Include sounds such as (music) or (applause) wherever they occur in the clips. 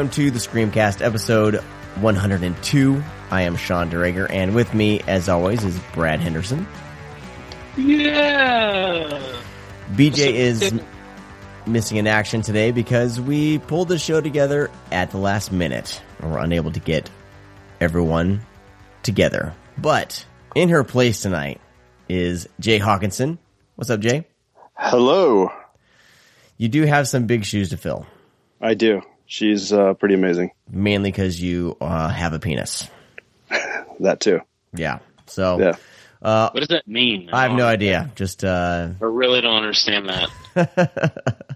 Welcome to the Screamcast episode 102. I am Sean DeRager, and with me, as always, is Brad Henderson. Yeah. BJ is missing in action today because we pulled the show together at the last minute and we're unable to get everyone together. But in her place tonight is Jay Hawkinson. What's up, Jay? Hello. You do have some big shoes to fill, I do. She's uh, pretty amazing. mainly because you uh, have a penis. (laughs) That too. Yeah. So Yeah. What does that mean? I have no idea. Just uh, I really don't understand that. (laughs)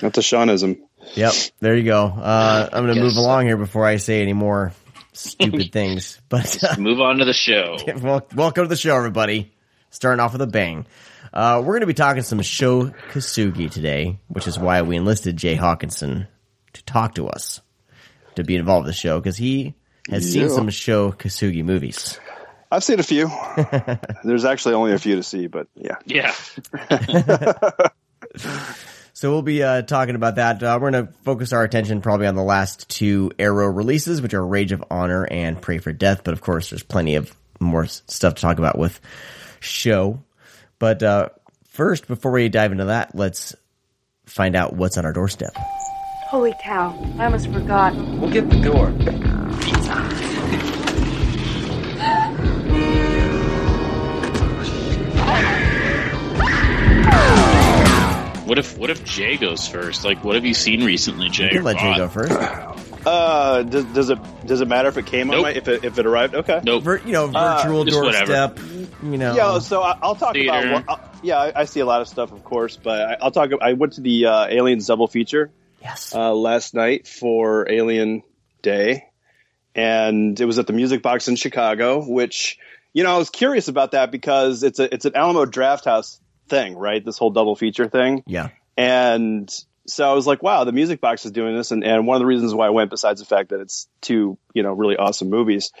That's a Seanism. Yep, there you go. Uh, I'm going to Guess move so. along here before I say any more stupid (laughs) things. But uh, Move on to the show. well, welcome to the show, everybody. Starting off with a bang. Uh, we're going to be talking some Sho Kosugi today, which is why we enlisted Jay Hawkinson to talk to us, to be involved in the show, because he has seen some Sho Kosugi movies. I've seen a few. (laughs) There's actually only a few to see, but yeah. Yeah. (laughs) So we'll be uh, talking about that. Uh, we're going to focus our attention probably on the last two Arrow releases, which are Rage of Honor and Pray for Death. But of course, there's plenty of more stuff to talk about with Sho. But uh, first, before we dive into that, let's find out what's on our doorstep. Holy cow, I almost forgot. We'll get the door. What if What if Jay goes first? Like, what have you seen recently, Jay? You can or let Jay bought? go first. Uh, does, does it does it matter if it came on my if it if it arrived? Okay. Nope. Vir- you know, virtual just whatever. doorstep. You know, Yeah. So I, I'll talk Theater. about. What, uh, yeah, I, I see a lot of stuff, of course, but I, I'll talk. I went to the uh, Aliens double feature yes, uh, last night for Alien Day, and it was at the Music Box in Chicago. Which you know, I was curious about that because it's a it's an Alamo Drafthouse thing, right? This whole double feature thing. yeah, And so I was like, wow, the music box is doing this. And, and one of the reasons why I went, besides the fact that it's two, you know, really awesome movies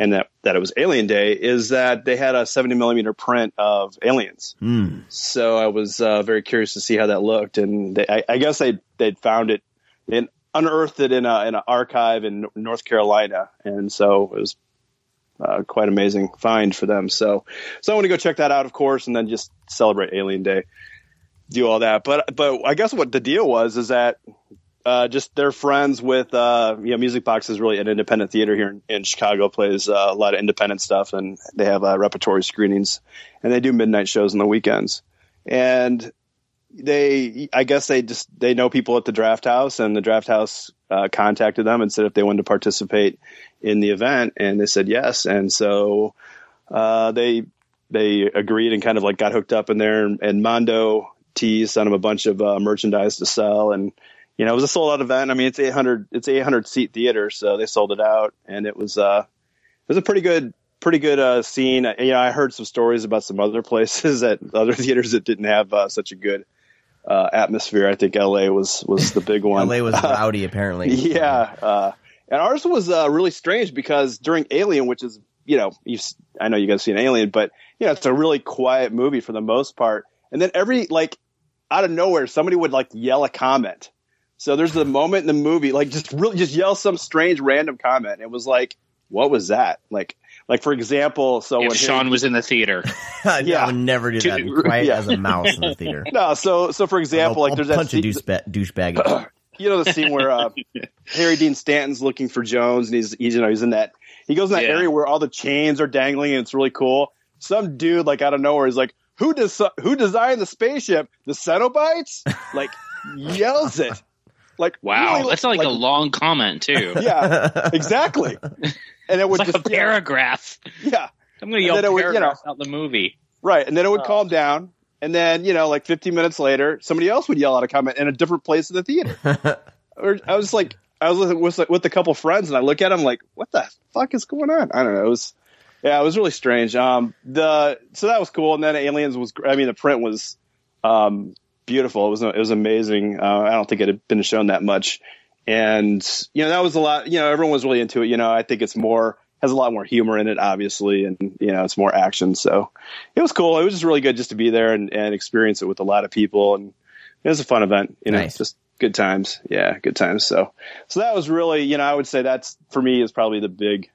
and that, that it was Alien Day is that they had a 70 millimeter print of aliens. Hmm. So I was uh, very curious to see how that looked. And they, I, I guess they, they'd found it and unearthed it in a, in an archive in North Carolina. And so it was uh, quite amazing find for them. So, so I want to go check that out, of course, and then just celebrate Alien Day do all that. But but I guess what the deal was is that uh, just they're friends with uh, you know Music Box is really an independent theater here in, in Chicago plays uh, a lot of independent stuff and they have uh, repertory screenings and they do midnight shows on the weekends. And they I guess they just they know people at the Drafthouse and the Drafthouse uh, contacted them and said if they wanted to participate in the event and they said yes. And so they they agreed and kind of like got hooked up in there and, and Mondo Tees sent them a bunch of merchandise to sell and you know it was a sold out event I mean it's 800 it's 800 seat theater so they sold it out and it was uh it was a pretty good pretty good uh scene you know I heard some stories about some other (laughs) places at other theaters that didn't have uh, such a good uh, atmosphere I think LA was was the big (laughs) one LA was (laughs) rowdy apparently. yeah, uh, and ours was uh, really strange because during Alien, which is you know, you've, I know you guys seen Alien, but you know, it's a really quiet movie for the most part. And then every like out of nowhere, somebody would like yell a comment. So there's the moment in the movie, like just really just yell some strange random comment. It was like, what was that? Like, like for example, so If when Sean was in the theater, (laughs) I Yeah. would never do that. Dude, (laughs) Quiet yeah. as a mouse in the theater. (laughs) no, so so for example, I'll, like there's I'll that punch a scene- douchebag. douchebag. (clears throat) you know the scene where uh, Harry Dean Stanton's looking for Jones, and he's, he's you know he's in that he goes in that Yeah. area where all the chains are dangling, and it's really cool. Some dude like out of nowhere is like, "Who does who designed the spaceship? The Cenobites?" Like yells it. Like wow, really, that's not like, a long comment too. (laughs) yeah, exactly. And it would It's like just a paragraph. yeah, I'm gonna And yell then it would, you know- out the movie. right. And then it would Oh. calm down, and then you know like 15 minutes later, somebody else would yell out a comment in a different place in the theater. (laughs) or I was like, I was with, with with a couple friends, and I look at them like, what the fuck is going on? I don't know. It was, yeah, it was really strange. Um, the so that was cool, and then Aliens was. I mean, the print was, um, beautiful. It was it was amazing. Uh, I don't think it had been shown that much, and you know that was a lot. You know, everyone was really into it. You know, I think it's more has a lot more humor in it, obviously, and you know it's more action. So it was cool. It was just really good just to be there and, and experience it with a lot of people and it was a fun event. You know, Nice. just good times. Yeah, good times. So, so that was really, you know, I would say that's for me is probably the big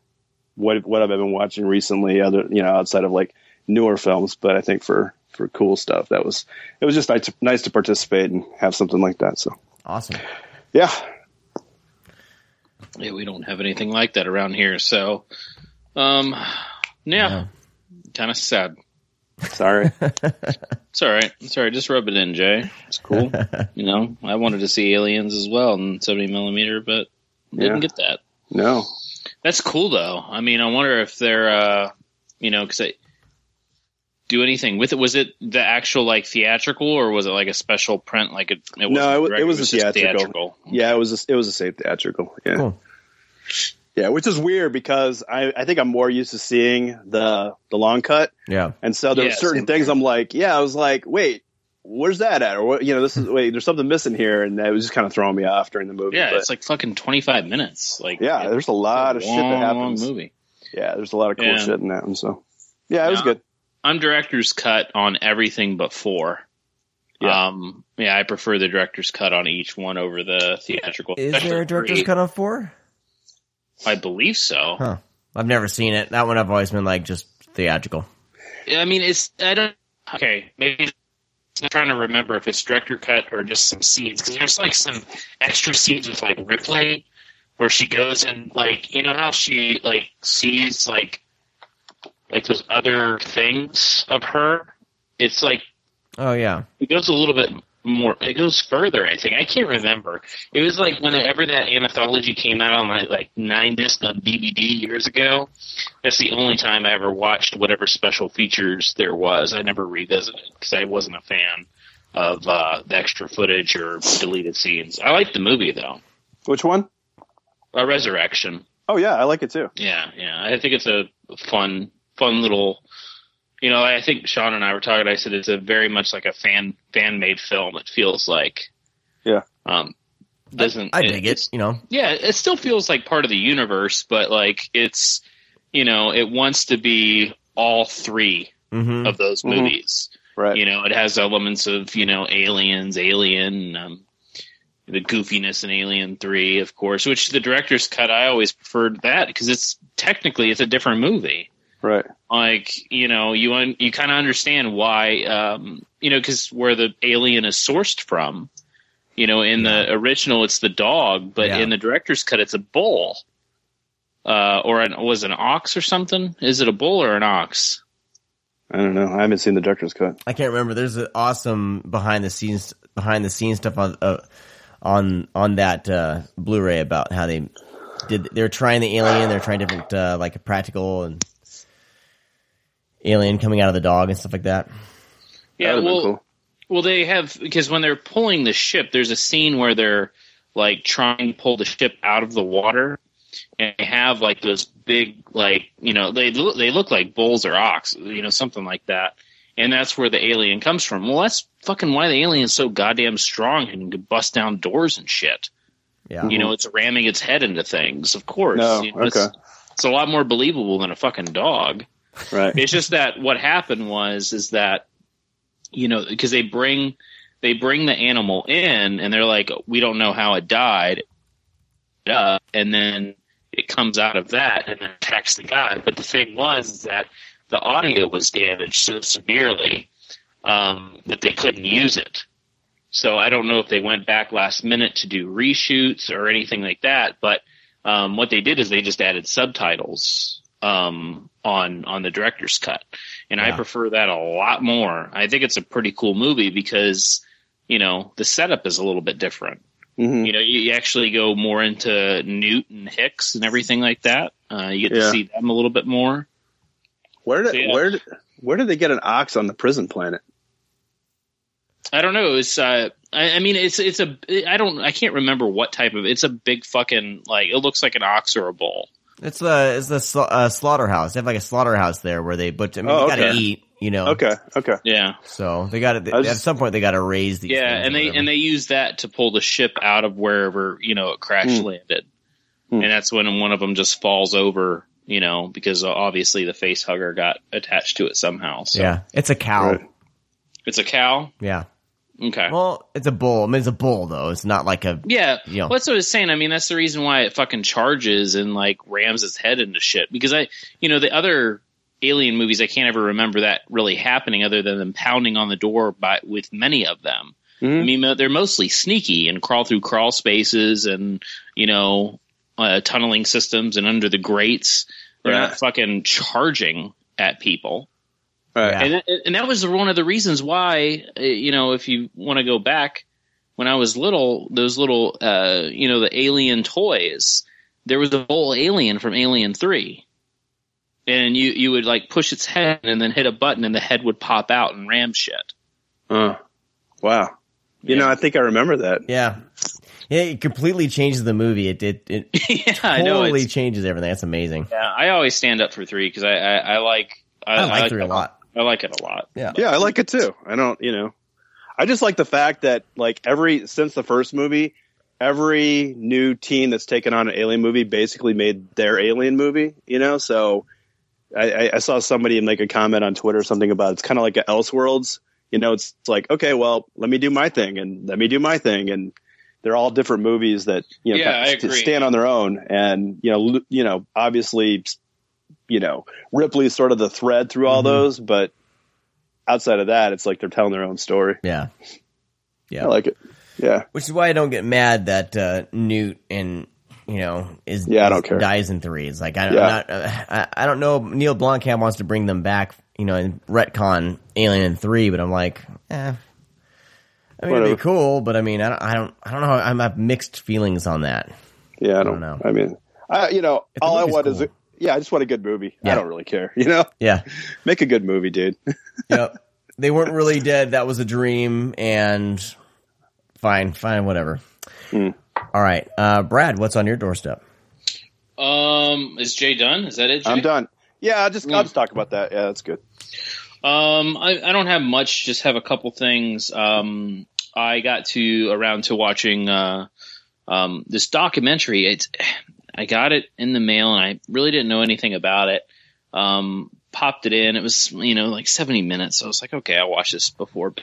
what what I've been watching recently. Other, you know, outside of like newer films, but I think for for cool stuff, that was it was just nice to, nice to participate and have something like that. So, Awesome. yeah, Yeah, we don't have anything like that around here. So, um, yeah, Yeah. kind of sad. sorry. (laughs) It's all right. It's all right. Just rub it in, Jay. It's cool. (laughs) you know, I wanted to see aliens as well in 70 millimeter, but didn't Yeah. get that. no, That's cool though. I mean, I wonder if they're, uh, you know, because do anything with it. Was it the actual like theatrical, or was it like a special print? Like it? it No, wasn't it wa- direct, it was a just theatrical. yeah, it was a, it was a safe theatrical. Yeah. Cool. Yeah, which is weird because I, I think I'm more used to seeing the the long cut, Yeah. and so there Yeah, were certain things here. I'm like, yeah, I was like, wait, where's that at? Or what? You know, this is wait, there's something missing here, and it was just kind of throwing me off during the movie. Yeah, but, it's like fucking 25 minutes. Like yeah, there's a lot of a shit that long, happens. Long movie. Yeah, there's a lot of cool Yeah. shit in that, and so yeah, it was Yeah. good. I'm director's cut on everything but four. Yeah. Um, yeah, I prefer the director's cut on each one over the theatrical. Is especially there a director's cut on four? I believe so. Huh. I've never seen it. That one I've always been like just theatrical. Yeah, I mean, it's I don't. Okay, maybe I'm trying to remember if it's director cut or just some scenes because there's like some extra scenes with like Ripley where she goes and like you know how she like sees like like those other things of her. It's like Oh yeah. it goes a little bit more. It goes further. I think I can't remember. It was like whenever that anthology came out on like like nine disc on DVD years ago. That's the only time I ever watched whatever special features there was. I never revisited because I wasn't a fan of uh, the extra footage or deleted scenes. I like the movie though. Which one? A Resurrection. Oh yeah, I like it too. Yeah, yeah. I think it's a fun, fun little. You know, I think Sean and I were talking. I said it's a very much like a fan fan made film. It feels like. Yeah. Um. Doesn't I dig it. it's- You know. Yeah, it still feels like part of the universe, but like it's, you know, it wants to be all three hmm of those Mhm. movies. Right. You know, it has elements of you know aliens, Alien, um, the goofiness in Alien Three, of course. Which the director's cut, I always preferred that because it's technically it's a different movie. Right. Like you know, you un- you kind of understand why um, you know because where the alien is sourced from. You know, in the original, it's the dog, but Yeah. in the director's cut, it's a bull. Uh, or an, was it an ox or something? Is it a bull or an ox? I don't know. I haven't seen the director's cut. I can't remember. There's an awesome behind the scenes behind the scenes stuff on uh, on on that uh, Blu-ray about how they did. They're trying the alien. They're trying different uh, like a practical and alien coming out of the dog and stuff like that. Yeah, That well, cool. well, they have because when they're pulling the ship, there's a scene where they're like trying to pull the ship out of the water, and they have like those big, like you know, they look they look like bulls or ox, you know, something like that, and that's where the alien comes from. Well, that's fucking why the alien's so goddamn strong and can bust down doors and shit. Yeah. You know, it's ramming its head into things. Of course, No, You know, it's, okay. it's a lot more believable than a fucking dog. Right. It's just that what happened was is that you know because they bring they bring the animal in and they're like we don't know how it died, uh, and then it comes out of that and then attacks the guy. But the thing was that the audio was damaged so severely um, that they couldn't use it. So I don't know if they went back last minute to do reshoots or anything like that, but um, what they did is they just added subtitles um, on on the director's cut, and I prefer that a lot more. I think it's a pretty cool movie because you know the setup is a little bit different. hmm You know, you, you actually go more into Newt and Hicks and everything like that. Uh, you get Yeah. to see them a little bit more. Where did Yeah. where did where did they get an ox on the prison planet? I don't know. It's uh, I, I mean, it's it's a I don't I can't remember what type of. It's a big fucking like it looks like an ox or a bull. It's the it's the sla- uh, slaughterhouse. They have like a slaughterhouse there where they butcher. I mean, Oh, they gotta okay. eat, you know. Okay, okay. Yeah, So they got to at some point they got to raise these. yeah, and they and they use that to pull the ship out of wherever you know it crash Hmm. landed, Hmm. and that's when one of them just falls over. You know, because obviously the face hugger got attached to it somehow. So yeah, it's a cow. Right. it's a cow. Yeah, Okay. Well, it's a bull. I mean, it's a bull though. It's not like a Yeah, you know. well, that's what I was saying. I mean, that's the reason why it fucking charges and like rams its head into shit. Because I, you know, the other alien movies, I can't ever remember that really happening, other than them pounding on the door by with many of them. I Mhm. mean, they're mostly sneaky and crawl through crawl spaces and you know, uh, tunneling systems and under the grates. They're Right. not fucking charging at people. Right. Yeah. And, that- and that was one of the reasons why, uh, you know, if you want to go back, when I was little, those little, uh, you know, the alien toys, there was a whole alien from Alien 3. And you, you would like push its head and then hit a button and the head would pop out and ram shit. Uh, wow. You Yeah. know, I think I remember that. yeah. Yeah, it completely changes the movie. It it, it (laughs) yeah, I know. totally changes everything. That's amazing. Yeah, I always stand up for 3 because I, I, I like, I, I like three a lot. I like it a lot. Yeah. Yeah, I like it too. I don't, you know, I just like the fact that like every since the first movie, every new team that's taken on an alien movie basically made their alien movie. You know, so I, I, I saw somebody make a comment on Twitter or something about it's kind of like a Elseworlds. You know, it's, it's like okay, well, let me do my thing and let me do my thing, and they're all different movies that you know Yeah, kind of stand on their own, and you know, you know, obviously, you know, Ripley's sort of the thread through all Mhm. those, but outside of that, it's like they're telling their own story. Yeah. Yeah. I like it. Yeah. Which is why I don't get mad that uh, Newt and you know is Yeah, I don't care. dies in three. It's like I, Yeah. Not, uh, I I don't know. Neil Blomkamp wants to bring them back, you know, and retcon Alien in three, but I'm like, eh. I mean, it'd be cool, but I mean, I don't, I don't, I don't know. I'm have mixed feelings on that. Yeah. I don't don't, know. I mean, I, you know, If all I want is, cool. a, yeah, I just want a good movie. Yeah. I don't really care. (laughs) You know, Yeah, (laughs) make a good movie, dude. (laughs) yep. They weren't really dead. That was a dream, and fine, fine, whatever. Hmm. All right, uh, Brad, what's on your doorstep? Um, is Jay done? Is that it? Jay? I'm done. Yeah. I'll just, Yeah. I'll just talk about that. Yeah. That's good. Um, I, I don't have much. Just have a couple things. Um, I got to around to watching uh, um, this documentary. It's I got it in the mail, and I really didn't know anything about it. Um, popped it in. It was you know like seventy minutes. So I was like, okay, I'll watch this before.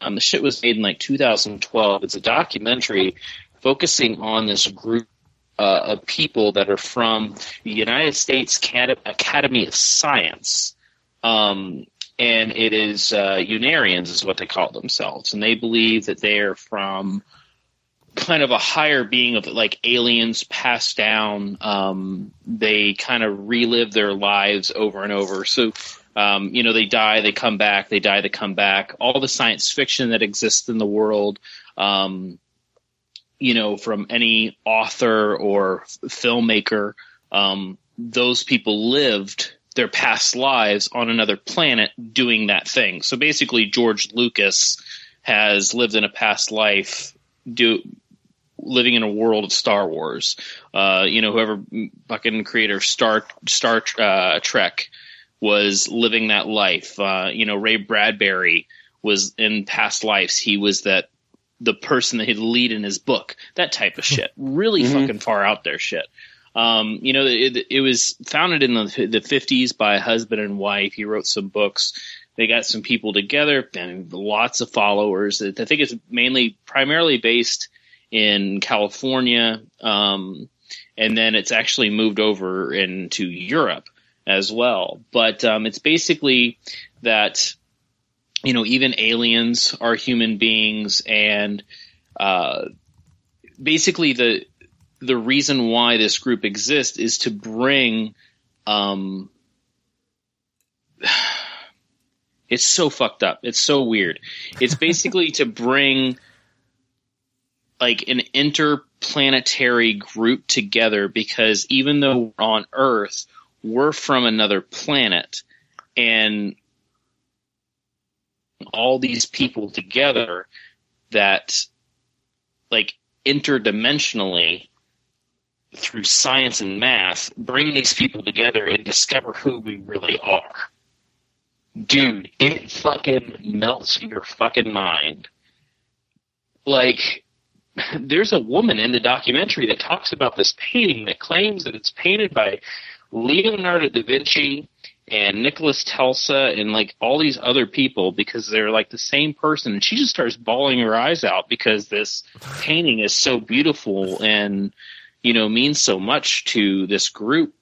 Um, the shit was made in like 2012. It's a documentary focusing on this group uh, of people that are from the United States Cad- Academy of Science. Um, and it is uh, Unarians, is what they call themselves. And they believe that they are from kind of a higher being of like aliens passed down. Um, they kind of relive their lives over and over. So, um, you know, they die, they come back, they die, they come back. All the science fiction that exists in the world. Um, you know, from any author or filmmaker, um, those people lived their past lives on another planet doing that thing. So basically, George Lucas has lived in a past life do living in a world of Star Wars. Uh, you know, whoever fucking creator of Star Star uh, Trek was living that life. Uh, you know, Ray Bradbury was in past lives. He was that the person that he'd lead in his book. That type of shit. (laughs) Really Mhm. fucking far out there shit. Um, you know, it, it was founded in the, the 50s by a husband and wife. He wrote some books. They got some people together and lots of followers. I think it's mainly, primarily based in California. Um, and then it's actually moved over into Europe as well. But um, it's basically that, you know, even aliens are human beings and uh, basically the the reason why this group exists is to bring um (sighs) it's so fucked up it's so weird it's basically to bring like an interplanetary group together because even though we're on earth we're from another planet and all these people together that like interdimensionally through science and math bring these people together and discover who we really are. Dude, it fucking melts your fucking mind. Like, (laughs) there's a woman in the documentary that talks about this painting that claims that it's painted by Leonardo da Vinci and Nicholas Telsa and like all these other people because they're like the same person. And she just starts bawling her eyes out because this (laughs) painting is so beautiful and, you know, means so much to this group.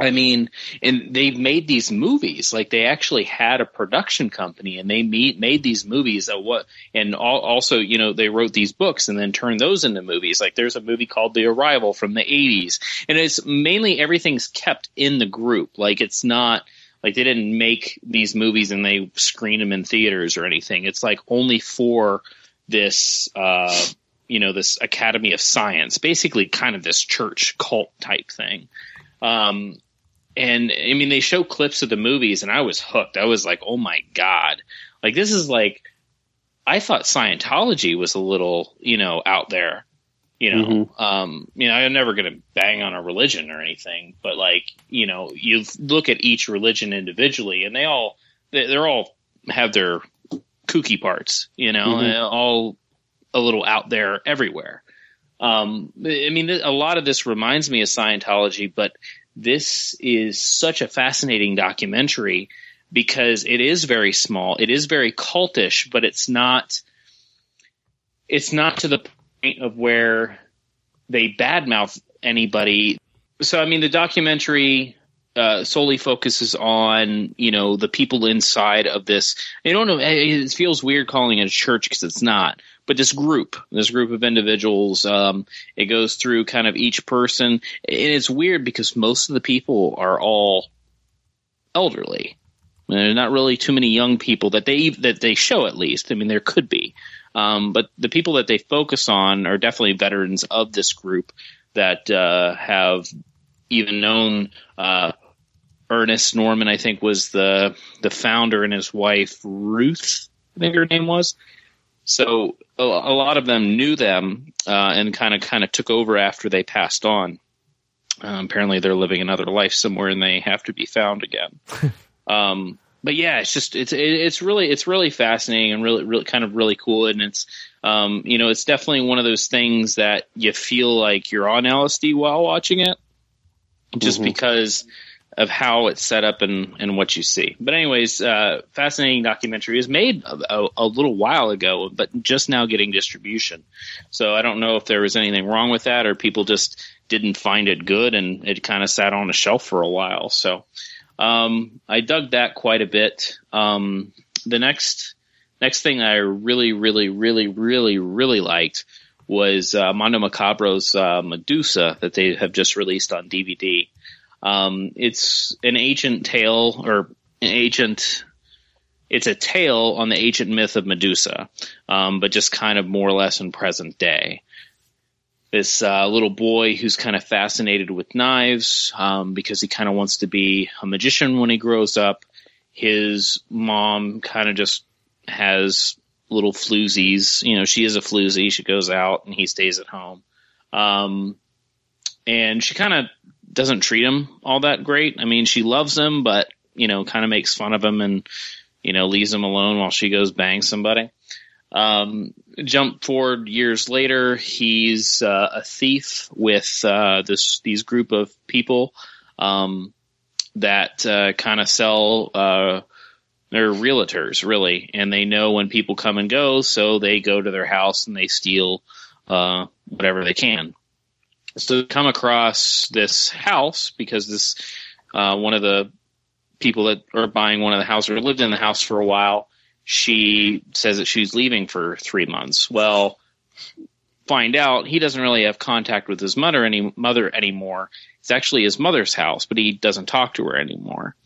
I mean, and they've made these movies. Like they actually had a production company, and they meet, made these movies. That what, and all, also, you know, they wrote these books and then turned those into movies. Like there's a movie called The Arrival from the '80s, and it's mainly everything's kept in the group. Like it's not like they didn't make these movies and they screen them in theaters or anything. It's like only for this, uh, you know, this Academy of Science, basically kind of this church cult type thing. Um, and I mean, they show clips of the movies, and I was hooked. I was like, "Oh my god!" Like this is like, I thought Scientology was a little, you know, out there. You know, mm-hmm. um, you know, I'm never going to bang on a religion or anything, but like, you know, you look at each religion individually, and they all, they're all have their kooky parts. You know, mm-hmm. all a little out there everywhere. Um, I mean, a lot of this reminds me of Scientology, but this is such a fascinating documentary because it is very small. It is very cultish, but it's not it's not to the point of where they badmouth anybody. So I mean the documentary uh, solely focuses on you know the people inside of this. I don't know. It feels weird calling it a church because it's not. But this group, this group of individuals, um, it goes through kind of each person, and it's weird because most of the people are all elderly. There's not really too many young people that they that they show at least. I mean, there could be, um, but the people that they focus on are definitely veterans of this group that uh, have even known uh, Ernest Norman, I think, was the the founder, and his wife Ruth, I think her name was. So a, a lot of them knew them uh, and kind of kind of took over after they passed on. Um, apparently, they're living another life somewhere, and they have to be found again. (laughs) um, but yeah, it's just it's it's really it's really fascinating and really really kind of really cool, and it's um, you know it's definitely one of those things that you feel like you're on LSD while watching it, just mm-hmm. because of how it's set up and, and what you see. But anyways, uh, fascinating documentary is made a, a, little while ago, but just now getting distribution. So I don't know if there was anything wrong with that or people just didn't find it good and it kind of sat on a shelf for a while. So um, I dug that quite a bit. Um, the next next thing I really, really, really, really, really liked was uh, Mondo Macabro's uh, Medusa that they have just released on DVD. Um, it's an ancient tale or an ancient. It's a tale on the ancient myth of Medusa, um, but just kind of more or less in present day. This uh, little boy who's kind of fascinated with knives um, because he kind of wants to be a magician when he grows up. His mom kind of just has little floozies. You know, she is a floozy. She goes out and he stays at home. Um, and she kind of doesn't treat him all that great. I mean, she loves him, but you know, kind of makes fun of him and you know leaves him alone while she goes bang somebody. Um, jump forward years later, he's uh, a thief with uh, this these group of people um, that uh, kind of sell. Uh, they're realtors, really, and they know when people come and go, so they go to their house and they steal uh, whatever they can so come across this house because this uh, one of the people that are buying one of the houses or lived in the house for a while. She says that she's leaving for three months. Well, find out he doesn't really have contact with his mother any mother anymore. It's actually his mother's house, but he doesn't talk to her anymore.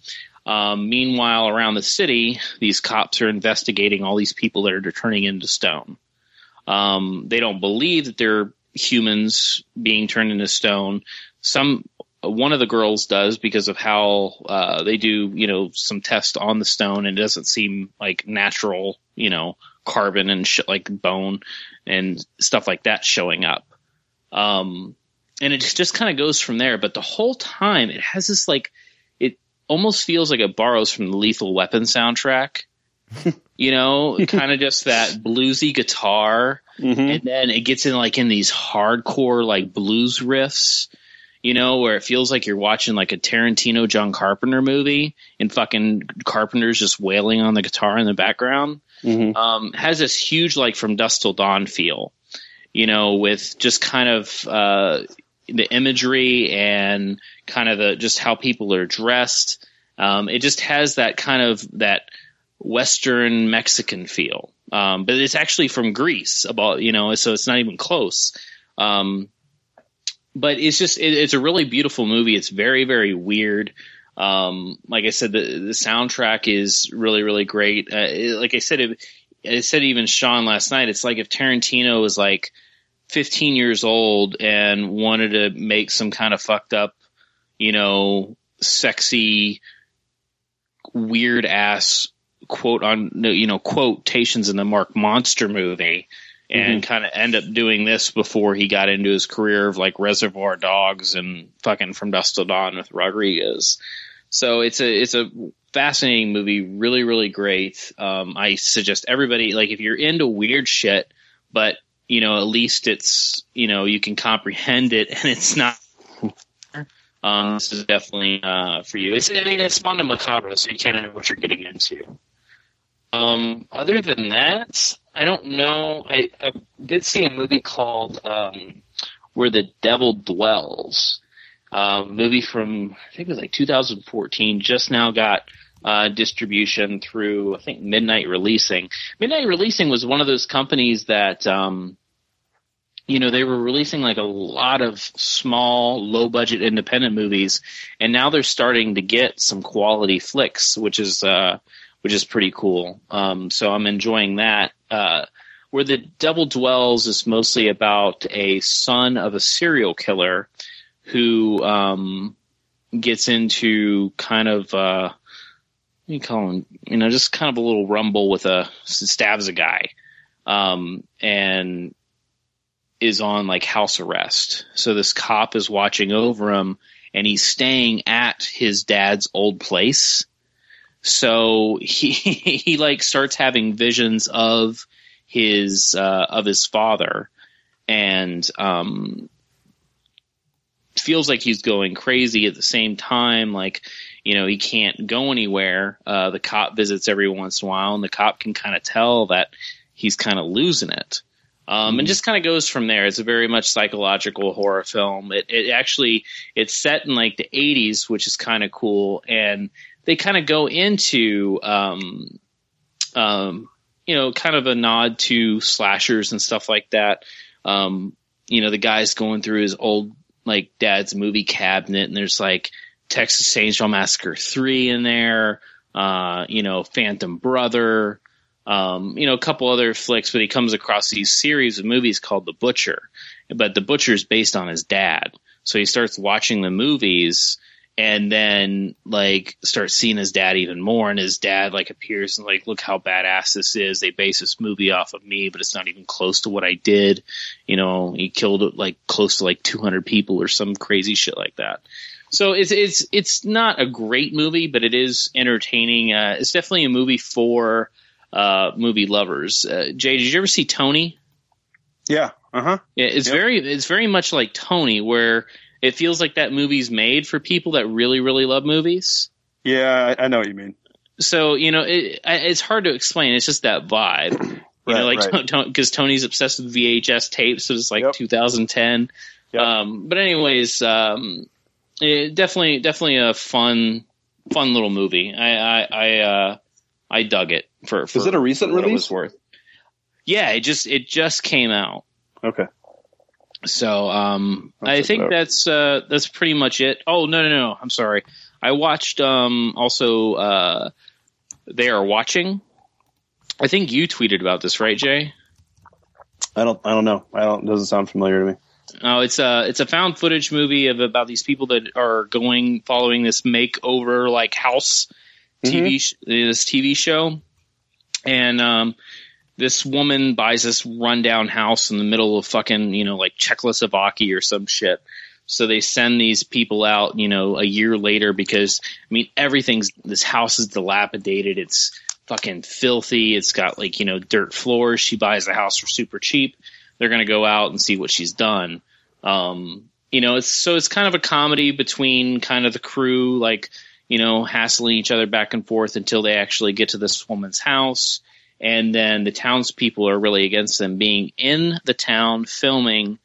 Um, meanwhile, around the city, these cops are investigating all these people that are turning into stone. Um, they don't believe that they're humans being turned into stone. Some one of the girls does because of how uh, they do, you know, some tests on the stone and it doesn't seem like natural, you know, carbon and shit like bone and stuff like that showing up. Um, and it just kind of goes from there. But the whole time it has this like, it almost feels like it borrows from the Lethal Weapon soundtrack. (laughs) you know, kind of just that bluesy guitar, mm-hmm. and then it gets in like in these hardcore like blues riffs, you know, where it feels like you're watching like a Tarantino John Carpenter movie and fucking Carpenter's just wailing on the guitar in the background. Mhm. Um, has this huge like from dusk till dawn feel, you know, with just kind of uh, the imagery and kind of the just how people are dressed. Um, it just has that kind of that Western Mexican feel. Um, but it's actually from Greece about, you know, so it's not even close. Um, but it's just, it, it's a really beautiful movie. It's very, very weird. Um, like I said, the, the soundtrack is really, really great. Uh, it- like I said, it, I said even Sean last night, it's like if Tarantino was like 15 years old and wanted to make some kind of fucked up, you know, sexy, weird ass quote on you know quotations in the Mark Monster movie and kind of end up doing this before he got into his career of like Reservoir Dogs and fucking From Dusk Till Dawn with Rodriguez. So it's a it's a fascinating movie, really really great. Um, I suggest everybody like if you're into weird shit, but you know at least it's you know you can comprehend it and it's not. Um, this is definitely uh, for you. It's I mean it's Mondo Macabro, so you kind of know what you're getting into. Um, other than that, I don't know. I, I did see a movie called um, Where the Devil Dwells. Uh, movie from I think it was like 2014. Just now got uh, distribution through I think Midnight Releasing. Midnight Releasing was one of those companies that um, you know they were releasing like a lot of small, low budget independent movies, and now they're starting to get some quality flicks, which is uh, which is pretty cool. Um, so I'm enjoying that. Uh, where the Devil Dwells is mostly about a son of a serial killer who um, gets into kind of uh, what do you call him? You know, just kind of a little rumble with a stabs a guy, um, and is on like house arrest. So this cop is watching over him, and he's staying at his dad's old place so he (laughs) he like starts having visions of his uh, of his father and um feels like he's going crazy at the same time like you know he can't go anywhere uh the cop visits every once in a while and the cop can kind of tell that he's kind of losing it um, and just kind of goes from there. It's a very much psychological horror film. It, it actually it's set in like the 80s, which is kind of cool, and they kind of go into um, um, you know kind of a nod to slashers and stuff like that. Um, you know, the guy's going through his old like dad's movie cabinet, and there's like Texas Chainsaw Massacre three in there. Uh, you know, Phantom Brother um, you know, a couple other flicks, but he comes across these series of movies called The Butcher. But The Butcher is based on his dad. So he starts watching the movies and then like starts seeing his dad even more and his dad like appears and like look how badass this is they base this movie off of me but it's not even close to what i did you know he killed like close to like 200 people or some crazy shit like that so it's it's it's not a great movie but it is entertaining uh, it's definitely a movie for uh, movie lovers. Uh, Jay, did you ever see Tony? Yeah. Uh huh. Yeah, it's Yep. very it's very much like Tony, where it feels like that movie's made for people that really really love movies. Yeah, I, I know what you mean. So you know, it, it's hard to explain. It's just that vibe. You (clears throat) know, Right, like right. because Tony's obsessed with VHS tapes, so it's like Yep. 2010. Yep. Um, but anyways, um, it, definitely definitely a fun fun little movie. I I I, uh, I dug it for. for Is it a recent what it was worth. Yeah, it just it just came out. Okay. So um, I think that's uh, that's pretty much it. Oh no no no! I'm sorry. I watched um, also uh, they are watching. I think you tweeted about this, right, Jay? I don't. I don't know. I don't. Doesn't sound familiar to me. Oh, it's a it's a found footage movie of about these people that are going following this makeover like house TV sh- this TV show, and um, this woman buys this rundown house in the middle of fucking you know like Czechoslovakia or some shit. So they send these people out, you know, a year later because I mean everything's this house is dilapidated. It's fucking filthy. It's got like you know dirt floors. She buys the house for super cheap. They're gonna go out and see what she's done. Um, you know, it's so it's kind of a comedy between kind of the crew, like you know, hassling each other back and forth until they actually get to this woman's house, and then the townspeople are really against them being in the town filming,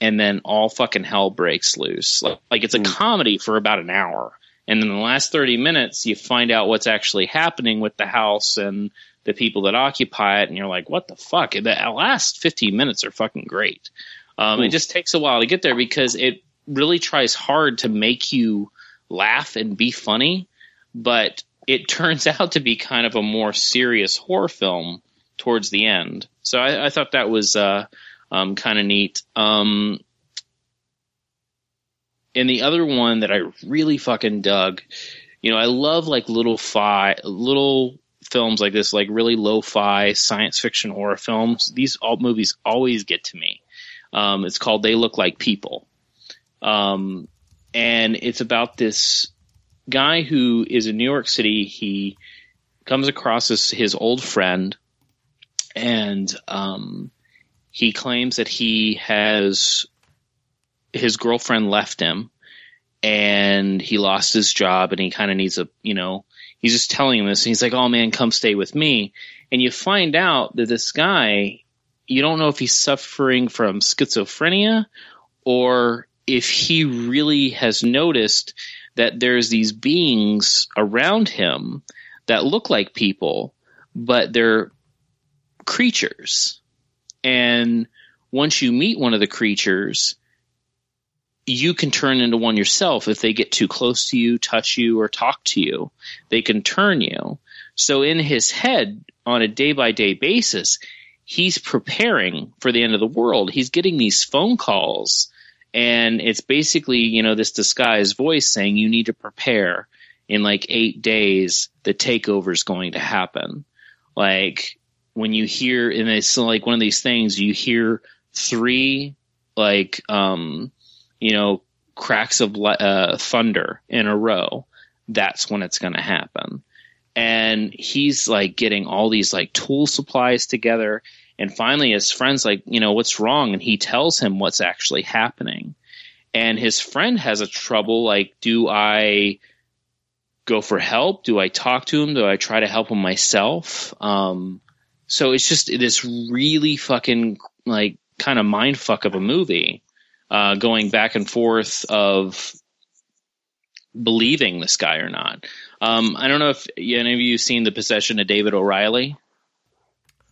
and then all fucking hell breaks loose. Like, like it's a comedy for about an hour, and in the last thirty minutes, you find out what's actually happening with the house and the people that occupy it, and you're like, what the fuck? The last fifteen minutes are fucking great. Um, it just takes a while to get there because it really tries hard to make you laugh and be funny, but it turns (laughs) out to be kind of a more serious horror film towards the end. So I, I thought that was uh, um, kind of neat. Um, and the other one that I really fucking dug, you know, I love like little fi little films like this, like really lo-fi science fiction horror films. These all movies always get to me. Um, it's called They Look Like People. Um, and it's about this guy who is in New York City. He comes across his, his old friend and um, he claims that he has his girlfriend left him and he lost his job and he kind of needs a, you know, he's just telling him this and he's like, oh man, come stay with me. And you find out that this guy you don't know if he's suffering from schizophrenia or if he really has noticed that there's these beings around him that look like people, but they're creatures. And once you meet one of the creatures, you can turn into one yourself if they get too close to you, touch you, or talk to you. They can turn you. So in his head, on a day by day basis, he's preparing for the end of the world. He's getting these phone calls, and it's basically, you know, this disguised voice saying, You need to prepare. In like eight days, the takeover is going to happen. Like, when you hear, and it's like one of these things, you hear three, like, um, you know, cracks of uh, thunder in a row. That's when it's going to happen and he's like getting all these like tool supplies together and finally his friend's like you know what's wrong? And he tells him what's actually happening. And his friend has a trouble like do i go for help? Do i talk to him? Do i try to help him myself? Um, so it's just this really fucking like kind of mind fuck of a movie uh, going back and forth of believing this guy or not. Um, I don't know if any of you have seen the possession of David O'Reilly.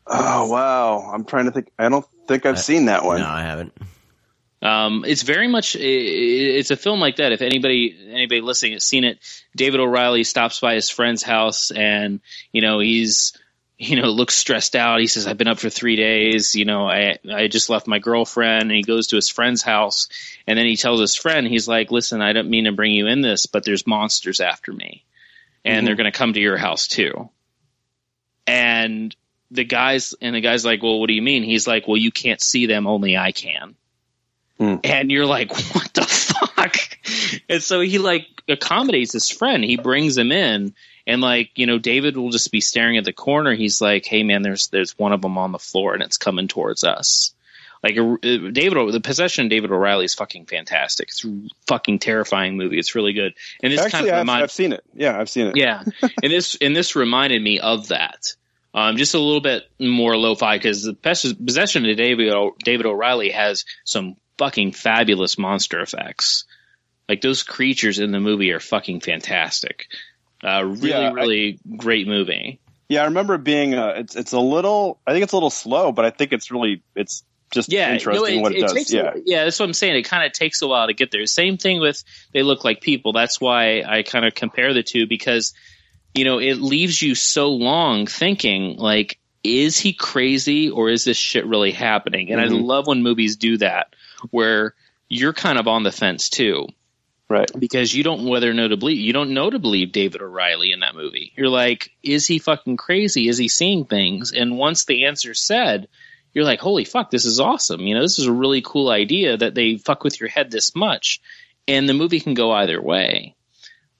Oh wow! I'm trying to think. I don't think I've seen that one. No, I haven't. Um, it's very much it's a film like that. If anybody anybody listening has seen it, David O'Reilly stops by his friend's house and you know he's you know looks stressed out. He says, "I've been up for three days. You know, I I just left my girlfriend." And he goes to his friend's house and then he tells his friend, he's like, "Listen, I don't mean to bring you in this, but there's monsters after me." and mm-hmm. they're going to come to your house too. And the guys and the guy's like, "Well, what do you mean?" He's like, "Well, you can't see them, only I can." Mm. And you're like, (laughs) "What the fuck?" And so he like accommodates his friend. He brings him in, and like you know, David will just be staring at the corner. He's like, "Hey, man, there's there's one of them on the floor, and it's coming towards us." Like uh, David, the possession of David O'Reilly is fucking fantastic. It's a fucking terrifying movie. It's really good. And this Actually, kind of I've, I've seen it. Yeah, I've seen it. Yeah, and this and this reminded me of that. Um, just a little bit more lo-fi because the possession of David o- David O'Reilly has some fucking fabulous monster effects. Like those creatures in the movie are fucking fantastic. Uh, really, yeah, really I, great movie. Yeah, I remember being. Uh, it's it's a little. I think it's a little slow, but I think it's really it's just yeah, interesting no, it, what it, it does. yeah, a, yeah, that's what I'm saying. It kind of takes a while to get there. Same thing with they look like people. That's why I kind of compare the two because you know it leaves you so long thinking like, is he crazy or is this shit really happening? And mm-hmm. I love when movies do that where you're kind of on the fence too. Right. Because you don't whether or know to believe you don't know to believe David O'Reilly in that movie. You're like, is he fucking crazy? Is he seeing things? And once the answer's said, you're like, holy fuck, this is awesome. You know, this is a really cool idea that they fuck with your head this much. And the movie can go either way.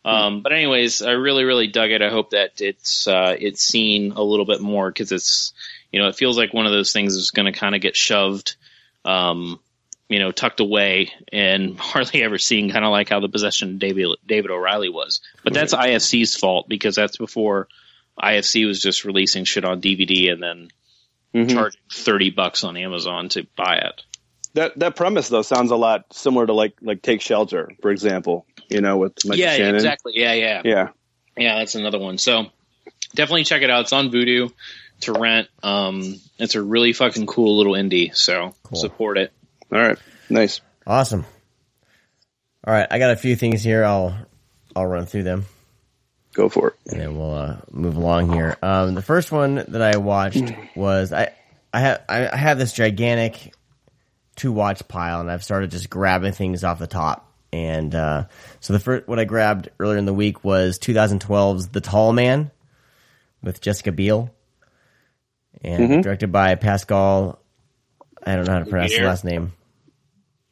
Um, but anyways, I really, really dug it. I hope that it's uh, it's seen a little bit more because it's you know it feels like one of those things is going to kind of get shoved um, you know, tucked away and (laughs) hardly ever seen, kind of like how the possession of David David O'Reilly was. But that's IFC's fault because that's before IFC was just releasing shit on DVD and then Mhm. charging thirty bucks on Amazon to buy it. That that premise though sounds a lot similar to like like Take Shelter, for example. You know, with Michael yeah, Shannon. exactly. Yeah, yeah, Yeah. yeah. That's another one. So definitely check it out. It's on Vudu to rent. Um, it's a really fucking cool little indie. So Cool. support it. All right. Nice. Awesome. All right, I got a few things here. I'll I'll run through them Go for it. and then we'll uh, move along here. Um, the first one that I watched (clears throat) was I I have I I have this gigantic to watch pile, and I've started just grabbing things off the top. And uh, so the first what I grabbed earlier in the week was 2012's The Tall Man with Jessica Biel, and directed by Pascal. I don't know how to pronounce the last name,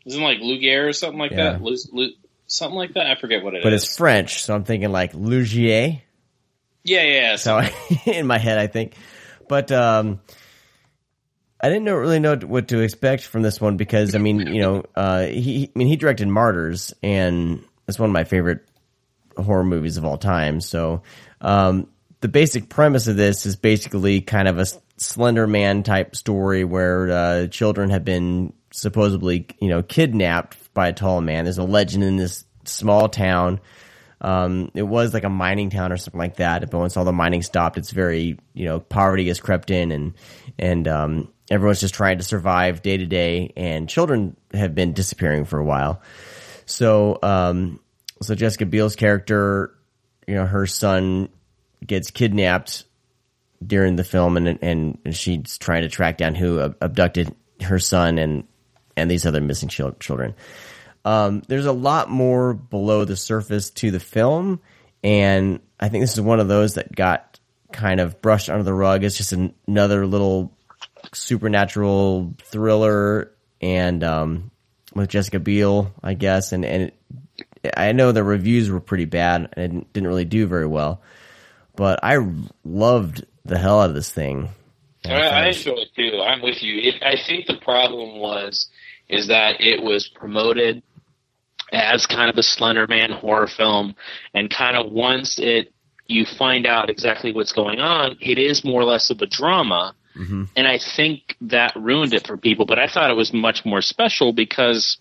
Isn't like Lugier or something like Yeah. that? Lu, Lu, something like that. I forget what it is. but it's French, so I'm thinking like Lugier. yeah, yeah. So, So (laughs) in my head, I think, but um, I didn't know, really know what to expect from this one because I mean, you know, uh, he, I mean, he directed Martyrs, and it's one of my favorite horror movies of all time. So, um, the basic premise of this is basically kind of a Slender Man type story where uh, children have been supposedly, you know, kidnapped by a tall man. There's a legend in this small town. Um, it was like a mining town or something like that. But once all the mining stopped, it's very, you know, poverty has crept in and, and, um, everyone's just trying to survive day to day and children have been disappearing for a while. So, um, so Jessica Biel's character, you know, her son gets kidnapped during the film and, and she's trying to track down who abducted her son and, and these other missing chil- children. Um, there's a lot more below the surface to the film, and I think this is one of those that got kind of brushed under the rug. It's just an, another little supernatural thriller, and um, with Jessica Biel, I guess, and and it, I know the reviews were pretty bad and it didn't- really do very well, but I loved the hell out of this thing. I, I enjoy it too. I'm with you. It, I think the problem was is that it was promoted as kind of a Slender Man horror film, and kind of once it you find out exactly what's going on, it is more or less of a drama. Mhm. And I think that ruined it for people. But I thought it was much more special because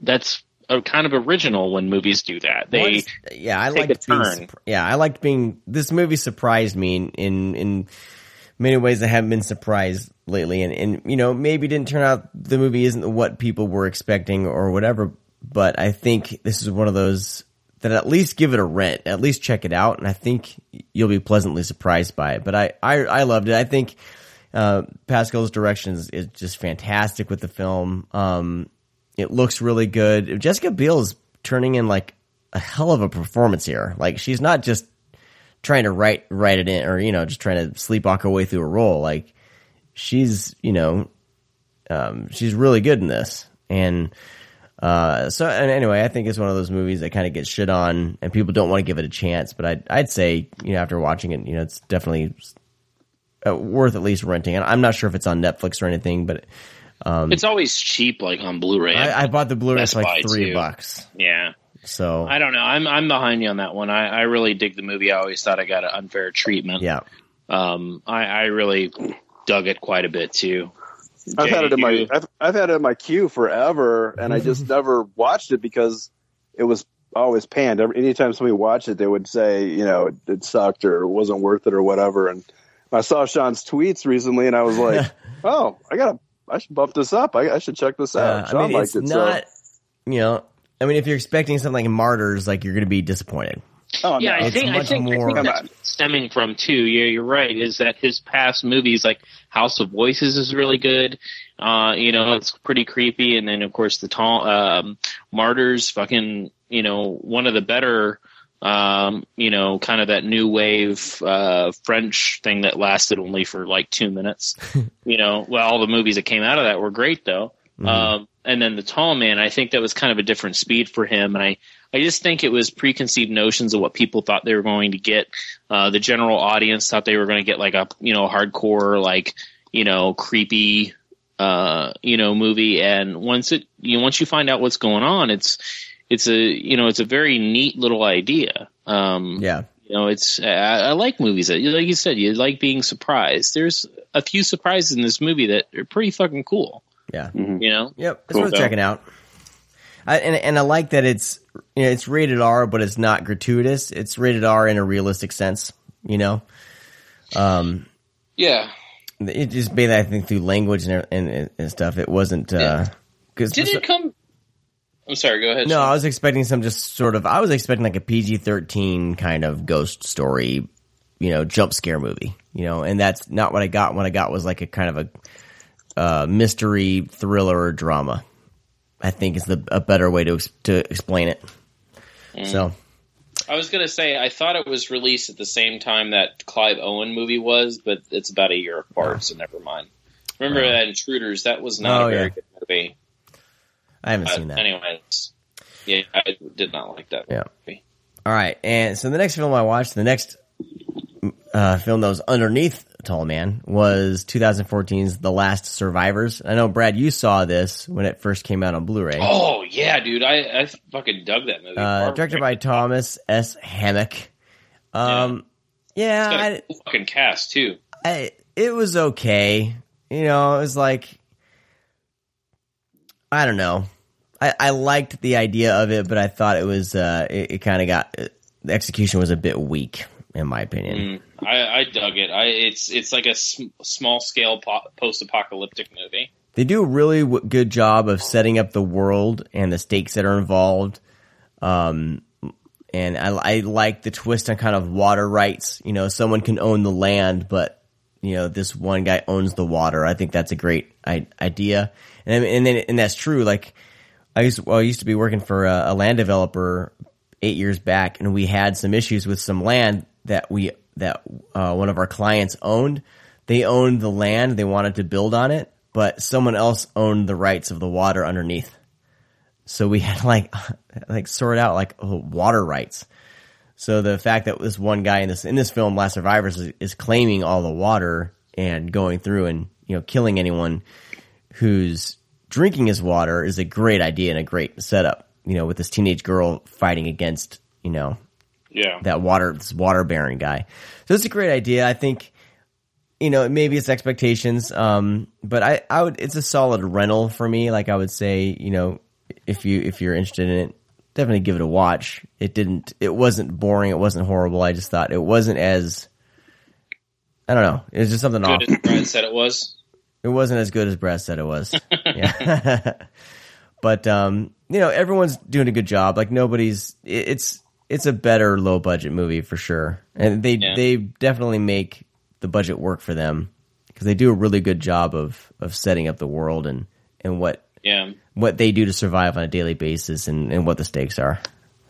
that's a kind of original when movies do that. They Once- yeah, I liked being, turn. yeah, I liked being. This movie surprised me in in, in many ways. I haven't been surprised lately, and and you know maybe it didn't turn out the movie isn't what people were expecting or whatever. But I think this is one of those that at least give it a rent, at least check it out, and I think you'll be pleasantly surprised by it. But I I, I loved it. I think uh, Pascal's direction is, just fantastic with the film. Um, it looks really good. Jessica Biel is turning in like a hell of a performance here. Like she's not just trying to write write it in or you know just trying to sleepwalk her way through a role. Like she's you know um, she's really good in this. And uh, so and anyway, I think it's one of those movies that kind of gets shit on and people don't want to give it a chance. But I'd I'd say you know after watching it, you know it's definitely uh, worth at least renting. And I'm not sure if it's on Netflix or anything, but um, it's always cheap, like on Blu-ray. I, I bought the Blu-ray for like three too. bucks. yeah. So I don't know. I'm I'm behind you on that one. I, I really dig the movie. I always thought I got an unfair treatment. yeah. Um, I, I really dug it quite a bit too. I've had it in my I've, I've had it in my queue forever, and I (laughs) just never watched it because it was always panned. Every, anytime somebody watched it, they would say, you know, it, it sucked or it wasn't worth it or whatever. And I saw Sean's tweets recently, and I was like, (laughs) oh, I gotta, I should bump this up. I, I should check this out. Uh, Sean I mean, liked it's it. so- not. You know, I mean, if you're expecting something like Martyrs, like you're going to be disappointed. Oh, yeah, no, I it's think I much think, I think that's stemming from too. Yeah, you're right. Is that his past movies like House of Voices is really good. Uh, you know, it's pretty creepy, and then of course the tall um, Martyrs, fucking, you know, one of the better. Um, you know, kind of that new wave uh, French thing that lasted only for like two minutes. (laughs) you know, well, all the movies that came out of that were great though. Um, and then the tall man, I think that was kind of a different speed for him, and I I just think it was preconceived notions of what people thought they were going to get. Uh, the general audience thought they were going to get like a you know hardcore like you know creepy uh, you know, movie. And once it, you know, once you find out what's going on, it's, it's a, you know, it's a very neat little idea. Um, Yeah. you know, it's, I, I like movies that, like you said, you like being surprised. There's a few surprises in this movie that are pretty fucking cool, Yeah. you know? Yep, it's Cool. worth checking out. I, and and I like that it's you know, it's rated R, but it's not gratuitous. It's rated R in a realistic sense. You know, um, Yeah. it just made I think through language and and, and stuff. It wasn't because Did it come? I'm sorry. Go ahead. no, Sean. I was expecting some just sort of. I was expecting like a PG thirteen kind of ghost story, you know, jump scare movie. You know, and that's not what I got. What I got was like a kind of a uh, mystery thriller drama. I think is the a better way to to explain it. So I was gonna say I thought it was released at the same time that Clive Owen movie was, but it's about a year apart, so never mind. Remember that Intruders? That was not Oh, a very yeah. good movie. I haven't Uh, seen that. anyways, yeah, I did not like that Yeah. movie. All right, and so the next film I watched, the next uh, film that was underneath Tall Man was 2014's The Last Survivors. I know Brad, you saw this when it first came out on Blu-ray. Oh yeah, dude, I, I fucking dug that movie. uh, directed by Thomas S. Hammock. Um, yeah, It's got I, cool fucking cast too. I, it was okay. You know, it was like, I don't know. I, I liked the idea of it, but I thought it was, uh, it, it kind of got, the execution was a bit weak, in my opinion. Mm, I, I dug it. I it's it's like a sm- small scale po- post apocalyptic movie. They do a really w- good job of setting up the world and the stakes that are involved. Um, and I, I like the twist on kind of water rights. You know, someone can own the land, but you know, this one guy owns the water. I think that's a great I- idea. And and then and that's true. Like I used well, I used to be working for a, a land developer eight years back, and we had some issues with some land that we that uh, one of our clients owned. They owned the land; they wanted to build on it, but someone else owned the rights of the water underneath. So we (laughs) had like (laughs) like sort out like oh, water rights. So the fact that this one guy in this in this film, Last Survivors, is, is claiming all the water and going through and you know killing anyone who's drinking his water is a great idea and a great setup. You know, with this teenage girl fighting against you know Yeah, that water this water bearing guy. So it's a great idea. I think you know maybe it's expectations, um, but I I would it's a solid rental for me. Like I would say, you know, if you if you're interested in it, definitely give it a watch. It didn't it wasn't boring. It wasn't horrible. I just thought it wasn't as I don't know. It was just something off. good as Brad said it was. (laughs) It wasn't as good as Brad said it was. (laughs) yeah. (laughs) but um, you know, everyone's doing a good job. Like nobody's it- it's it's a better low budget movie for sure. And they Yeah. they definitely make the budget work for them because they do a really good job of of setting up the world and and what Yeah, what they do to survive on a daily basis and, and what the stakes are.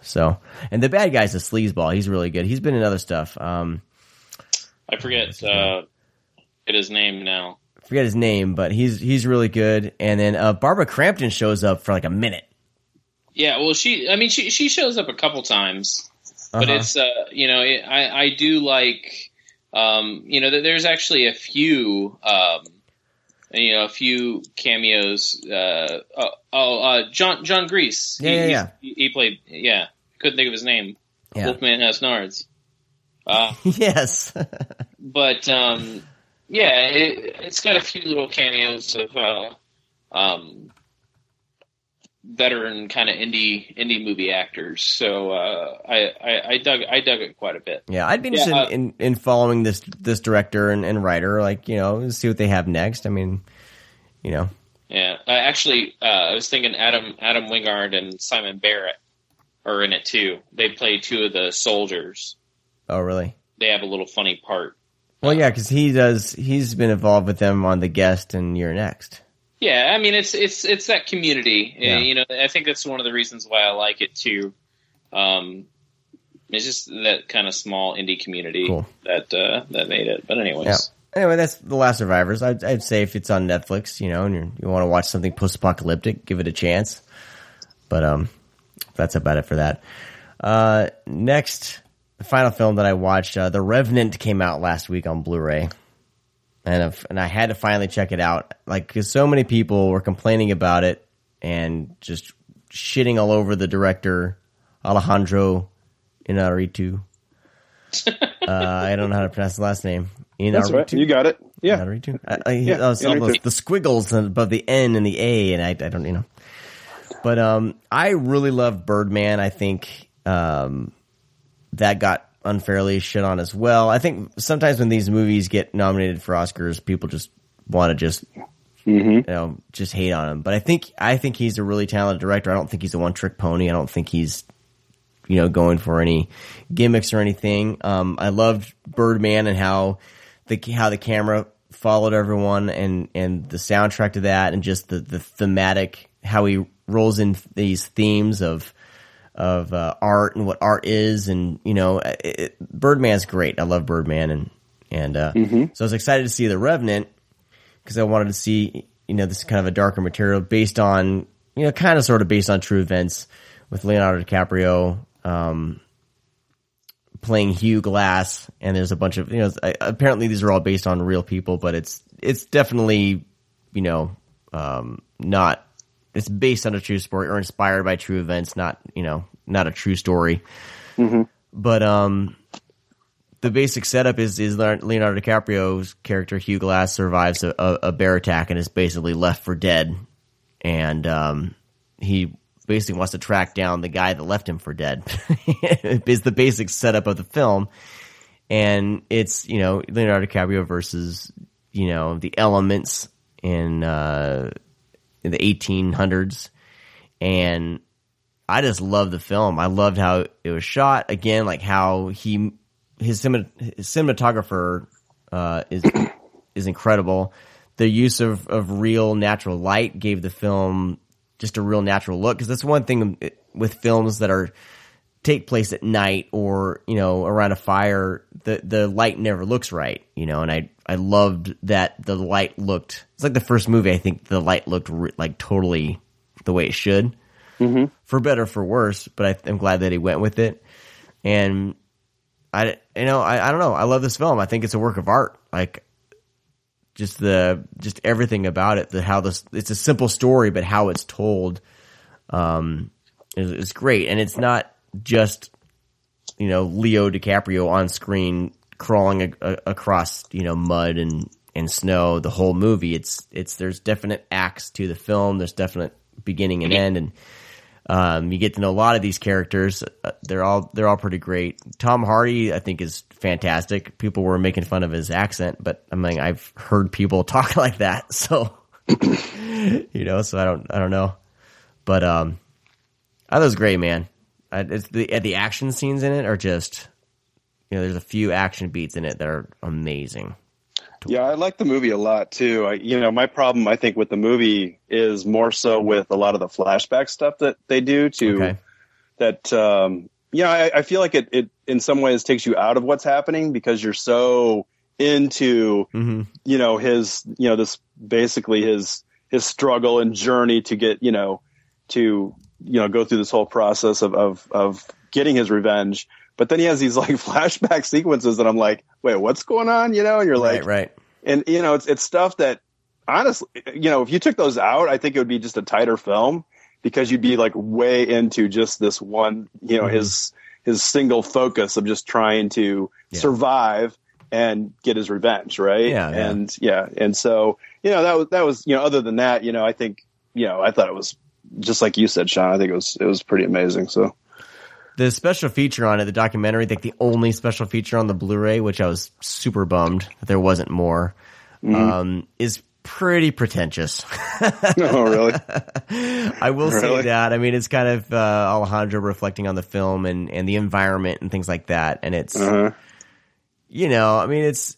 So, and the bad guy's a sleazeball. He's really good. He's been in other stuff. Um, I forget uh, his name now. forget his name, but he's he's really good. And then uh, Barbara Crampton shows up for like a minute. Yeah, well, she. I mean, she she shows up a couple times, but Uh-huh. it's uh, you know, it, I I do like, um, you know, th- there's actually a few, um, you know, a few cameos. Uh, oh, oh uh, John John Gries. Yeah, yeah, yeah. He, he played. Yeah, couldn't think of his name. Yeah. Wolfman has nards. Uh, (laughs) yes. but um, yeah, it, it's got a few little cameos of uh, um, veteran kind of indie indie movie actors. So uh, I, I I dug I dug it quite a bit. yeah, I'd be interested Yeah, uh, in, in following this this director and, and writer, like you know, see what they have next. I mean, you know, Yeah, uh, actually, uh, I was thinking Adam Adam Wingard and Simon Barrett are in it too. They play two of the soldiers. oh really? They have a little funny part. Well, yeah, because he does. He's been involved with them on the guest and You're Next. Yeah, I mean it's it's it's that community. Uh, Yeah. You know, I think that's one of the reasons why I like it too. Um, it's just that kind of small indie community Cool. that uh, that made it. But anyways, Yeah. Anyway, that's the Last Survivors. I'd, I'd say if it's on Netflix, you know, and you're, you want to watch something post-apocalyptic, give it a chance. But um, that's about it for that. Uh, next, the final film that I watched, uh, The Revenant, came out last week on Blu-ray. I and and I had to finally check it out, like because so many people were complaining about it and just shitting all over the director Alejandro Inarritu. (laughs) uh, I don't know how to pronounce the last name. Inarritu. That's right. You got it. Yeah. Inarritu. I, I, Yeah, I saw the, Inarritu. the squiggles above the N and the A, and I, I don't, you know. But um, I really love Birdman. I think um, that got unfairly shit on as well. I think sometimes when these movies get nominated for Oscars, people just want to just you know just hate on him. But I think I think he's a really talented director. I don't think he's a one trick pony. I don't think he's you know going for any gimmicks or anything. Um, I loved Birdman and how the how the camera followed everyone and and the soundtrack to that and just the the thematic how he rolls in these themes of of uh, art and what art is and you know it, it, Birdman's great. I love Birdman and and uh, so I was excited to see The Revenant because I wanted to see you know this kind of a darker material based on you know kind of sort of based on true events with Leonardo DiCaprio um, playing Hugh Glass and there's a bunch of you know apparently these are all based on real people but it's it's definitely you know um, not it's based on a true story or inspired by true events not you know not a true story. But um the basic setup is is Leonardo DiCaprio's character Hugh Glass survives a, a, bear attack and is basically left for dead, and um, he basically wants to track down the guy that left him for dead. (laughs) is the basic setup of the film, and it's you know Leonardo DiCaprio versus you know the elements in uh, in the eighteen hundreds, and I just love the film. I loved how it was shot. Again, like how he his, his cinematographer uh, is (coughs) is incredible. The use of, of real natural light gave the film just a real natural look because that's one thing with films that are take place at night or you know around a fire the the light never looks right you know and i i loved that the light looked it's like the first movie i think the light looked re- like totally the way it should. For better or for worse but I, i'm glad that he went with it. And i you know I, I don't know i love this film. I think it's a work of art. Like just the just everything about it the how this it's a simple story but how it's told um is, is great. And it's not just you know leo dicaprio on screen crawling a, a, across you know mud and and snow the whole movie it's it's there's definite acts to the film there's definite beginning and end and um, you get to know a lot of these characters. Uh, they're all they're all pretty great. Tom Hardy, I think, is fantastic. People were making fun of his accent, but I mean, I've heard people (laughs) talk like that, so (laughs) you know. So I don't I don't know, but um, I was great, man. I, it's the the action scenes in it are just you know, there's a few action beats in it that are amazing. Yeah, I like the movie a lot too. I, you know, my problem I think with the movie is more so with a lot of the flashback stuff that they do to Okay. that. Um, you know, I, I feel like it, it in some ways takes you out of what's happening because you're so into hmm you know his you know this basically his his struggle and journey to get you know to you know go through this whole process of of of getting his revenge but then he has these like (laughs) flashback sequences that I'm like wait what's going on you know and you're like right, right. and you know it's it's stuff that honestly you know if you took those out I think it would be just a tighter film because you'd be like way into just this one you know Mhm. his his single focus of just trying to Yeah. survive and get his revenge right Yeah, yeah. and yeah and so you know that was that was you know other than that you know I think you know I thought it was just like you said Sean I think it was it was pretty amazing so The special feature on it, the documentary, like the only special feature on the Blu-ray, which I was super bummed that there wasn't more, um, is pretty pretentious. (laughs) oh really (laughs) I will say that. I mean, it's kind of uh, Alejandro reflecting on the film and, and the environment and things like that. And it's, uh-huh. you know, I mean, it's,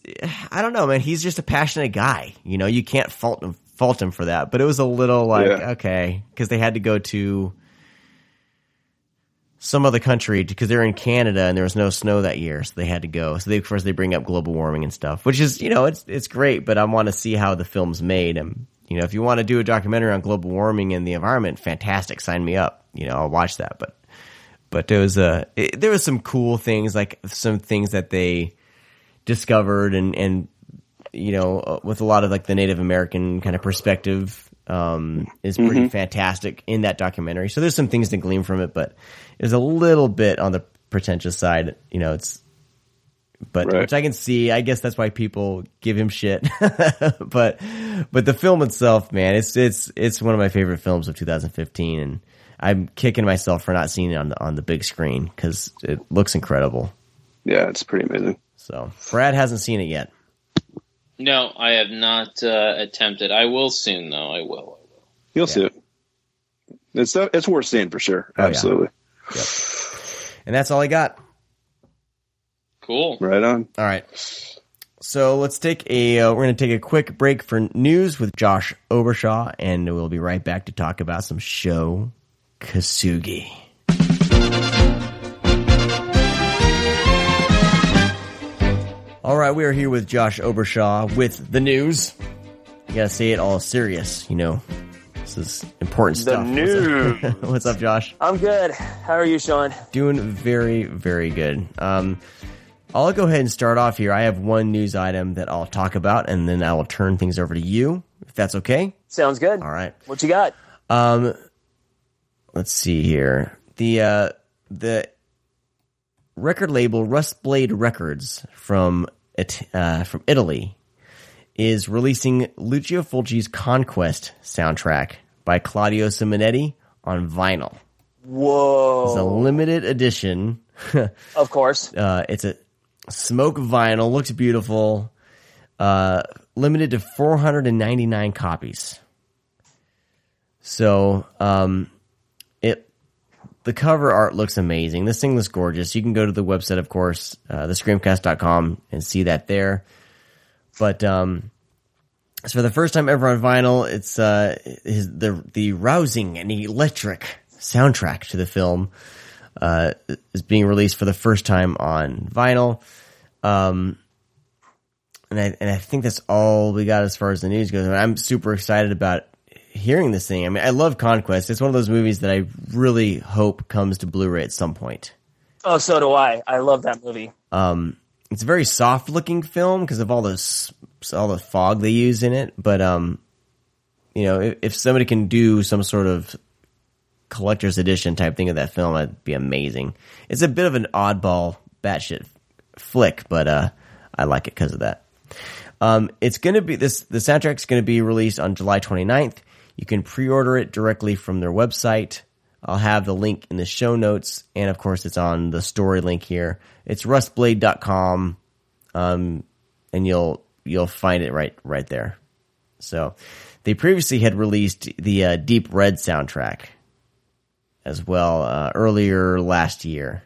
I don't know, man. He's just a passionate guy. You know, you can't fault him, fault him for that. But it was a little like, Yeah. okay, because they had to go to some other country because they're in Canada and there was no snow that year, so they had to go. So they, of course, they bring up global warming and stuff, which is, you know, it's it's great. But I want to see how the film's made. And you know, if you want to do a documentary on global warming and the environment, fantastic. Sign me up. You know, I'll watch that. But but there was a it, there was some cool things like some things that they discovered and and you know, uh, with a lot of like the Native American kind of perspective, um, is pretty fantastic in that documentary. So there's some things to glean from it, but it's a little bit on the pretentious side. You know, it's, but Right. which I can see. I guess that's why people give him shit. (laughs) but, but the film itself, man, it's it's it's one of my favorite films of 2015, and I'm kicking myself for not seeing it on the on the big screen because it looks incredible. Yeah, it's pretty amazing. So Brad hasn't seen it yet. No, I have not uh, attempted. I will soon, though. I will. I will. You'll see it. It's it's worth seeing for sure. Oh, yeah. Absolutely. And that's all I got. Cool. Right on. All right. So let's take a. Uh, we're going to take a quick break for news with Josh Obershaw, and we'll be right back to talk about some Sho Kosugi. All right, we are here with Josh Obershaw with the news. You gotta say it all serious, you know. This is important The stuff. The news. What's up, (laughs) What's up Josh? I'm good. How are you, Sean? Doing very, very good. Um, I'll go ahead and start off here. I have one news item that I'll talk about, and then I will turn things over to you, if that's okay. Sounds good. All right. What you got? Um, let's see here. The uh, the record label Rustblade Records from it uh, from Italy is releasing Lucio Fulci's Conquest soundtrack by Claudio Simonetti on vinyl. Whoa! It's a limited edition. (laughs) Of course. Uh, it's a smoke vinyl, looks beautiful. Uh, limited to 499 copies. So, um, the cover art looks amazing. This thing looks gorgeous. You can go to the website, of course, uh, thescreamcast.com and see that there. But um, so for the first time ever on vinyl, it's uh, his, the the rousing and electric soundtrack to the film uh, is being released for the first time on vinyl. Um, and I and I think that's all we got as far as the news goes. I'm super excited about hearing this thing. I mean, I love Conquest. It's one of those movies that I really hope comes to Blu-ray at some point. Oh, so do I. I love that movie. Um, it's a very soft looking film because of all this all the fog they use in it. But um, you know, if, if somebody can do some sort of collector's edition type thing of that film, that'd be amazing. It's a bit of an oddball batshit flick, but uh, I like it because of that. Um, it's going to be this. The soundtrack's going to be released on July 29th. You can pre-order it directly from their website. I'll have the link in the show notes, and of course, it's on the story link here. It's rustblade.com, um, and you'll you'll find it right right there. So, they previously had released the uh, Deep Red soundtrack as well uh, earlier last year,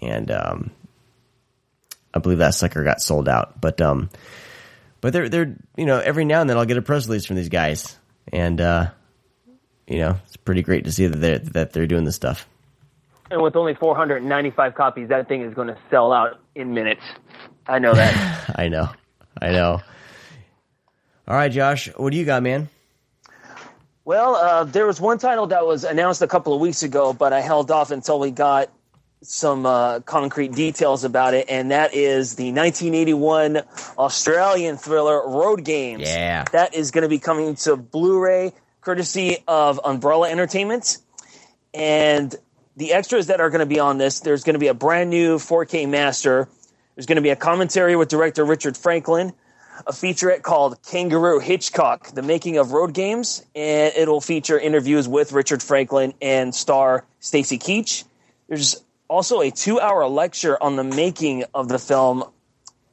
and um, I believe that sucker got sold out. But um, but they're they're you know every now and then I'll get a press release from these guys, and uh, you know it's pretty great to see that they're that they're doing this stuff. And with only 495 copies, that thing is going to sell out in minutes. I know that. (laughs) I know, I know. All right, Josh, what do you got, man? well, uh, there was one title that was announced a couple of weeks ago, but I held off until we got some uh, concrete details about it, and that is the 1981 Australian thriller Road Games. Yeah. That is going to be coming to Blu-ray, courtesy of Umbrella Entertainment. And the extras that are going to be on this, there's going to be a brand new 4K master. There's going to be a commentary with director Richard Franklin, a featurette called Kangaroo Hitchcock: The Making of Road Games, and it'll feature interviews with Richard Franklin and star Stacy Keach. There's also a two-hour lecture on the making of the film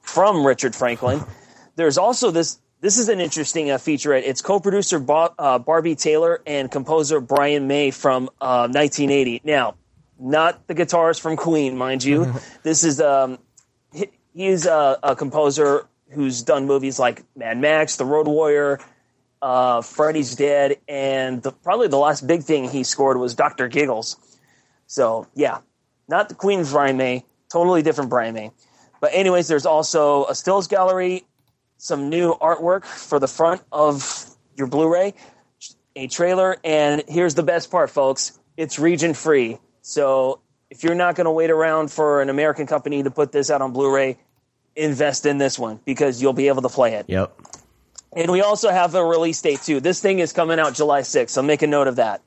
from Richard Franklin. There's also this. This is an interesting uh, featurette. It's co-producer uh, Barbie Taylor and composer Brian May from uh, 1980. Now, not the guitarist from Queen, mind you. (laughs) this is um, he- he's a, a composer who's done movies like Mad Max, The Road Warrior, uh, Freddy's Dead, and the, probably the last big thing he scored was Doctor Giggles. So yeah, not the Queen's Brian May, totally different Brian But anyways, there's also a stills gallery, some new artwork for the front of your Blu-ray, a trailer, and here's the best part, folks. It's region free. So if you're not going to wait around for an American company to put this out on Blu-ray, invest in this one because you'll be able to play it. Yep. And we also have a release date too. This thing is coming out July 6th, so make a note of that.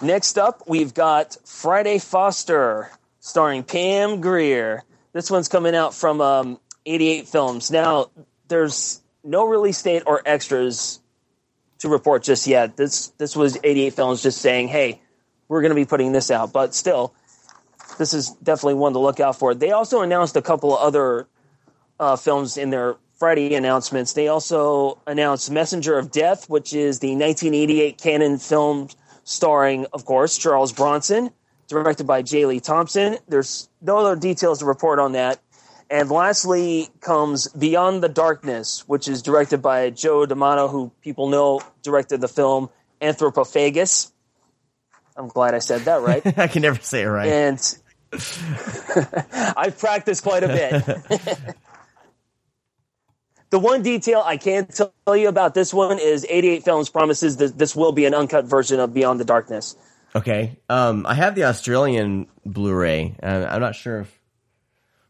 Next up, we've got Friday Foster, starring Pam Grier. This one's coming out from um, 88 Films. Now, there's no release date or extras to report just yet. This this was 88 Films just saying, "Hey, we're going to be putting this out." But still, this is definitely one to look out for. They also announced a couple of other uh, films in their Friday announcements. They also announced Messenger of Death, which is the 1988 Cannon film starring, of course, Charles Bronson, directed by J. Lee Thompson. There's no other details to report on that. And lastly comes Beyond the Darkness, which is directed by Joe D'Amato, who people know directed the film Anthropophagus. I'm glad I said that right. (laughs) I can never say it right. and (laughs) (laughs) I've practiced quite a bit. The one detail I can tell you about this one is 88 Films promises that this will be an uncut version of Beyond the Darkness. Okay. Um, I have the Australian Blu-ray, I'm not sure if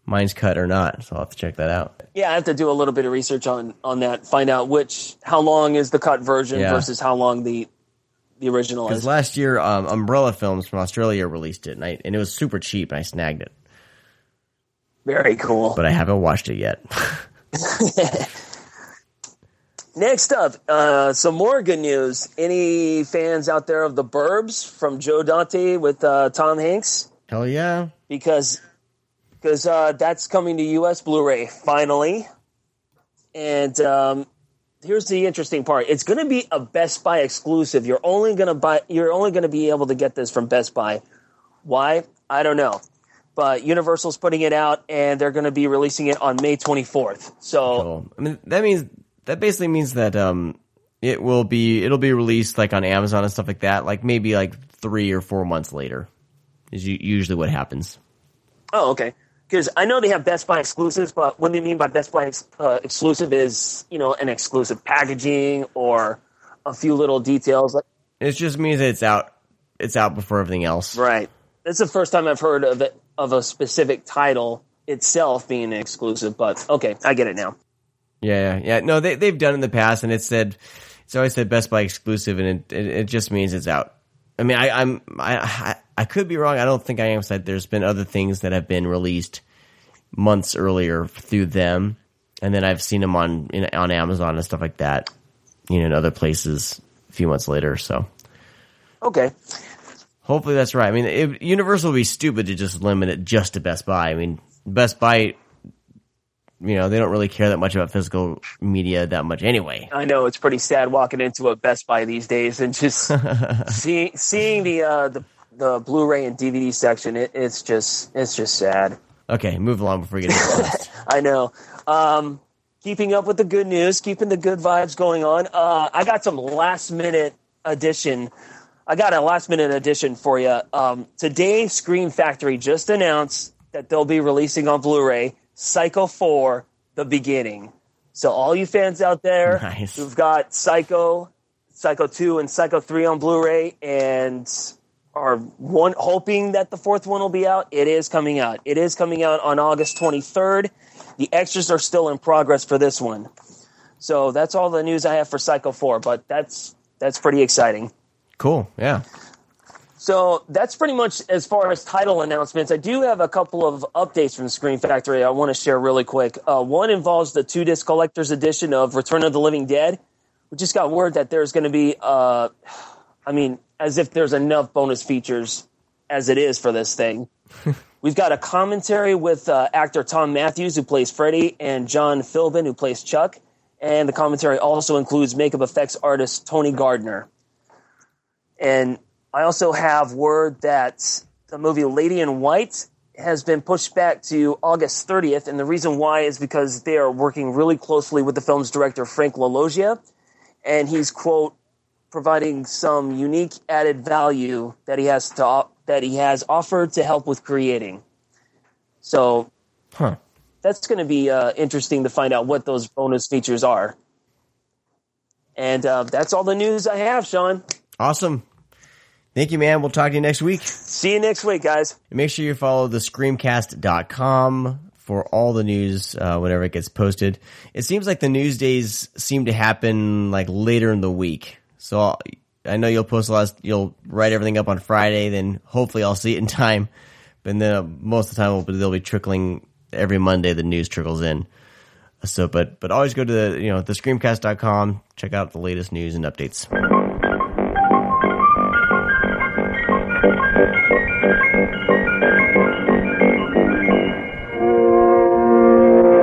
mine's cut or not, so I'll have to check that out. Yeah, I have to do a little bit of research on on that, find out which how long is the cut version Yeah. versus how long the the original Because last year, um, Umbrella Films from Australia released it, and, I, and it was super cheap, and I snagged it, Very cool. but I haven't watched it yet. (laughs) (laughs) Next up, uh, some more good news. Any fans out there of The Burbs from Joe Dante with uh, Tom Hanks? Hell yeah! because because uh, that's coming to U.S. Blu-ray finally. And um, here's the interesting part: it's going to be a Best Buy exclusive. You're only going to buy. You're only going to be able to get this from Best Buy. Why? I don't know. But Universal's putting it out, and they're going to be releasing it on May 24th. So Cool. I mean, that means that basically means that um, it will be it'll be released like on Amazon and stuff like that, like maybe like three or four months later, is usually what happens. Oh, okay. Because I know they have Best Buy exclusives, but what they mean by Best Buy ex- uh, exclusive is, you know, an exclusive packaging or a few little details. Like, It just means that it's out. It's out before everything else. right. That's the first time I've heard of it, of a specific title itself being an exclusive. But okay, I get it now. Yeah, yeah, yeah. No, they they've done in the past, and it said it's always said Best Buy exclusive, and it it, it just means it's out. I mean, I, I'm I, I I could be wrong. I don't think I am. Said there's been other things that have been released months earlier through them, and then I've seen them on in, on Amazon and stuff like that. You know, in other places a few months later. So Okay. Hopefully that's right. I mean, it, Universal would be stupid to just limit it just to Best Buy. I mean, Best Buy. You know, they don't really care that much about physical media that much anyway. I know it's pretty sad walking into a Best Buy these days and just (laughs) seeing seeing the uh, the the Blu-ray and DVD section. It, it's just it's just sad. Okay, move along before we get into. (laughs) I know. Um, keeping up with the good news, keeping the good vibes going on. Uh, I got some last minute addition. I got a last minute addition for you. Um, today, Scream Factory just announced that they'll be releasing on Blu-ray Psycho 4: The Beginning. So all you fans out there Nice. who've got Psycho, Psycho 2, and Psycho 3 on Blu-ray, and are one hoping that the fourth one will be out. It is coming out. It is coming out on August 23rd. The extras are still in progress for this one. So that's all the news I have for Psycho 4, but that's that's pretty exciting. Cool. Yeah. So that's pretty much as far as title announcements. I do have a couple of updates from Scream Factory I want to share really quick. Uh, one involves the two disc collector's edition of Return of the Living Dead. We just got word that there's going to be, uh, I mean, as if there's enough bonus features as it is for this thing. (laughs) We've got a commentary with uh, actor Thom Mathews, who plays Freddy, and John Philbin, who plays Chuck. And the commentary also includes makeup effects artist Tony Gardner. And I also have word that the movie Lady in White has been pushed back to August 30th. And the reason why is because they are working really closely with the film's director, Frank LaLoggia. And he's, quote, providing some unique added value that he has to that he has offered to help with creating. So Huh. that's going to be uh, interesting to find out what those bonus features are. And uh, that's all the news I have, Sean. Awesome. Thank you, man. We'll talk to you next week. See you next week, guys. And make sure you follow the screamcast.com for all the news uh, whenever it gets posted. It seems like the news days seem to happen like later in the week. So I'll, I know you'll post a lot. Of, you'll write everything up on Friday. Then hopefully I'll see it in time. But then most of the time they'll be trickling every Monday. The news trickles in. So, but but always go to the you know the screamcast.com. Check out the latest news and updates.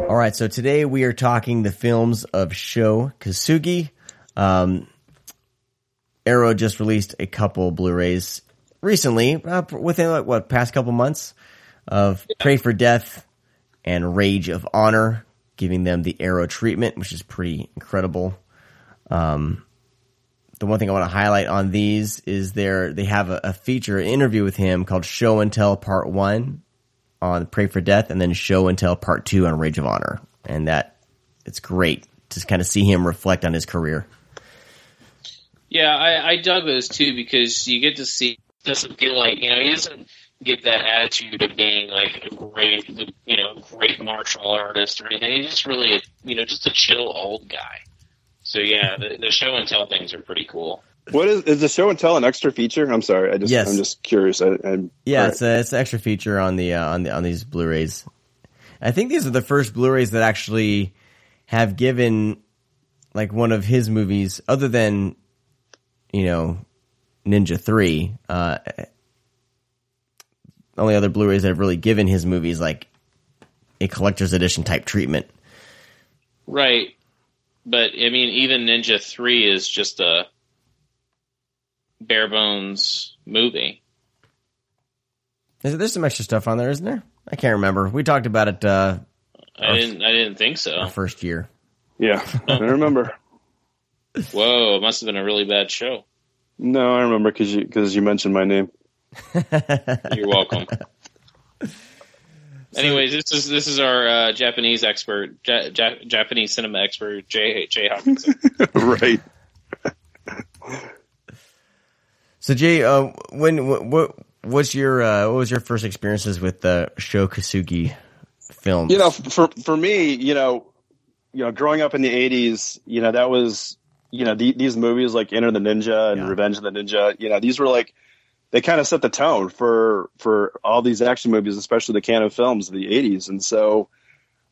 All right, so today we are talking the films of Sho Kosugi. Um, Arrow just released a couple Blu-rays recently, uh, within like what past couple months of Pray for Death and Rage of Honor, giving them the Arrow treatment, which is pretty incredible. Um, the one thing I want to highlight on these is there they have a, a feature an interview with him called Sho and Tell Part One on Pray for Death, and then Sho and Tell Part Two on Rage of Honor, and that it's great to kind of see him reflect on his career. Yeah, I, I dug those too because you get to see. Doesn't feel like you know he doesn't get that attitude of being like a great, you know, great martial artist or anything. He's just really, you know, just a chill old guy. So yeah, the, the show and tell things are pretty cool. What is is the show and tell an extra feature? I'm sorry, I just Yes. I'm just curious. I, I'm, Yeah, all it's a, it's an extra feature on the uh, on the on these Blu-rays. I think these are the first Blu-rays that actually have given like one of his movies, other than you know Ninja Three. Uh, only other Blu-rays that have really given his movies like a collector's edition type treatment. Right. But I mean, even Ninja Three is just a bare bones movie. There's, there's some extra stuff on there, isn't there? I can't remember. We talked about it uh, I didn't. I didn't think so. our first year. Yeah, I (laughs) remember. Whoa, it must have been a really bad show. No, I remember because you because you mentioned my name. You're welcome. (laughs) Anyways, this is this is our uh, Japanese expert, ja- ja- Japanese cinema expert, Jay Jay Hawkinson. (laughs) right. So Jay, uh, when what, what what's your uh, what was your first experiences with the Sho Kosugi films? You know, for for me, you know, you know, growing up in the '80s, you know, that was, you know, the, these movies like Enter the Ninja and Yeah. Revenge of the Ninja. You know, these were like they kind of set the tone for for all these action movies, especially the Cannon films of the '80s. And so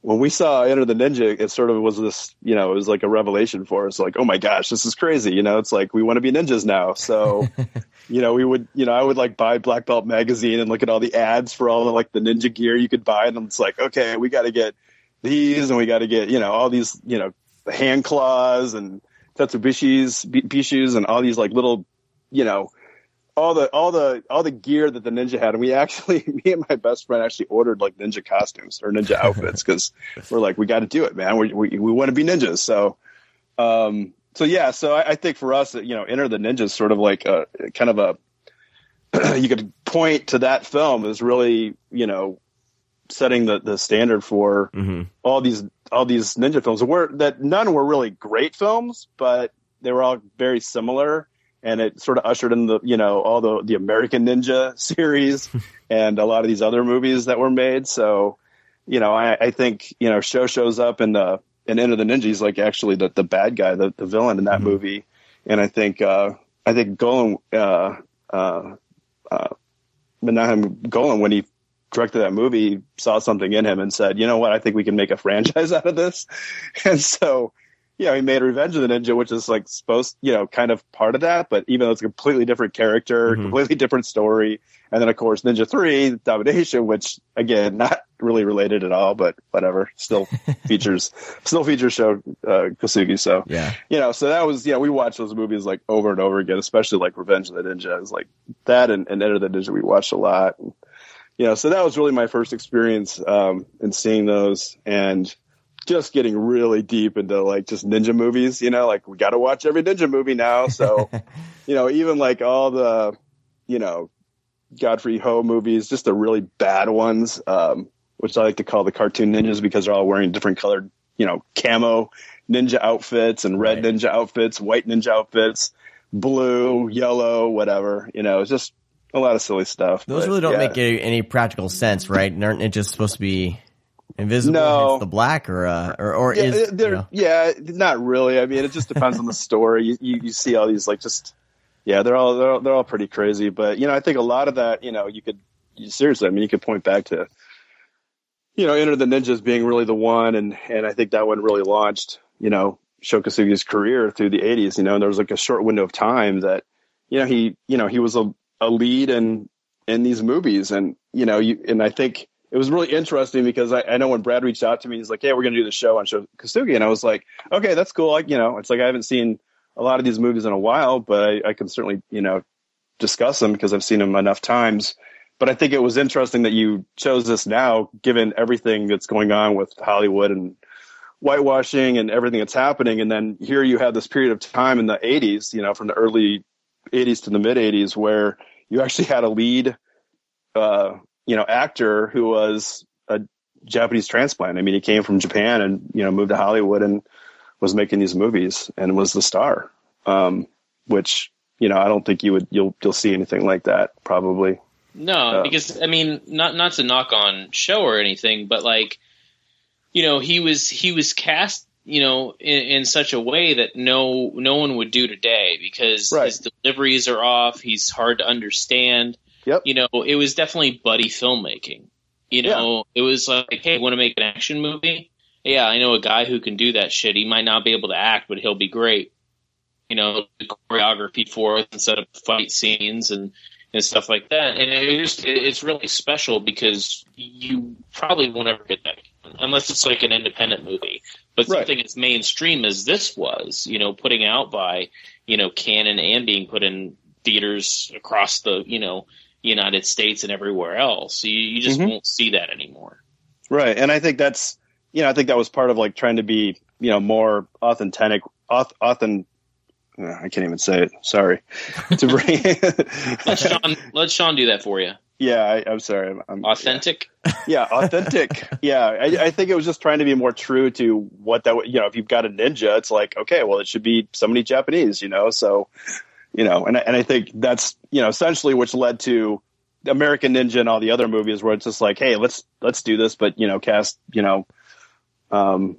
when we saw Enter the Ninja, it sort of was this, you know, it was like a revelation for us. Like, oh my gosh, this is crazy. You know, it's like we want to be ninjas now. So. (laughs) you know, we would, you know, I would like buy Black Belt magazine and look at all the ads for all the like the ninja gear you could buy, and it's like, okay, we got to get these, and we got to get, you know, all these, you know, hand claws and Tetsubishis, B- Bishus, and all these like little, you know, all the all the all the gear that the ninja had, and we actually, (laughs) me and my best friend actually ordered like ninja costumes or ninja (laughs) outfits because we're like, we got to do it, man. We we, we want to be ninjas, so. Um, so yeah, so I, I think for us, you know, Enter the Ninja is sort of like a kind of a (clears throat) you could point to that film as really, you know, setting the, the standard for hmm all these all these ninja films. Were that none were really great films, but they were all very similar, and it sort of ushered in the you know all the the American Ninja (laughs) series (laughs) and a lot of these other movies that were made. So, you know, I, I think you know Sho shows up in the in End of the Ninja. He's like actually the the bad guy, the the villain in that Mhm. movie, and I think uh, I think Golan uh, uh, uh, Menahem Golan when he directed that movie saw something in him and said, you know what, I think we can make a franchise (laughs) out of this. And so, you know, he made Revenge of the Ninja, which is like supposed, you know, kind of part of that, but even though it's a completely different character, Mhm. completely different story. And then of course Ninja 3, Domination, which again, (laughs) not really related at all, but whatever, still (laughs) features, still features Sho, uh, Kosugi. So, Yeah. you know, so that was, you know, we watched those movies like over and over again, especially like Revenge of the Ninja. It was like that and, and Enter the Ninja we watched a lot. And, you know, so that was really my first experience um, in seeing those and just getting really deep into like just ninja movies, you know, like we got to watch every ninja movie now. So, (laughs) you know, even like all the, you know, Godfrey Ho movies, just the really bad ones, um, which I like to call the cartoon ninjas because they're all wearing different colored, you know, camo ninja outfits and red Right. ninja outfits, white ninja outfits. blue, yellow, whatever. You know, it's just a lot of silly stuff. Those but, really don't yeah. make any, practical sense, right? And Aren't it just supposed to be invisible? No. the black, or uh, or or Yeah, is they're- you know, yeah, not really. I mean, it just depends on the story. You, you you see all these like just yeah, they're all they're all, they're all pretty crazy. But you know, I think a lot of that, you know, you could you, seriously, I mean, you could point back to you know, Enter the Ninjas being really the one, and and I think that one really launched you know Sho Kosugi's career through the '80s. You know, and there was like a short window of time that you know he you know he was a, a lead in in these movies, and you know, you and I think it was really interesting because I, I know when Brad reached out to me, he's like, "Hey, we're going to do the show on Sho Kosugi," and I was like, "Okay, that's cool." Like, you know, it's like I haven't seen a lot of these movies in a while, but I, I can certainly you know discuss them because I've seen them enough times. But I think it was interesting that you chose this now, given everything that's going on with Hollywood and whitewashing and everything that's happening. And then here you have this period of time in the 80s, you know, from the early 80s to the mid 80s, where you actually had a lead, uh, you know, actor who was a Japanese transplant. I mean, he came from Japan and, you know, moved to Hollywood and was making these movies and was the star. Um, which, you know, I don't think you would, you'll, you'll see anything like that probably. No, Uh, because I mean, not not to knock on Sho or anything, but like, you know, he was he was cast, you know, in, in such a way that no no one would do today because Right. his deliveries are off. He's hard to understand. Yep. You know, it was definitely buddy filmmaking. You know, it was like, hey, want to make an action movie? Yeah, I know a guy who can do that shit. He might not be able to act, but he'll be great. You know, the choreography for it instead of fight scenes and and stuff like that. And it just it, it's really special because you probably won't ever get that unless it's like an independent movie. But Right. something as mainstream as this was, you know, putting out by you know Cannon and being put in theaters across the you know United States and everywhere else, you, you just Mhm. won't see that anymore. Right. And I think that's, you know, I think that was part of like trying to be, you know, more authentic, auth, authen, uh, I can't even say it. Sorry. (laughs) to bring, (laughs) Let Sean let Sean do that for you. yeah, I, I'm sorry. I'm, I'm Authentic. Yeah, authentic. (laughs) yeah. I, I think it was just trying to be more true to what that, you know, if you've got a ninja, it's like, okay, well, it should be somebody Japanese, you know? So, you know, and, I- and I think that's, you know, essentially which led to American Ninja and all the other movies where it's just like, hey, let's, let's do this, but, you know, cast, you know, um,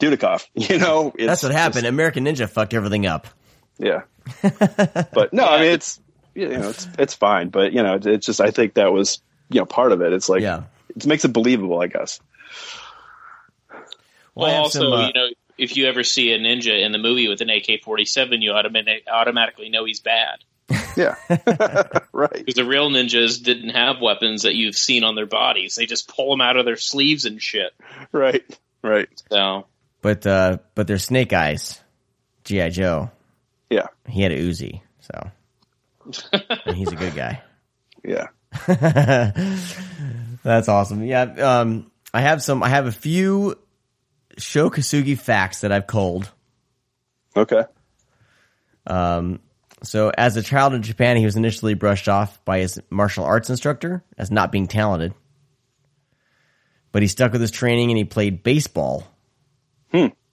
Dudikoff, (laughs) you know, it's that's what happened. just- American Ninja fucked everything up. yeah. (laughs) but no, I mean, it's, you know, it's, it's fine, but you know, it's, it's just, I think that was, you know, part of it. It's like, yeah. it makes it believable, I guess. Well, Well, have also, some, uh, you know, if you ever see a ninja in the movie with an AK forty seven, you automatic, automatically know he's bad. Yeah. (laughs) right. Because the real ninjas didn't have weapons that you've seen on their bodies; they just pull them out of their sleeves and shit. Right. Right. So but uh, but they're Snake Eyes, GI Joe. Yeah. He had a Uzi, so (laughs) and he's a good guy. Yeah. (laughs) That's awesome. Yeah, um, I have some. I have a few Sho Kosugi facts that I've culled. Okay. Um, so, as a child in Japan, he was initially brushed off by his martial arts instructor as not being talented. But he stuck with his training and he played baseball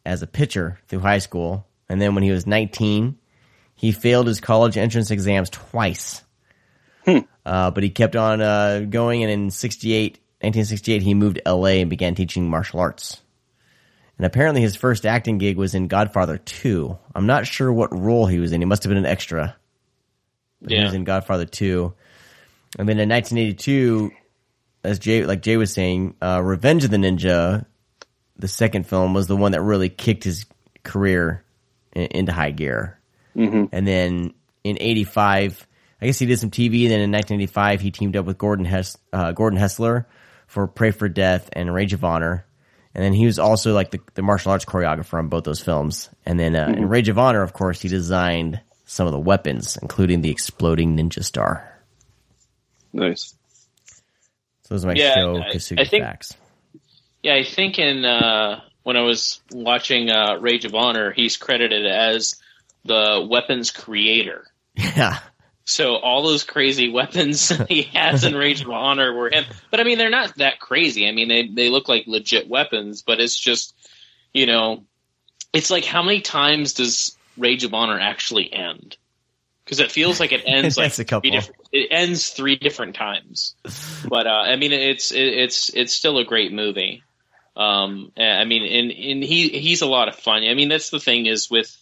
as a pitcher through high school. And then when he was 19, he failed his college entrance exams twice. Uh, but he kept on uh, going, and in 68, 1968, he moved to LA and began teaching martial arts. And apparently, his first acting gig was in Godfather 2. I'm not sure what role he was in. He must have been an extra. But He was in Godfather 2. And then in 1982, as Jay, like Jay was saying, uh, Revenge of the Ninja, the second film, was the one that really kicked his career in, into high gear. And then in 85, I guess he did some TV. And then in 1985, he teamed up with Gordon, Hes- uh, Gordon Hessler for Pray for Death and Rage of Honor. And then he was also like the, the martial arts choreographer on both those films. And then uh, in Rage of Honor, of course, he designed some of the weapons, including the exploding ninja star. Nice. So those are my Yeah, Sho I- Kosugi I think- facts. yeah, I think in uh, when I was watching uh, Rage of Honor, he's credited as the weapons creator. (laughs) Yeah. So all those crazy (laughs) weapons he has in Rage of Honor were him. But I mean, they're not that crazy. I mean, they they look like legit weapons, but it's just, you know, it's like how many times does Rage of Honor actually end? because it feels like it (laughs) ends like a couple. three different, it ends three different times. But uh, I mean, it's it, it's it's still a great movie. Um, I mean, and and he he's a lot of fun. I mean, that's the thing is with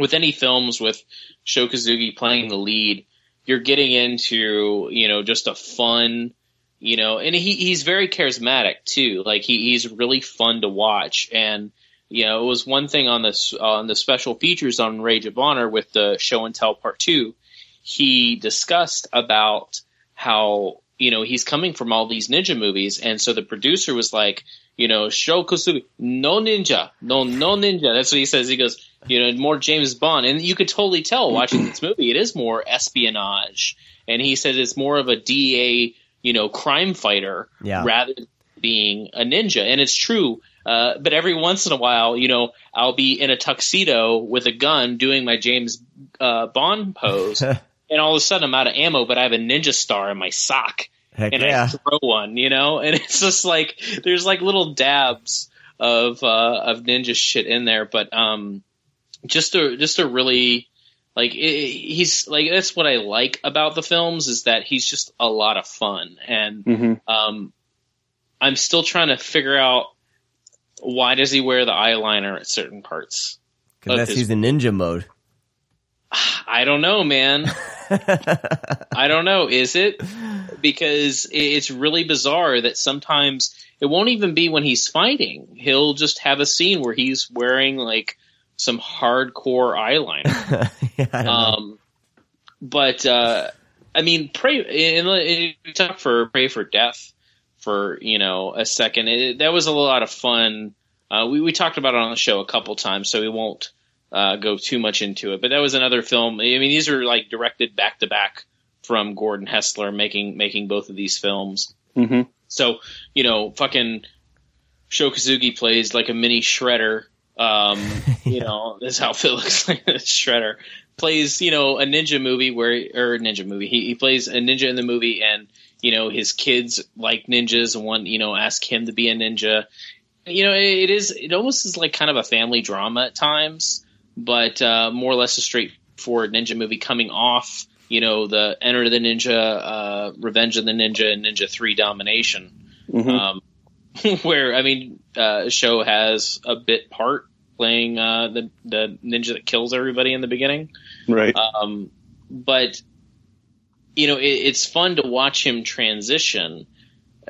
with any films with Sho Kosugi playing the lead, you're getting into you know just a fun you know and he he's very charismatic too. Like he, he's really fun to watch. And you know it was one thing on this on the special features on rage of honor with the show and tell part two. He discussed about how you know he's coming from all these ninja movies. And so the producer was like you know Sho Kosugi, no ninja no no ninja. That's what he says. He goes you know more James Bond. And you could totally tell watching this movie it is more espionage. And he said it's more of a DA you know crime fighter Yeah. rather than being a ninja. And it's true uh, but every once in a while you know I'll be in a tuxedo with a gun doing my James uh, Bond pose (laughs) and all of a sudden I'm out of ammo but I have a ninja star in my sock. Heck and yeah. I throw one, you know, and (laughs) it's just like there's like little dabs of uh, of ninja shit in there, but um, just a just a really like it, he's like that's what I like about the films is that he's just a lot of fun, and hmm um, I'm still trying to figure out why does he wear the eyeliner at certain parts. Because that's his- he's in ninja mode. (sighs) I don't know, man. (laughs) I don't know. Is it? Because it's really bizarre that sometimes it won't even be when he's fighting. He'll just have a scene where he's wearing like some hardcore eyeliner. (laughs) yeah, I don't know. Um, but uh, I mean, pray. And and we talk for pray for death for you know a second. It, that was a lot of fun. Uh, we we talked about it on the show a couple times, so we won't uh, go too much into it. But that was another film. I mean, these are like directed back to back from Gordon Hessler making making both of these films. hmm So you know, fucking Sho Kosugi plays like a mini Shredder. Um, (laughs) you know, how Phil (laughs) looks like a Shredder. Plays, you know, a ninja movie where or a ninja movie. He, he plays a ninja in the movie, and you know his kids like ninjas and want you know ask him to be a ninja. You know, it, it is it almost is like kind of a family drama at times, but uh, more or less a straightforward ninja movie coming off. You know, the Enter the Ninja, uh, Revenge of the Ninja, and Ninja Three Domination hmm um, (laughs) where I mean, uh, Sho has a bit part playing uh, the the ninja that kills everybody in the beginning. Right. Um, but you know, it, it's fun to watch him transition,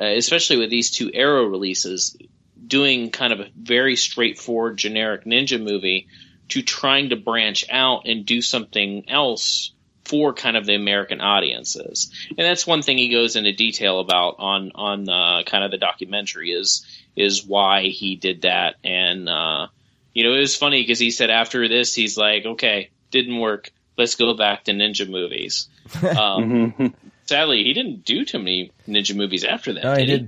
uh, especially with these two Arrow releases, doing kind of a very straightforward generic ninja movie to trying to branch out and do something else for kind of the American audiences. And that's one thing he goes into detail about on on uh, kind of the documentary is is why he did that. And uh, you know, it was funny because he said after this, he's like, okay, didn't work. Let's go back to ninja movies. (laughs) Um, hmm sadly, he didn't do too many ninja movies after that. no, he did he?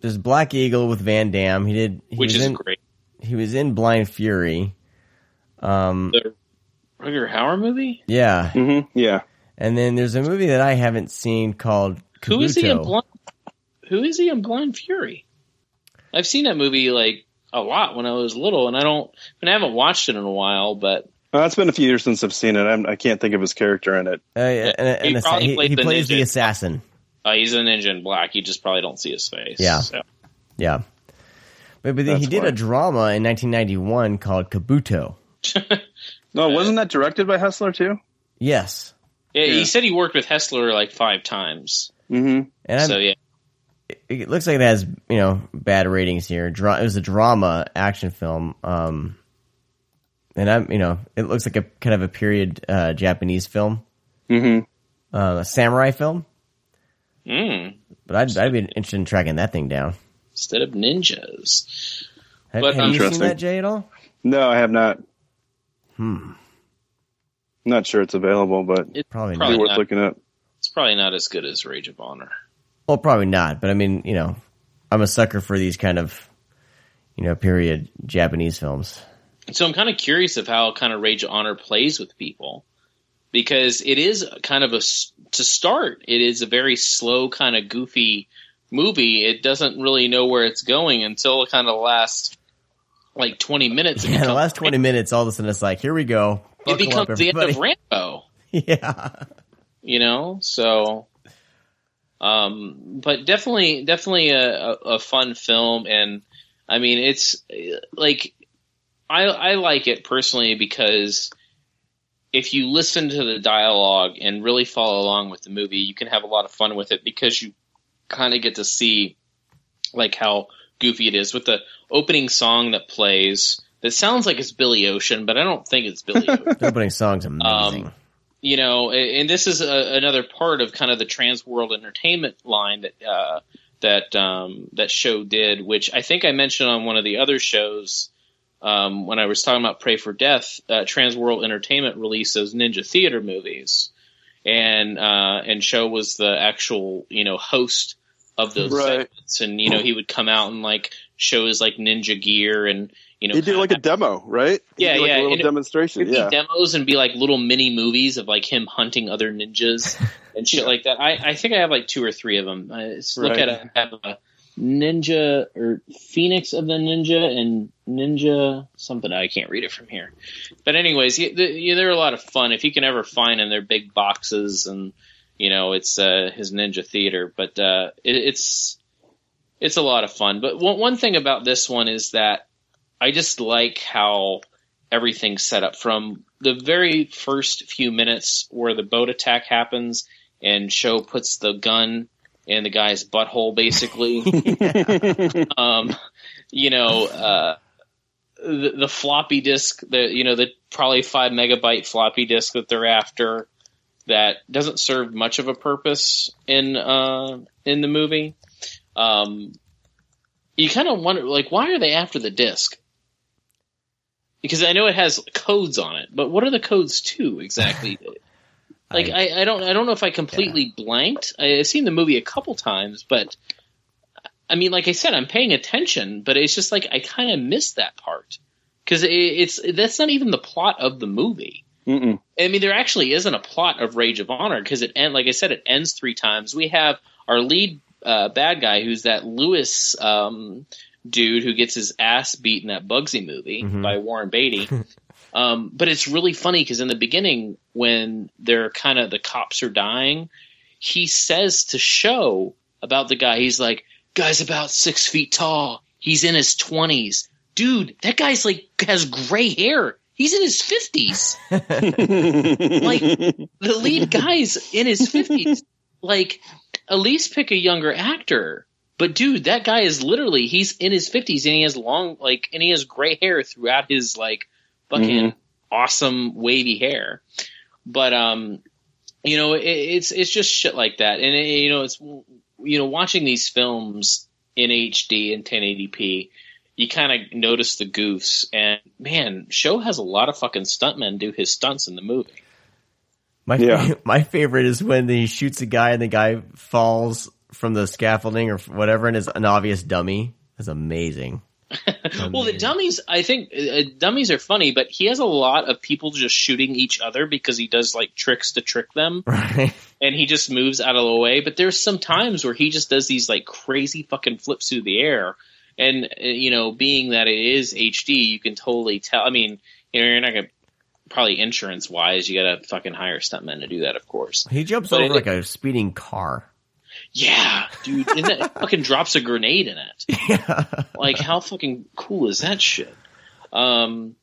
There's Black Eagle with Van Damme. He did. He Which was is in, great. He was in Blind Fury. Um, The Rutger Hauer movie. yeah, hmm Yeah. and then there's a movie that I haven't seen called Kabuto. Who is he in Blind? Who is he in Blind Fury? I've seen that movie like a lot when I was little, and I don't. I, mean, I haven't watched it in a while, but Well, it's been a few years since I've seen it. I'm, I can't think of his character in it. Uh, and, and He assa- probably he, played he the plays the assassin. uh, he's a ninja in black. You just probably don't see his face. Yeah. So. Yeah, but, but then he did why. a drama in 1991 called Kabuto. (laughs) No, wasn't that directed by Hessler too? Yes, Yeah, Yeah. he said he worked with Hessler like five times. hmm and I'm, so yeah, it looks like it has you know bad ratings here. Dra- it was a drama action film, um, and I'm you know it looks like a kind of a period uh, Japanese film, hmm uh, a samurai film. mm, But I'd, I'd be interested in tracking that thing down. instead of ninjas. Have, But, have you seen that, Jay, at all? No, I have not. Hmm, Not sure it's available, but It's Probably it'd probably be worth not. looking up. It's probably not as good as Rage of Honor. Well, probably not. But I mean, you know, I'm a sucker for these kind of you know period Japanese films. So I'm kind of curious of how kind of Rage of Honor plays with people because it is kind of a to start. It is a very slow, kind of goofy movie. It doesn't really know where it's going until kind of the last like 20 minutes. (laughs) Yeah, the last 20 minutes, all of a sudden it's like, here we go. It Buckle up, becomes the end of. Rambo. (laughs) Yeah. you know so um but definitely definitely a, a, a fun film. And i mean it's uh, like i i like it personally because if you listen to the dialogue and really follow along with the movie you can have a lot of fun with it because you kind of get to see like how goofy it is. With the opening song that plays that sounds like it's billy ocean but i don't think it's billy (laughs) ocean. The opening song's amazing. You know, and this is a, another part of kind of the Trans World Entertainment line that uh, that um, that Sho did, which I think I mentioned on one of the other shows um, when I was talking about Pray for Death. Uh, Trans World Entertainment released those Ninja Theater movies, and uh, and Sho was the actual you know host of those Right. segments, and you know he would come out and like show his like ninja gear and you know He did like a demo, right? He Yeah, like, yeah, a little and demonstration. Be Yeah, demos and be like little mini movies of like him hunting other ninjas (laughs) and shit like that. I, I think I have like two or three of them. I look at it. I have a Ninja or Phoenix of the Ninja and Ninja something. I can't read it from here. But anyways, yeah, they're a lot of fun if you can ever find them. They're big boxes and you know it's uh, his Ninja Theater. But uh, it, it's it's a lot of fun. But one one thing about this one is that I just like how everything's set up. From the very first few minutes where the boat attack happens and Sho puts the gun in the guy's butthole basically. (laughs) (laughs) Um you know uh the, the floppy disk the you know the probably five megabyte floppy disk that they're after that doesn't serve much of a purpose in uh in the movie. Um you kind of wonder like why are they after the disk because I know it has codes on it, but what are the codes to exactly? (laughs) like I, I don't I don't know if I completely blanked. I, I've seen the movie a couple times, but I mean, like I said, I'm paying attention, but it's just like I kind of missed that part because it, it's that's not even the plot of the movie. Mm-mm. I mean, there actually isn't a plot of Rage of Honor because it end like I said, it ends three times. We have our lead uh, bad guy, who's that Lewis um, dude who gets his ass beat in that Bugsy movie Mhm. by Warren Beatty. (laughs) um, but it's really funny because in the beginning, when they're kind of the cops are dying, he says to Sho about the guy. He's like, "Guy's about six feet tall. He's in his twenties, dude. That guy's like has gray hair." He's in his fifties (laughs) like the lead guy's in his 50s (laughs) like at least pick a younger actor but dude that guy is literally he's in his 50s and he has long like and he has gray hair throughout his like fucking Mhm. awesome wavy hair but um you know it, it's it's just shit like that and it, you know it's you know watching these films in HD and 1080p you kind of notice the goofs and man Sho has a lot of fucking stuntmen do his stunts in the movie My Yeah. (laughs) my favorite is when he shoots a guy and the guy falls from the scaffolding or whatever and is an obvious dummy. That's amazing. (laughs) Well, the dummies, I think uh, dummies are funny, but he has a lot of people just shooting each other because he does like tricks to trick them, (laughs) Right. and he just moves out of the way. But there's some times where he just does these like crazy fucking flips through the air, and uh, you know, being that it is HD, you can totally tell. I mean, you know, you're not gonna probably insurance wise, you gotta fucking hire stuntmen to do that, of course. He jumps But over it- like a speeding car. Yeah, dude, and that (laughs) fucking drops a grenade in it. Yeah. like how fucking cool is that shit um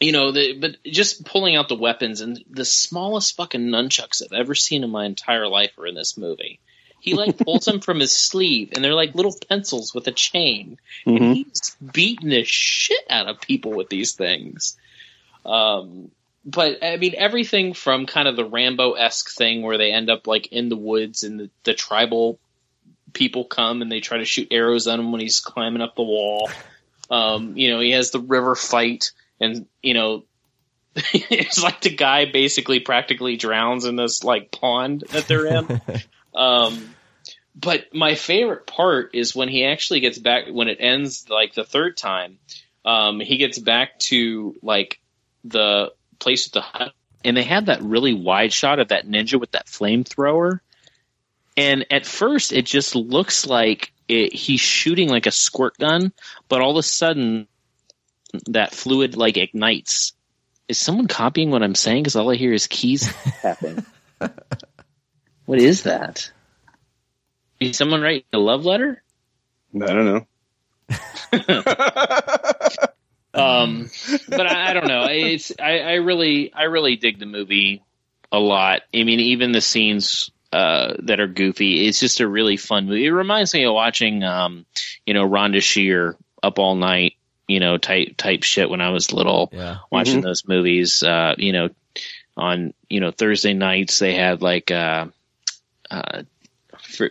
you know the, but just pulling out the weapons and the smallest fucking nunchucks i've ever seen in my entire life are in this movie he like pulls them from his sleeve and they're like little pencils with a chain and Mhm. he's beating the shit out of people with these things um but I mean everything from kind of the Rambo esque thing where they end up like in the woods and the, the tribal people come and they try to shoot arrows at him when he's climbing up the wall. (laughs) Um, you know, he has the river fight and you know (laughs) it's like the guy basically practically drowns in this like pond that they're in. (laughs) um but my favorite part is when he actually gets back when it ends like the third time. Um, he gets back to like the place with the hut, and they had that really wide shot of that ninja with that flamethrower. And at first, it just looks like it, he's shooting like a squirt gun, but all of a sudden, that fluid like ignites Is someone copying what I'm saying? Because all I hear is keys (laughs) tapping. what is that? Is someone writing a love letter? I don't know. (laughs) (laughs) Um, (laughs) but I, I don't know. It's I, I really I really dig the movie a lot. I mean, even the scenes uh, that are goofy. It's just a really fun movie. It reminds me of watching, um, you know, Rhonda Shear up all night, you know, type type shit when I was little, Yeah. watching Mhm. those movies. Uh, you know, on you know Thursday nights they had like uh, uh, for,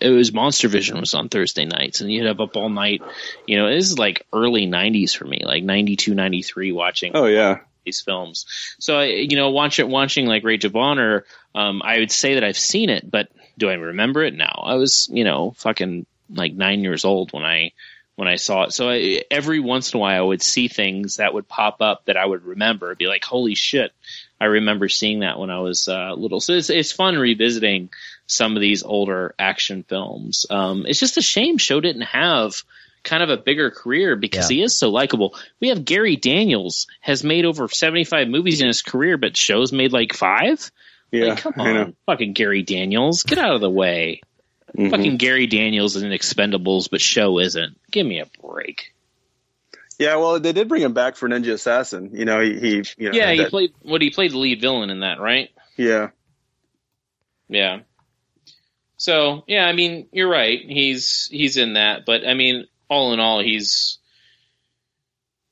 it was Monster Vision was on Thursday nights, and you'd have up all night. You know, this is like early '90s for me, like '92, '93, watching Oh yeah. these films. So I, you know, watch it, watching like Rage of Honor, um, I would say that I've seen it, but do I remember it now? I was, you know, fucking like nine years old when I when I saw it. So I, every once in a while, I would see things that would pop up that I would remember. Be like, holy shit, I remember seeing that when I was uh, little. So it's it's fun revisiting some of these older action films. Um, it's just a shame Sho didn't have kind of a bigger career because Yeah. he is so likable. We have Gary Daniels has made over 75 movies in his career, but Sho's made like five. Yeah. Like, come on, fucking Gary Daniels, get out of the way. Mhm. Fucking Gary Daniels is in Expendables, but Sho isn't. Give me a break. Yeah, well, they did bring him back for Ninja Assassin. You know, he, he you know, Yeah, he that- played what he played the lead villain in that, right? yeah, Yeah. So yeah, I mean, you're right. He's he's in that, but I mean, all in all, he's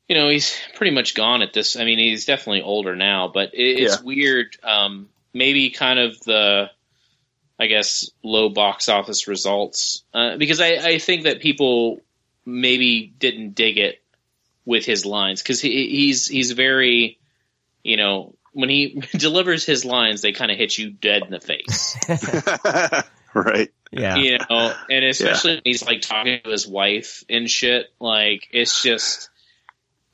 you know he's pretty much gone at this. I mean, he's definitely older now, but it, it's Yeah. weird. Um, maybe kind of the I guess low box office results uh, because I, I think that people maybe didn't dig it with his lines because he, he's he's very you know when he (laughs) delivers his lines they kind of hit you dead in the face (laughs) (laughs) right. Yeah. you know, and especially when he's like talking to his wife and shit. Like it's just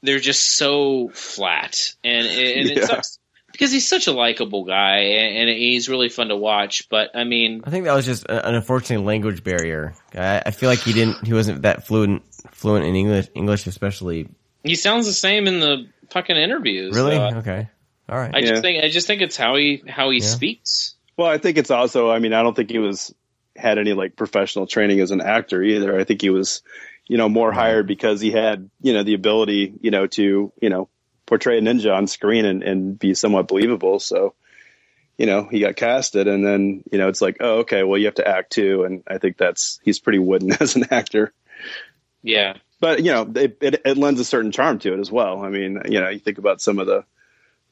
they're just so flat, and and Yeah. it sucks because he's such a likable guy and, and he's really fun to watch. But I mean, I think that was just an unfortunate language barrier. I, I feel like he didn't. He wasn't that fluent fluent in English. English, especially. He sounds the same in the fucking interviews. Really? so okay. All right. I Yeah. just think I just think it's how he how he Yeah. speaks. Well, I think it's also. I mean, I don't think he was had any like professional training as an actor either. I think he was, you know, more hired because he had, you know, the ability, you know, to, you know, portray a ninja on screen and, and be somewhat believable. So, you know, he got casted, and then, you know, it's like, oh, okay, well, you have to act too, and I think that's he's pretty wooden (laughs) as an actor. Yeah, but you know it, it, it lends a certain charm to it as well. I mean, you know, you think about some of the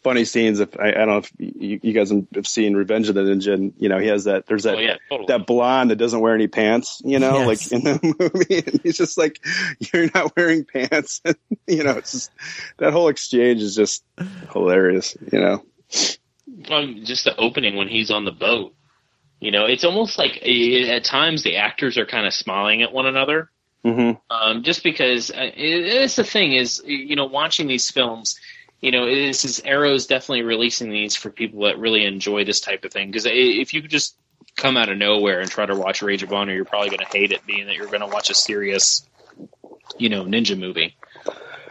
funny scenes. If I, I don't know if you, you guys have seen Revenge of the Ninja, and you know, he has that. There's that oh yeah, totally. that blonde that doesn't wear any pants. You know, Yes. like in the (laughs) movie, and he's just like, "You're not wearing pants." (laughs) you know, it's just that whole exchange is just hilarious. You know, um, just the opening when he's on the boat. You know, it's almost like eh, at times the actors are kind of smiling at one another. Hmm um, just because uh, it, it's the thing is you know watching these films you know this is arrow's definitely releasing these for people that really enjoy this type of thing. Because if you could just come out of nowhere and try to watch rage of honor you're probably going to hate it being that you're going to watch a serious you know ninja movie.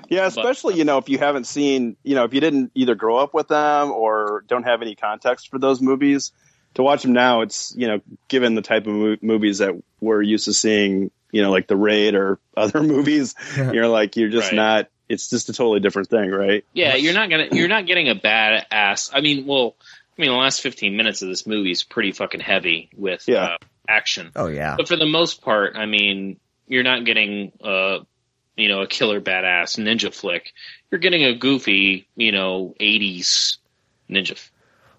Yeah, especially you know if you haven't seen, you know, if you didn't either grow up with them or don't have any context for those movies, to watch them now, it's you know, given the type of movies that we're used to seeing, you know, like The Raid or (laughs) other movies, you're like you're just Right. not. It's just a totally different thing, right? yeah you're not gonna you're not getting a bad ass i mean well i mean the last 15 minutes of this movie is pretty fucking heavy with Yeah. uh, action Oh yeah. But for the most part, I mean, you're not getting uh you know, a killer badass ninja flick. You're getting a goofy, you know, 80s ninja. f-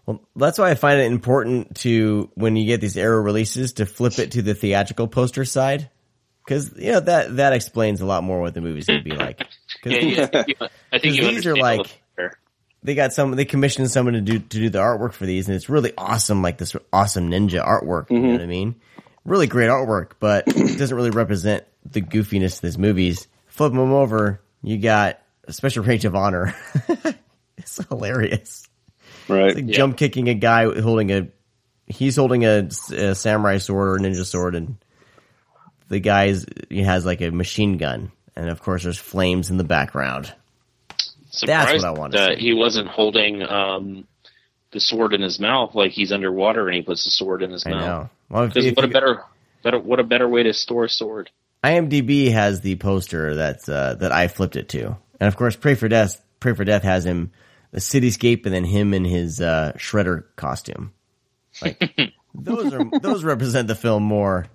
Well, that's why I find it important to when you get these Arrow releases to flip it to the theatrical poster side, because you know that that explains a lot more what the movie's going to be like. (laughs) Yeah, yeah, I think you, I think these are like- they got some they commissioned someone to do to do the artwork for these and it's really awesome like this awesome ninja artwork you know mm-hmm. what i mean? Really great artwork but it doesn't really represent the goofiness of these movies. Flip them over you got a special range of honor. (laughs) It's hilarious. Right. it's like jump kicking a guy holding a he's holding a, a samurai sword or a ninja sword and the guy's he has like a machine gun and of course there's flames in the background surprised what I wanna that see. he wasn't holding um, the sword in his mouth like he's underwater and he puts the sword in his I mouth. know. Well, what a better, better, what a better way to store a sword. IMDb has the poster that's uh, that I flipped it to, and of course, Pray for Death. Pray for Death has him the cityscape, and then him in his uh, shredder costume. Like (laughs) those are those represent the film more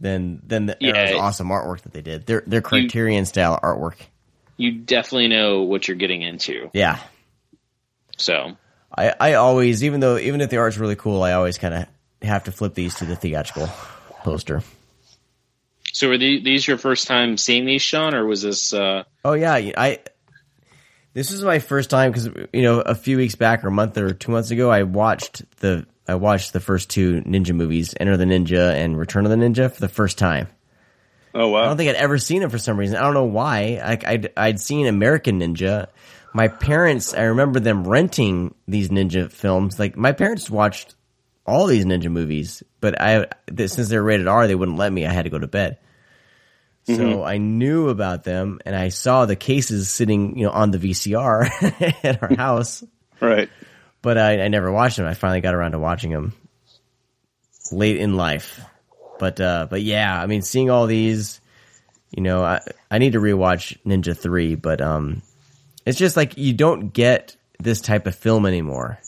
than than the Yeah. Arrow's awesome artwork that they did. Their their Criterion style artwork. You definitely know what you're getting into. Yeah, So I I always even though even if the art's really cool, I always kind of have to flip these to the theatrical poster. So were the, these your first time seeing these, Sean, or was this? Uh, Oh yeah, I. This is my first time because you know a few weeks back or a month or two months ago, I watched the I watched the first two ninja movies, Enter the Ninja and Return of the Ninja, for the first time. Oh wow! I don't think I'd ever seen them for some reason. I don't know why. Like I'd I'd seen American Ninja. My parents, I remember them renting these ninja films. Like my parents watched all these ninja movies, but I since they're rated R, they wouldn't let me. I had to go to bed. So mm-hmm. I knew about them, and I saw the cases sitting, you know, on the VCR (laughs) at our house, Right. But I, I never watched them. I finally got around to watching them late in life. But uh, but yeah, I mean, seeing all these, you know, I I need to rewatch Ninja Three, but um, it's just like you don't get this type of film anymore.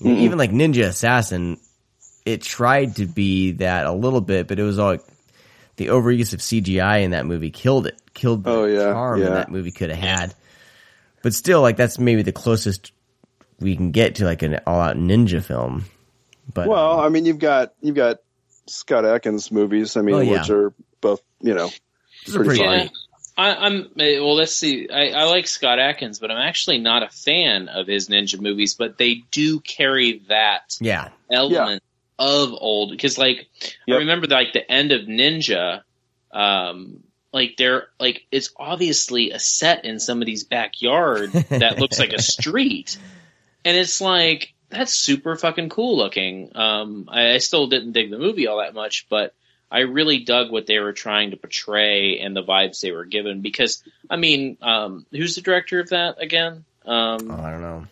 Know, even like Ninja Assassin, it tried to be that a little bit, but it was all the overuse of CGI in that movie killed it, killed the Oh, yeah, charm yeah. that movie could have had. But still, like that's maybe the closest we can get to like an all-out ninja film. But Well, I mean, you've got you've got Scott Adkins movies. I mean, Oh, yeah. which are both you know pretty pretty funny. yeah, I, I'm eh, well. Let's see. I, I like Scott Adkins, but I'm actually not a fan of his ninja movies. But they do carry that yeah, element of old because like I Yep. remember like the end of Ninja um like they're like it's obviously a set in somebody's backyard that looks like a (laughs) street and it's like that's super fucking cool looking um I, I still didn't dig the movie all that much but I really dug what they were trying to portray and the vibes they were given because I mean um who's the director of that again um oh, I don't know.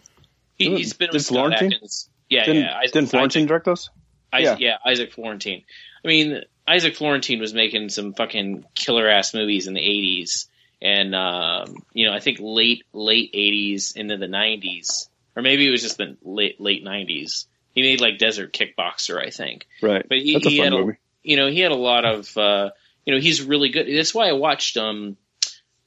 He, he's been did with Scott Florentine? Adkins yeah didn't yeah Isaac- didn't Florentine Isaac- direct those? Isaac, yeah. Isaac Florentine. I mean, Isaac Florentine was making some fucking killer ass movies in the '80s, and um, you know, I think late late '80s into the '90s, or maybe it was just the late late '90s. He made like Desert Kickboxer, I think. Right. But he, That's a he fun had a, movie. you know, he had a lot of, uh, you know, he's really good. That's why I watched, um,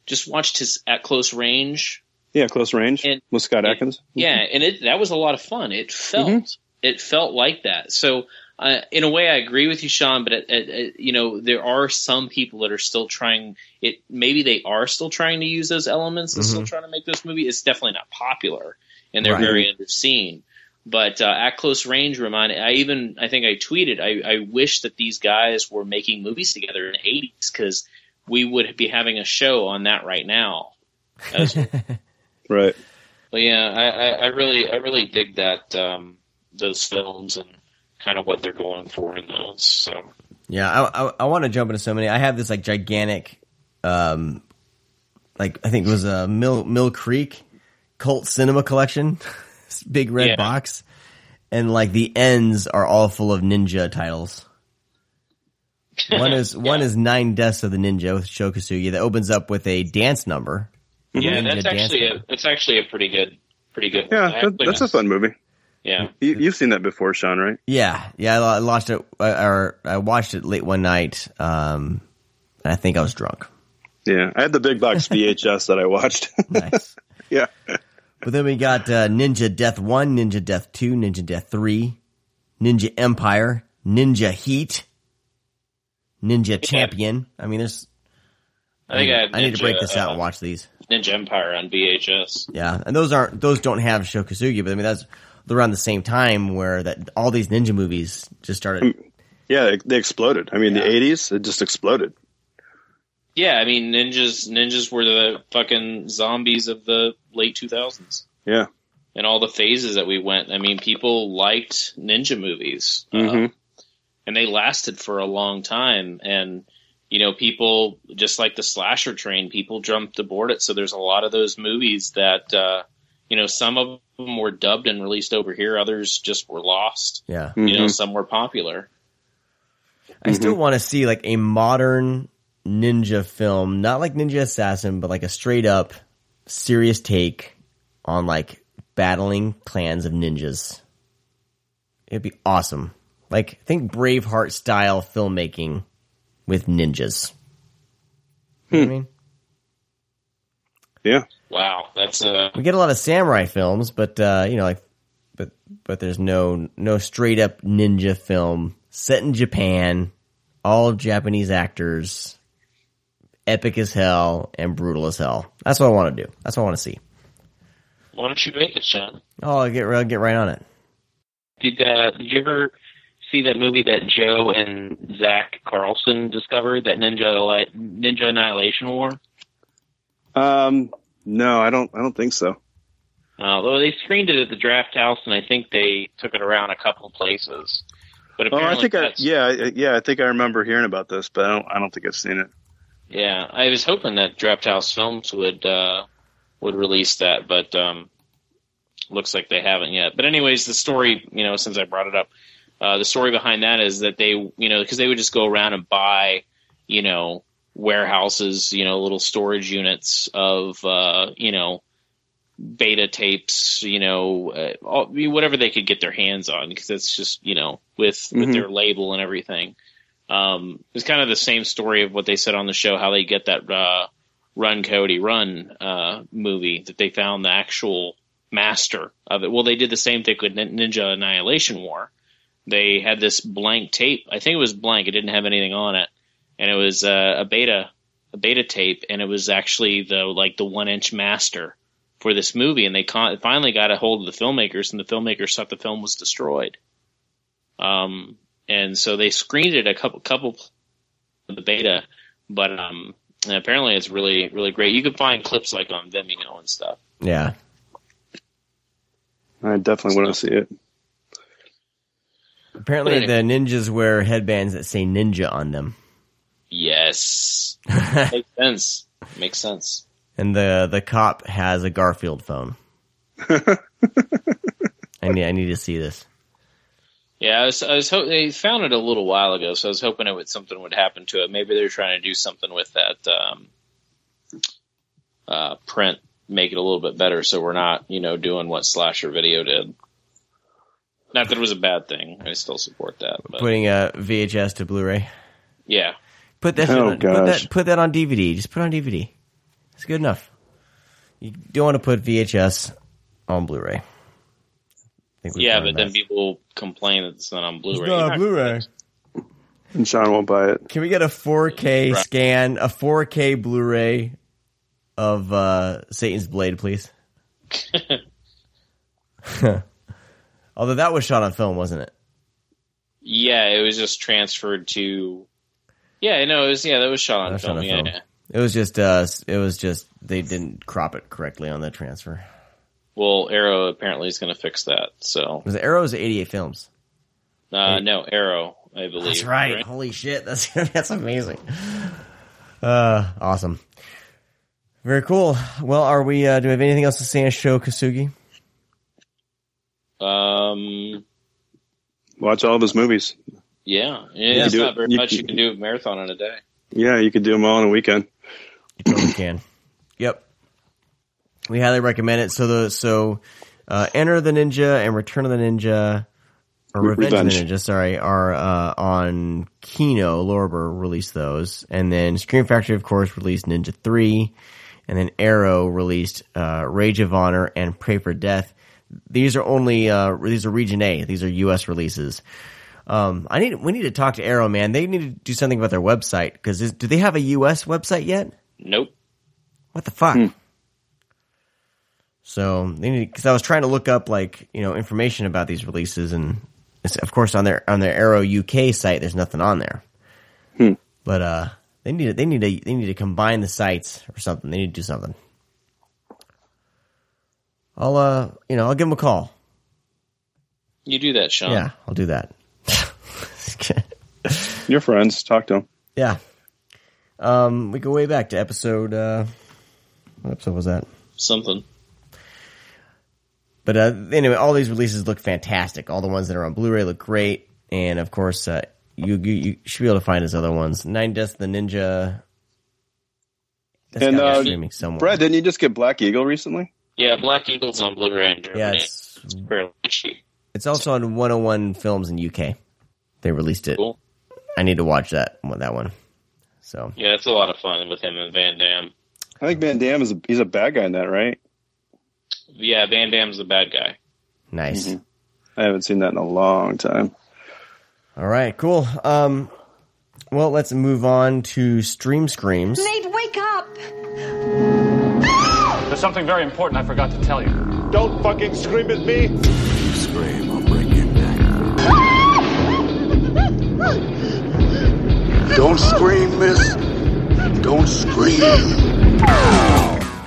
just watched his at close range Yeah, Close Range And- with Scott and- Adkins. yeah, and it that was a lot of fun. It felt it felt like that. So uh, in a way, I agree with you, Sean. But it, it, it, you know, there are some people that are still trying. It maybe they are still trying to use those elements and still trying to make this movie. It's definitely not popular, and they're Right. very underseen. But uh, at close range, reminded I even I think I tweeted I, I wish that these guys were making movies together in the '80s because we would be having a show on that right now. As, (laughs) Right. but yeah, I, I, I really I really dig that um, those films and kind of what they're going for in those. So Yeah, I I, I want to jump into so many. I have this like gigantic, um, like I think it was a Mill Mill Creek cult cinema collection, this (laughs) big red Yeah. box, and like the ends are all full of ninja titles. One is (laughs) one is Nine Deaths of the Ninja with Sho Kosugi that opens up with a dance number. yeah, Ninja that's actually number. a it's actually a pretty good pretty good. Yeah, one. That, that's a fun movie. Yeah, You, you've seen that before, Sean, right? Yeah, yeah. I lost it, uh, or I watched it late one night. Um, and I think I was drunk. Yeah, I had the big box (laughs) VHS that I watched. Nice. Yeah, (laughs) But then we got uh, Ninja Death 1, Ninja Death 2, Ninja Death 3, Ninja Empire, Ninja Heat, Ninja Champion. I mean, there's. I think I, had I need to break this out and uh, watch these. Ninja Empire on VHS. Yeah, and those aren't those don't have Sho Kosugi, but I mean that's they're around the same time where that all these ninja movies just started. yeah, they, they exploded. I mean, Yeah. the '80s, it just exploded. Yeah, I mean ninjas ninjas were the fucking zombies of the late two thousands. Yeah, And all the phases that we went. I mean, people liked ninja movies. Uh, Mhm. and they lasted for a long time. And you know, people just like the slasher train, people jumped aboard it. So there's a lot of those movies that, uh, you know, some of them were dubbed and released over here. Others just were lost. Yeah. You know, some were popular. I still want to see like a modern ninja film, not like Ninja Assassin, but like a straight up serious take on like battling clans of ninjas. It'd be awesome. Like think Braveheart style filmmaking with ninjas. You know what I mean? Yeah. Wow. That's, uh, We get a lot of samurai films, but uh, you know, like, but but there's no no straight up ninja film set in Japan, all Japanese actors, epic as hell and brutal as hell. That's what I want to do. That's what I want to see. why don't you make it, Sean? Oh, I'll get I'll get right on it. Did uh, did you ever see that movie that Joe and Zack Carlson discovered, that Ninja Ninja Annihilation War? Um, no, I don't. I don't think so. Uh, they screened it at the Drafthouse, and I think they took it around a couple of places. But Oh, apparently, I think I yeah I- yeah I think I remember hearing about this, but I don't. I don't think I've seen it. Yeah, I was hoping that Drafthouse Films would uh, would release that, but um, looks like they haven't yet. But anyways, the story, you know, since I brought it up, uh, the story behind that is that they, you know, because they would just go around and buy, you know, warehouses, you know, little storage units of, uh, you know, beta tapes, you know, uh, all, whatever they could get their hands on, because it's just, you know, with with Mhm. their label and everything. Um, it's kind of the same story of what they said on the show, how they get that uh, Run Cody Run uh, movie that they found the actual master of it. Well, they did the same thing with Ninja Annihilation War. They had this blank tape. I think it was blank. It didn't have anything on it, and it was uh, a beta a beta tape, and it was actually the like the one inch master for this movie. And they con- finally got a hold of the filmmakers, and the filmmakers thought the film was destroyed. Um, and so they screened it a couple couple of the beta, but um, and apparently it's really really great. You can find clips like on Vimeo and stuff. Yeah. I definitely want to see it. Apparently, But the ninjas wear headbands that say ninja on them, Yes, (laughs) makes sense. Makes sense. and the the cop has a Garfield phone. (laughs) I need I need to see this. Yeah, I was, I was ho- they found it a little while ago, so I was hoping it would something would happen to it. Maybe they're trying to do something with that um, uh, print, make it a little bit better, so we're not, you know, doing what Slasher Video did. Not that it was a bad thing. I still support that, but Putting a VHS to Blu-ray. yeah, Put that, Oh, on, put gosh. that put that on DVD. Just put it on DVD. It's good enough. You don't want to put VHS on Blu-ray. I think we've yeah, learned but then that. people complain that it's not on Blu-ray. It's You're not on Blu-ray. And Sean won't buy it. Can we get a 4K Right. scan, a 4K Blu-ray of uh, Satan's Blade, please? (laughs) Although that was shot on film, wasn't it? Yeah, it was just transferred to. Yeah, no, it was yeah, that was shot on That was shot film. on yeah, film. yeah. It was just, uh, it was just they didn't crop it correctly on the transfer. Well, Arrow apparently is going to fix that. So It was Arrow's 88 films. uh, no, Arrow, I believe. That's right. Holy shit, that's (laughs) that's amazing. Uh, awesome. Very cool. Well, are we? Uh, do we have anything else to say on Sho, Kosugi? Um, Watch all of his movies. yeah, yeah, You it's not it- very you- much. You can do a marathon in a day. Yeah, you could do them all in a weekend. You totally can. Yep. We highly recommend it. So the so uh, Enter the Ninja and Return of the Ninja or Revenge, Revenge. of the Ninja, sorry, are uh, on Kino. Lorber released those, and then Scream Factory, of course, released Ninja Three, and then Arrow released uh, Rage of Honor and Pray for Death. These are only uh, these are Region A. These are U.S. releases. Um, I need we need to talk to Arrow, man. They need to do something about their website because do they have a U.S. website yet? Nope. What the fuck? So they need because I was trying to look up like you know information about these releases, and it's, of course on their on their Arrow UK site, there's nothing on there. But uh, they need to, they need to they need to combine the sites or something. They need to do something. I'll uh you know I'll give them a call. You do that, Sean. Yeah, I'll do that. (laughs) Your friends, talk to them. Yeah. Um, we go way back to episode. Uh, what episode was that? Something. But uh, anyway, all these releases look fantastic. All the ones that are on Blu-ray look great, and of course, uh, you, you you should be able to find his other ones. Nine Deaths of the Ninja. That's And, gotta be uh, streaming somewhere. Brad, didn't you just get Black Eagle recently? Yeah, Black Eagle's on Blu-ray in Germany. yeah, it's it's fairly cheap. it's also on 101 Films in UK. They released it. Cool. I need to watch that that one. So Yeah, it's a lot of fun with him and Van Damme. I think Van Damme is a, he's a bad guy in that, right? Yeah, Van Damme's the bad guy. nice. Mhm. I haven't seen that in a long time. All right, cool. Um, well, let's move on to Stream Screams. Nate, wake up! There's something very important I forgot to tell you. Don't fucking scream at me. Scream, I'll break your neck. (laughs) Don't scream, miss. Don't scream.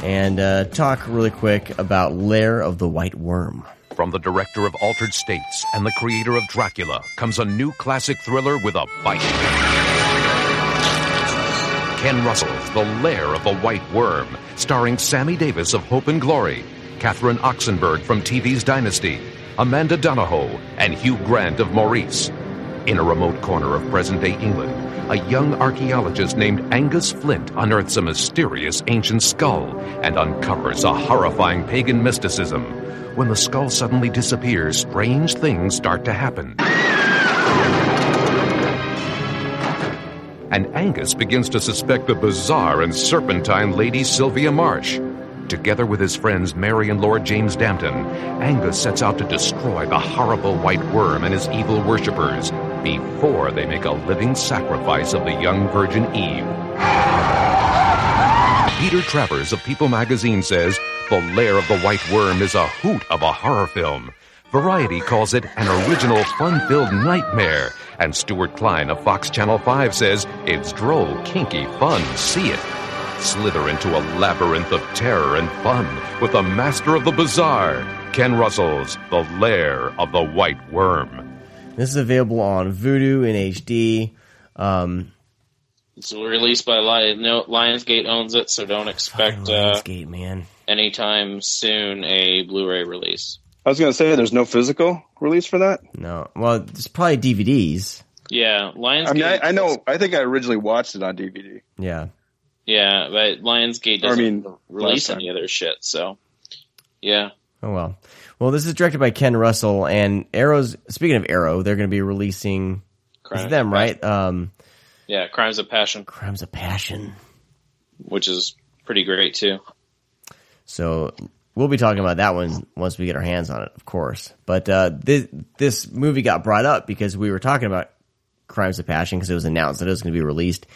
And uh, talk really quick about Lair of the White Worm. From the director of Altered States and the creator of Dracula comes a new classic thriller with a bite. Ken Russell's The Lair of the White Worm, starring Sammy Davis of Hope and Glory, Catherine Oxenberg from TV's Dynasty, Amanda Donohoe, and Hugh Grant of Maurice. In a remote corner of present day England, a young archaeologist named Angus Flint unearths a mysterious ancient skull and uncovers a horrifying pagan mysticism. When the skull suddenly disappears, strange things start to happen. And Angus begins to suspect the bizarre and serpentine Lady Sylvia Marsh. Together with his friends Mary and Lord James Dampton, Angus sets out to destroy the horrible white worm and his evil worshippers before they make a living sacrifice of the young Virgin Eve. Peter Travers of People magazine says The Lair of the White Worm is a hoot of a horror film. Variety calls it an original fun filled nightmare. And Stuart Klein of Fox Channel 5 says it's droll, kinky fun. See it. Slither into a labyrinth of terror and fun with the master of the bizarre, Ken Russell's The Lair of the White Worm. This is available on Vudu in HD. Um, It's released by Lion, no, Lionsgate owns it, so don't expect uh, Lionsgate, man. anytime soon a Blu-ray release. I was going to say there's no physical release for that. No, well, it's probably DVDs. Yeah, Lionsgate. I mean, I, I know. I think I originally watched it on DVD. Yeah. Yeah, but Lionsgate Or, I doesn't mean, release any other shit. So, yeah, Oh well. Well, this is directed by Ken Russell and Arrow's. Speaking of Arrow, they're going to be releasing. Crimes It's them, right? Um, yeah, Crimes of Passion, Crimes of Passion. which is pretty great too. So we'll be talking about that one once we get our hands on it, of course. But uh, this this movie got brought up because we were talking about Crimes of Passion because it was announced that it was going to be released,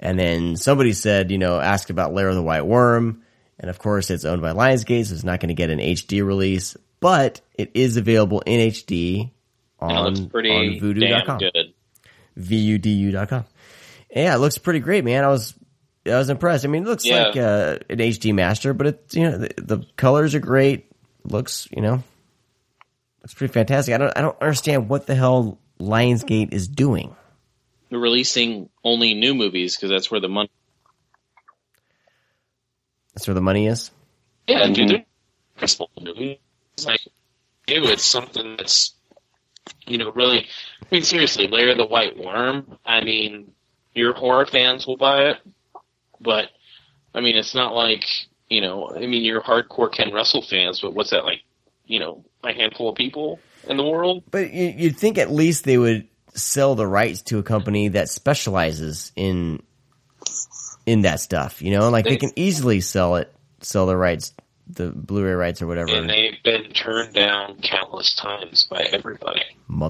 and then somebody said, you know, asked about Lair of the White Worm, and of course it's owned by Lionsgate, so it's not going to get an HD release, but it is available in HD on looks pretty on vudu.com, good. vudu.com. Yeah, it looks pretty great, man. I was I was impressed. I mean, it looks Yeah. like uh, an HD master, but it's you know the, the colors are great. Looks you know looks pretty fantastic. I don't I don't understand what the hell Lionsgate is doing. They're releasing only new movies because that's where the money. That's where the money is. Yeah, dude, they're movie. It's like, ew, it's something that's, you know, really. I mean, seriously, Lair the White Worm. I mean, your horror fans will buy it, but I mean, it's not like you know. I mean, you're hardcore Ken Russell fans, but what's that like? You know, a handful of people in the world. But you, you'd think at least they would sell the rights to a company that specializes in in that stuff. You know, like they, They- can easily sell it, sell the rights, the Blu-ray rights or whatever. and they've been turned down countless times by everybody.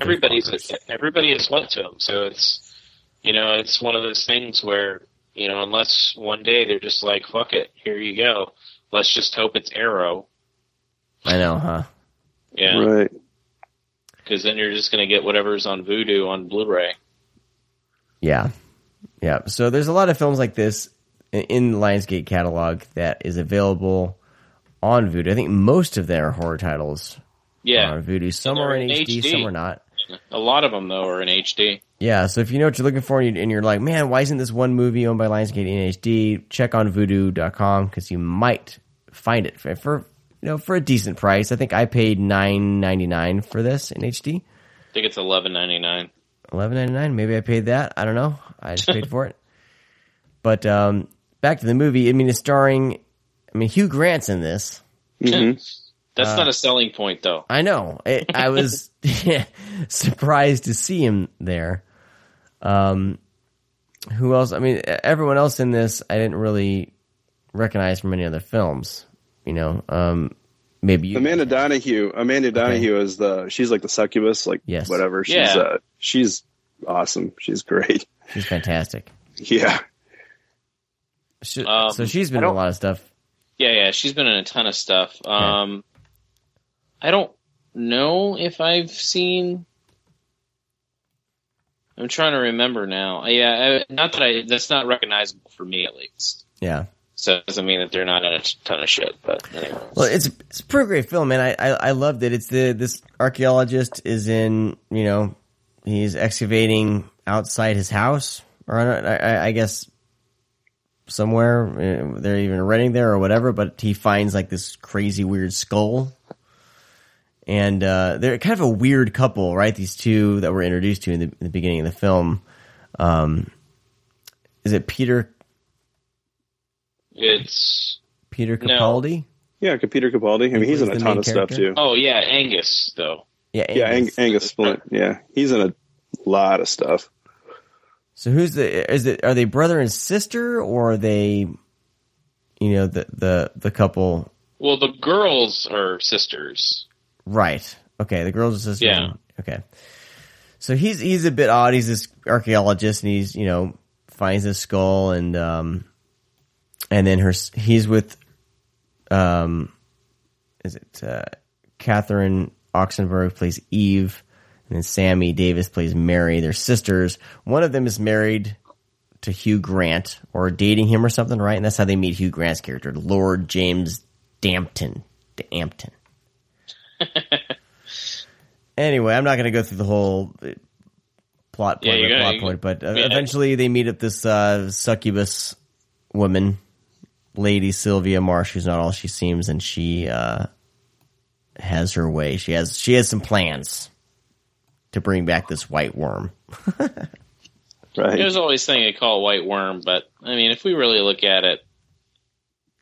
Everybody's everybody has went to them, so it's you know it's one of those things where you know unless one day they're just like fuck it, here you go. Let's just hope it's Arrow. I know, huh? Yeah, Right. because then you're just gonna get whatever's on Vudu on Blu-ray. Yeah. Yeah. So there's a lot of films like this in- in the Lionsgate catalog that is available on Vudu. I think most of their horror titles Yeah, on Vudu. Some they're in in HD, HD. some are not. a lot of them though are in HD. Yeah, so if you know what you're looking for and you're like, man, why isn't this one movie owned by Lionsgate in HD? Check on vudu.com because you might find it for, for you know for a decent price. I think I paid nine ninety nine for this in HD. I think it's eleven ninety nine. Eleven ninety nine. Maybe I paid that. I don't know. I just paid for it. (laughs) But um, back to the movie. I mean, it's starring. I mean, Hugh Grant's in this. That's Uh, not a selling point, though. I know. It, I was (laughs) (laughs) surprised to see him there. Um, who else? I mean, everyone else in this I didn't really recognize from any other films. You know, um, maybe you. Amanda Donohoe. Amanda Donohoe is the she's like the succubus, like Yes. whatever. She's Yeah. uh, she's awesome. She's great. She's fantastic. (laughs) Yeah. She, Um, so she's been in a lot of stuff. Yeah, yeah, she's been in a ton of stuff. Um, I don't know if I've seen. I'm trying to remember now. Uh, Yeah, I, not that I. That's not recognizable for me, at least. Yeah. So it doesn't mean that they're not in a ton of shit. But anyway. Well, it's it's a pretty great film, man. I, I I loved it. It's the this archaeologist is in you know he's excavating outside his house, or I, I, I guess somewhere uh, they're even renting there or whatever. But he finds like this crazy weird skull, and uh, they're kind of a weird couple, right? These two that we're introduced to in the, in the beginning of the film. Um, is it Peter It's Peter No. Capaldi? Yeah, Peter Capaldi. I mean, he's in a ton main of stuff too. oh yeah, Angus though. Yeah, yeah, Angus, Angus Splint. Yeah, he's in a lot of stuff. So who's the is it are they brother and sister or are they you know the the the couple Well, the girls are sisters. right. Okay, the girl's are sisters. Yeah. Okay. So he's he's a bit odd. He's this archaeologist and he's, you know, finds this skull and um and then her he's with um is it uh Catherine Oxenberg plays Eve and then Sammy Davis plays Mary. They're sisters. One of them is married to Hugh Grant or dating him or something, right? And that's how they meet Hugh Grant's character, Lord James Dampton. Dampton. (laughs) anyway, I'm not going to go through the whole uh, plot point, by gonna- plot point, but uh, yeah. eventually they meet up this uh, succubus woman, Lady Sylvia Marsh, who's not all she seems, and she uh, has her way. She has she has some plans to bring back this white worm. (laughs) Right. There's always saying they call it white worm, but I mean, if we really look at it,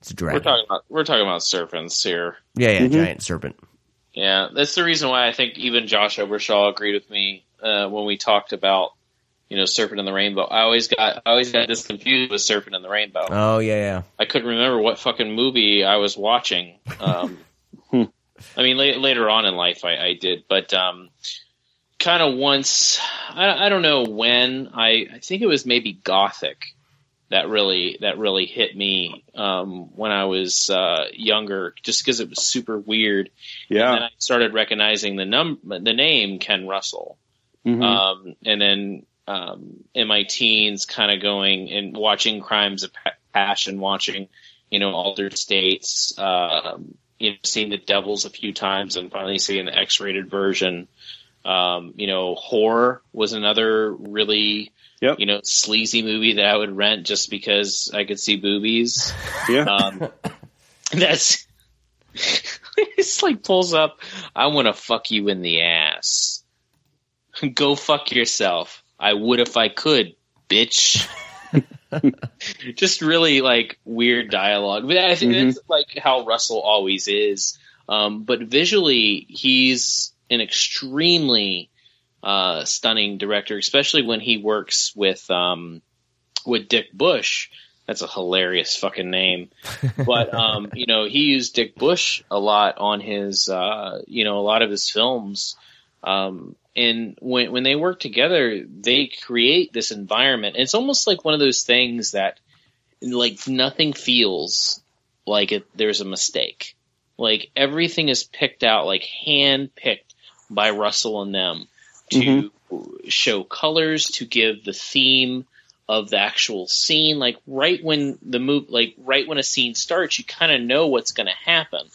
It's a we're dragon. talking about we're talking about serpents here. yeah, yeah, Mhm. giant serpent. Yeah, that's the reason why I think even Josh Obershaw agreed with me uh, when we talked about you know Serpent in the Rainbow. I always got I always got this confused with Serpent in the Rainbow. Oh yeah, yeah. I couldn't remember what fucking movie I was watching. Um, (laughs) I mean, la- later on in life, I, I did, but um, kind of once I, I don't know when I I think it was maybe Gothic that really that really hit me um, when I was uh, younger, just because it was super weird. And then Yeah. I started recognizing the num the name Ken Russell. Mhm. Um, and then um, in my teens, kind of going and watching Crimes of Pa- Passion, watching you know Altered States, um, you know, seeing the Devils a few times, and finally seeing the X-rated version. Um, you know, horror was another really Yep. you know sleazy movie that I would rent just because I could see boobies. (laughs) Yeah. Um, (laughs) that's (laughs) it's like pulls up. I want to fuck you in the ass. Go fuck yourself. I would if I could, bitch. Just really like weird dialogue. But I think that's like how Russell always is. Um, but visually, he's an extremely uh, stunning director, especially when he works with um, with Dick Bush. That's a hilarious fucking name. (laughs) But um, you know, he used Dick Bush a lot on his uh, you know, a lot of his films. Um, and when when they work together, they create this environment. It's almost like one of those things that like nothing feels like it, there's a mistake. Like everything is picked out, like hand picked by Russell and them to show colors, to give the theme of the actual scene. Like right when the move, like right when a scene starts, you kind of know what's going to happen.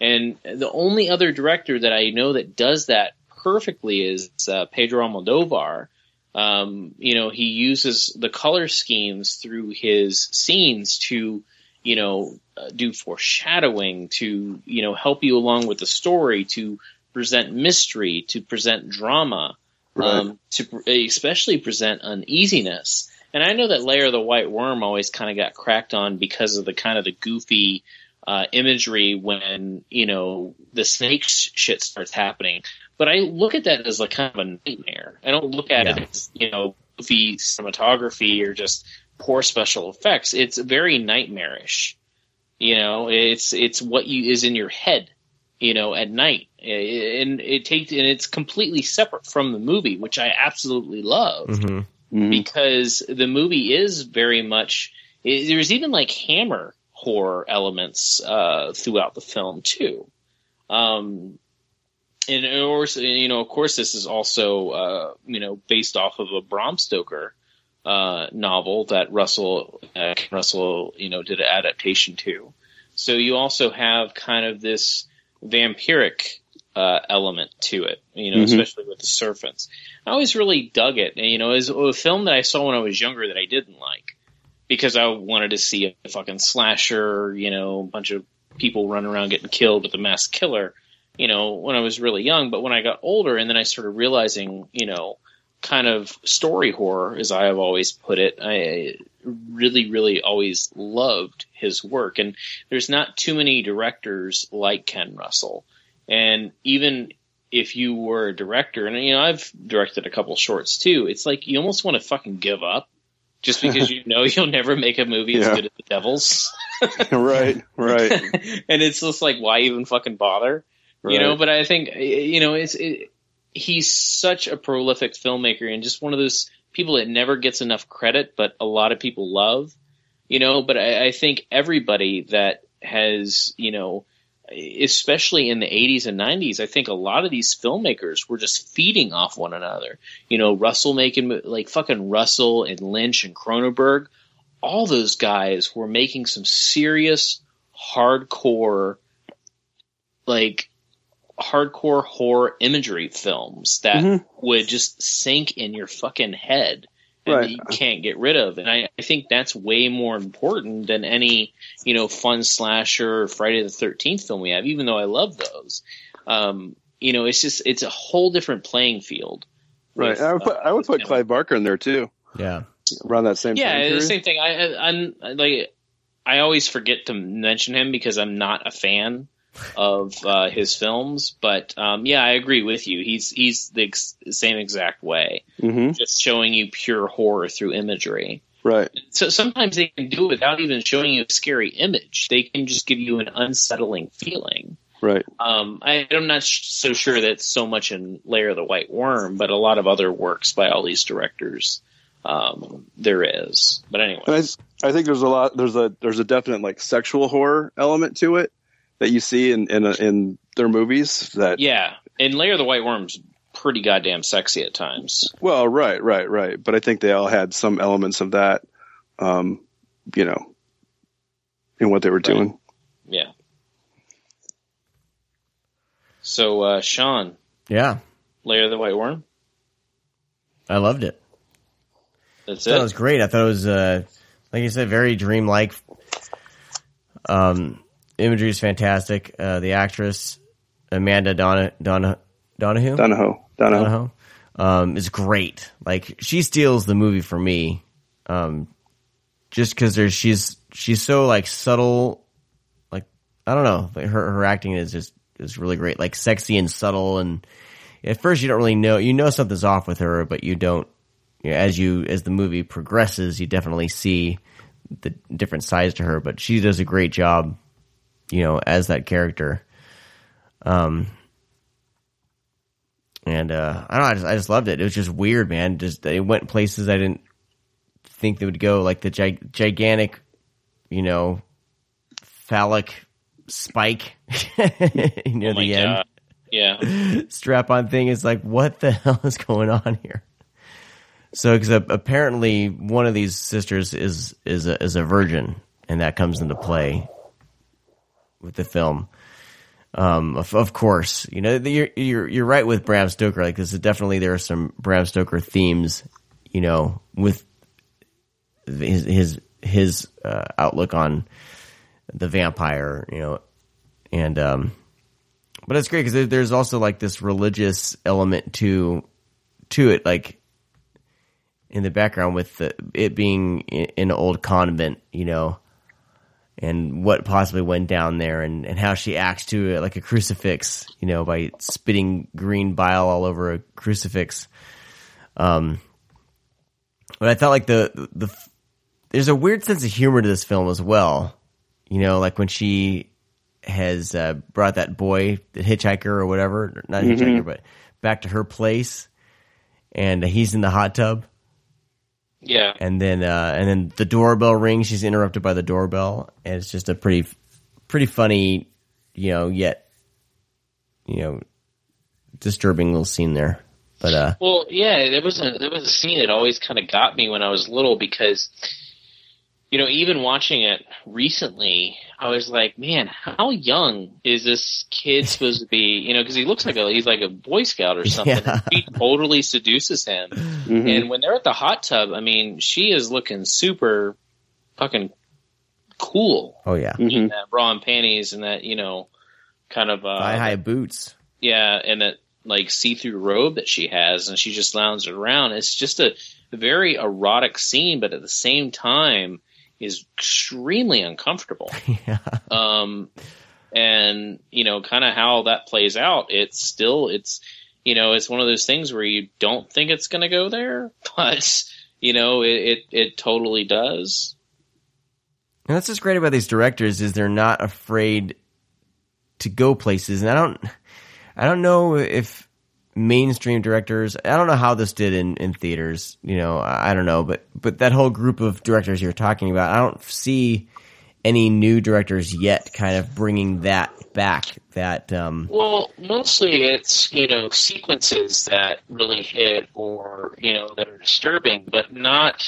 And the only other director that I know that does that perfectly is uh, Pedro Almodovar. Um, you know, he uses the color schemes through his scenes to, you know, uh, do foreshadowing, to, you know, help you along with the story, to present mystery, to present drama, Right. um, to especially present uneasiness. And I know that Lair of the White Worm always kind of got cracked on because of the kind of the goofy uh, imagery when you know the snake sh- shit starts happening. But I look at that as like kind of a nightmare. I don't look at Yeah. it as you know goofy cinematography or just poor special effects. It's very nightmarish. You know, it's it's what you is in your head. You know, at night, and it takes and it's completely separate from the movie, which I absolutely love. Hmm Mhm. because the movie is very much it, there's even like hammer horror elements uh, throughout the film too. Um and of course you know of course this is also uh, you know based off of a Bram Stoker uh, novel that Russell uh, Russell you know did an adaptation to. So you also have kind of this vampiric uh, element to it, you know, Mhm. especially with the serpents. I always really dug it. And, you know, as a film that I saw when I was younger that I didn't like because I wanted to see a fucking slasher, you know, a bunch of people running around getting killed with a mass killer, you know, when I was really young. But when I got older and then I started realizing, you know, kind of story horror, as I have always put it, I really, really always loved his work. And there's not too many directors like Ken Russell. And even if you were a director, and you know, I've directed a couple shorts too, it's like you almost want to fucking give up just because you (laughs) know you'll never make a movie as good as The Devils. (laughs) right, right, (laughs) and it's just like, why even fucking bother? You know, but I think, you know, it's, it, he's such a prolific filmmaker and just one of those people that never gets enough credit, but a lot of people love, you know, but I, I think everybody that has, you know, especially in the 80s and 90s, I think a lot of these filmmakers were just feeding off one another. You know, Russell making, like fucking Russell and Lynch and Cronenberg, all those guys were making some serious, hardcore, like, hardcore horror imagery films that Mhm. would just sink in your fucking head and Right. you can't get rid of. And I, I think that's way more important than any, you know, fun slasher or Friday the 13th film we have, even though I love those. Um, you know, it's just, it's a whole different playing field. right. with, I would put uh, I would put with Clive Barker in there too, Yeah. around that same time yeah, the same thing. I, I, I'm like, I always forget to mention him because I'm not a fan of uh, his films. But um, yeah, I agree with you. He's he's the ex- same exact way, hmm just showing you pure horror through imagery. Right. So sometimes they can do it without even showing you a scary image. They can just give you an unsettling feeling. Right. Um, I, I'm not sh- so sure that's so much in Lair of the White Worm, but a lot of other works by all these directors um, there is. But anyway, I, I think there's a lot. There's a there's a definite like sexual horror element to it that you see in in, in their movies. That yeah, and Lair of the White Worm's pretty goddamn sexy at times. well, right, right, right. But I think they all had some elements of that. Um, you know, in what they were doing. Yeah. So, uh, Sean, Yeah. Lair of the White Worm. I loved it. That's I it. it was great. I thought it was, uh, like you said, very dreamlike. Um, imagery is fantastic. Uh, the actress Amanda Donna Donna Donahue Donahoe. Donahoe. Donahoe um, is great. Like she steals the movie for me, um, just because there's she's she's so like subtle. Like I don't know, like her her acting is just is really great. Like sexy and subtle, and at first you don't really know you know something's off with her, but you don't. You know, as you as the movie progresses, you definitely see the different sides to her. But she does a great job, you know, as that character. Um, and uh, I don't know, I just I just loved it. It was just weird, man. Just they went places I didn't think they would go, like the gig- gigantic, you know, phallic spike (laughs) near Oh the end. God. Yeah. (laughs) Strap on thing is like, what the (laughs) hell is going on here? So, because apparently one of these sisters is is a, is a virgin, and that comes into play with the film. Um, of, of course, you know you're you're you're right with Bram Stoker. Like this is definitely there are some Bram Stoker themes you know, with his his his uh, outlook on the vampire, you know, and um, but it's great because there's also like this religious element to to it, like in the background with the, it being in an old convent, you know, and what possibly went down there, and and how she acts to it like a crucifix, you know, by spitting green bile all over a crucifix. Um, but I felt like the the there's a weird sense of humor to this film as well. You know, like when she has uh, brought that boy, the hitchhiker or whatever, not Mhm. hitchhiker, but back to her place, and he's in the hot tub, Yeah. and then uh, and then the doorbell rings. She's interrupted by the doorbell, and it's just a pretty pretty funny, you know, yet you know, disturbing little scene there. But uh, Well, yeah, there was a there was a scene that always kind of got me when I was little because, you know, even watching it recently, I was like, man, how young is this kid (laughs) supposed to be? You know, because he looks like a he's like a Boy Scout or something. Yeah. She (laughs) totally seduces him, Mhm. and when they're at the hot tub, I mean, she is looking super fucking cool oh yeah, Mhm. that bra and panties and that you know kind of uh, thigh high boots. yeah, and that like see-through robe that she has, and she just lounges around. It's just a very erotic scene, but at the same time is extremely uncomfortable. (laughs) yeah. Um, and you know, kind of how that plays out. It's still, it's you know, it's one of those things where you don't think it's going to go there, (laughs) but you know, it, it it totally does. And that's what's great about these directors is they're not afraid to go places. And I don't, I don't know if mainstream directors, I don't know how this did in, in theaters, you know, I don't know, but, but that whole group of directors you're talking about, I don't see any new directors yet kind of bringing that back, that, um, Well, mostly it's you know sequences that really hit or you know that are disturbing, but not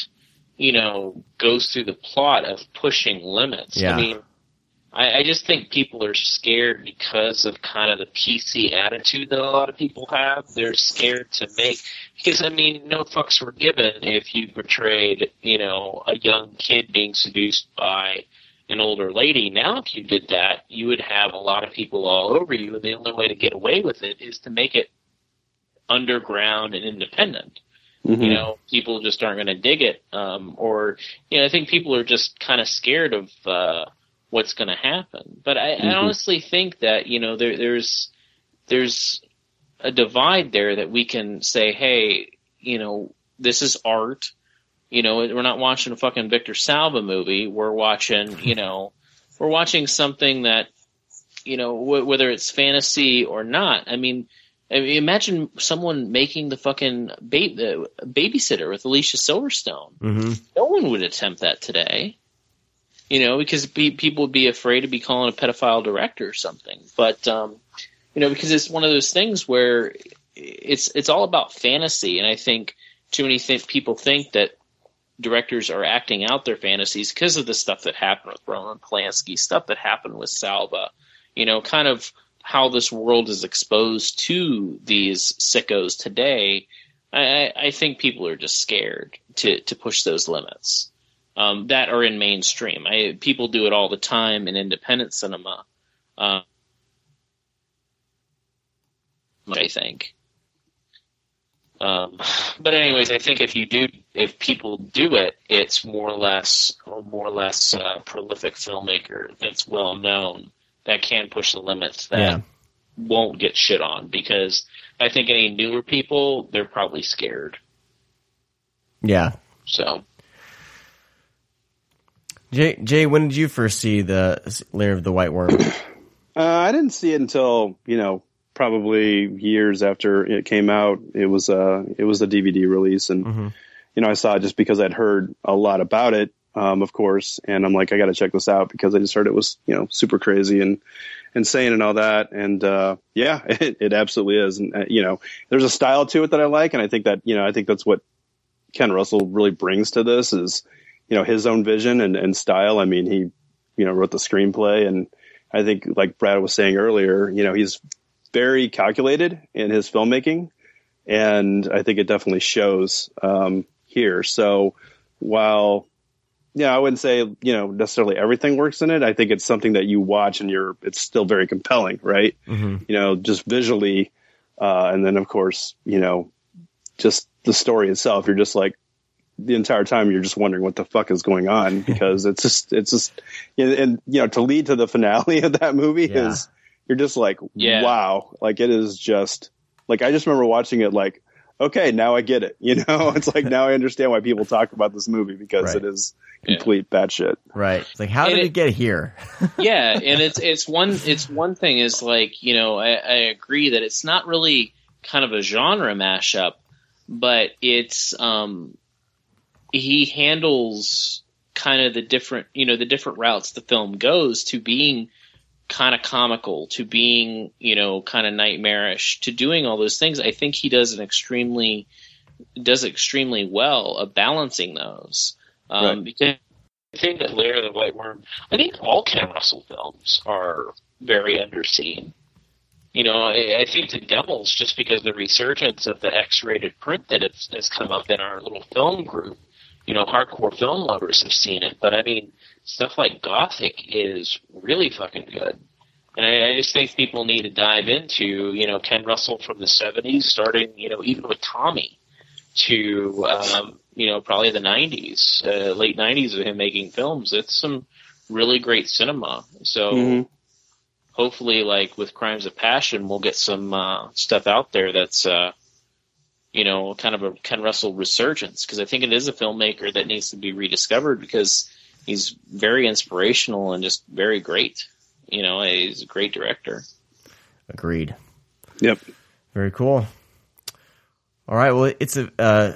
you know goes through the plot of pushing limits. Yeah. I mean, I, I just think people are scared because of kind of the PC attitude that a lot of people have. They're scared to make because I mean, no fucks were given if you portrayed you know a young kid being seduced by an older lady. Now, if you did that, you would have a lot of people all over you, and the only way to get away with it is to make it underground and independent. Mhm. You know, people just aren't going to dig it, um, or you know, I think people are just kind of scared of uh, what's going to happen. But I, I Mhm. honestly think that you know there, there's there's a divide there that we can say, hey, you know, this is art. You know, we're not watching a fucking Victor Salva movie. We're watching, you know, we're watching something that, you know, w- whether it's fantasy or not. I mean, I mean, imagine someone making the fucking ba- the babysitter with Alicia Silverstone. hmm No one would attempt that today. You know, because be, people would be afraid to be calling a pedophile director or something. But um, you know, because it's one of those things where it's it's all about fantasy, and I think too many th- people think that directors are acting out their fantasies because of the stuff that happened with Roman Polanski, stuff that happened with Salva. You know, kind of how this world is exposed to these sickos today. I, I I think people are just scared to to push those limits um, that are in mainstream. I, people do it all the time in independent cinema. Uh, I think. Um, (laughs) but anyways, I think if you do, if people do it, it's more or less, or more or less uh, prolific filmmaker that's well known that can push the limits that Yeah. won't get shit on because I think any newer people they're probably scared. Yeah. So Jay, Jay, when did you first see the Lair of the White Worm? (clears throat) Uh, I didn't see it until you know probably years after it came out. It was uh it was a DVD release, and Mhm. you know I saw it just because I'd heard a lot about it, um, of course, and I'm like I got to check this out because I just heard it was you know super crazy and insane and all that, and uh, yeah, (laughs) it, it absolutely is, and uh, you know there's a style to it that I like, and I think that you know I think that's what Ken Russell really brings to this is you know his own vision and, and style. I mean he you know wrote the screenplay and I think, like Brad was saying earlier, you know, he's very calculated in his filmmaking, and I think it definitely shows um, here. So while yeah, I wouldn't say you know necessarily everything works in it. I think it's something that you watch and you're it's still very compelling, right? Mhm. You know, just visually, uh, and then of course you know just the story itself. You're just like the entire time you're just wondering what the fuck is going on (laughs) because it's just it's just and, and you know to lead to the finale of that movie Yeah. is you're just like Yeah. wow like it is just like I just remember watching it like okay now I get it (laughs) you know it's like now I understand why people talk about this movie because Right. it is complete batshit Right. It's like, how And did it- it get here? (laughs) yeah, and it's it's one it's one thing is like you know I, I agree that it's not really kind of a genre mashup, but it's um he handles kind of the different you know the different routes the film goes to being kind of comical to being you know kind of nightmarish to doing all those things. I think he does an extremely does extremely well of balancing those um, Right. because I think that Lair of the White Worm, I think all Ken Russell films are very underseen. You know, I, I think The Devils, just because the resurgence of the X-rated print that has come up in our little film group, you know, hardcore film lovers have seen it. But I mean, stuff like Gothic is really fucking good. And I, I just think people need to dive into, you know, Ken Russell from the 70s, starting, you know, even with Tommy to, um, you know, probably the 90s, uh, late 90s of him making films. It's some really great cinema. So Mhm. hopefully, like with Crimes of Passion, we'll get some uh, stuff out there that's, uh, you know, kind of a Ken Russell resurgence because I think it is a filmmaker that needs to be rediscovered because he's very inspirational and just very great. You know, he's a great director. Agreed. yep Very cool. All right. Well, it's a uh,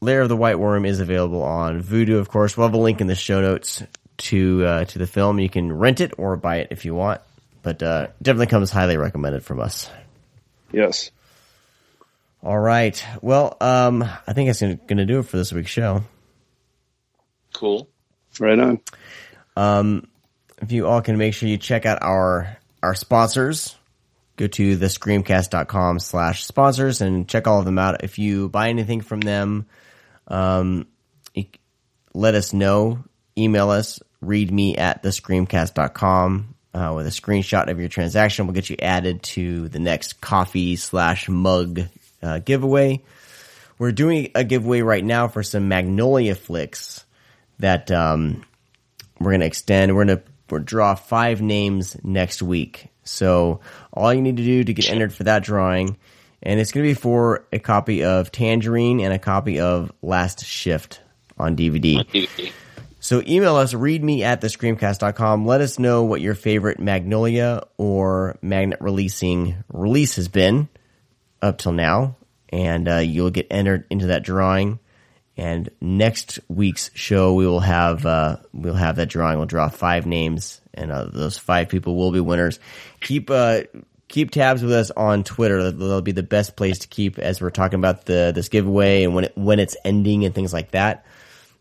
Lair of the White Worm is available on Vudu, of course. We'll have a link in the show notes to uh, to the film. You can rent it or buy it if you want, but uh, definitely comes highly recommended from us. yes All right. Well, um, I think that's going to do it for this week's show. Cool. right on Um, if you all can make sure you check out our our sponsors, go to thescreamcast.com slash sponsors and check all of them out. If you buy anything from them, um, let us know. Email us, read me at thescreamcast.com uh, with a screenshot of your transaction. We'll get you added to the next coffee slash mug uh, giveaway. We're doing a giveaway right now for some Magnolia flicks that um, we're going to extend. We're going to we're draw five names next week. So all you need to do to get entered for that drawing, and it's going to be for a copy of Tangerine and a copy of Last Shift on DVD. So email us, read me at thescreamcast.com. Let us know what your favorite Magnolia or Magnet releasing release has been up till now, and uh, you'll get entered into that drawing. And next week's show, we will have uh, we'll have that drawing. We'll draw five names, and uh, those five people will be winners. Keep uh, keep tabs with us on Twitter. That'll be the best place to keep as we're talking about the this giveaway and when it, when it's ending and things like that.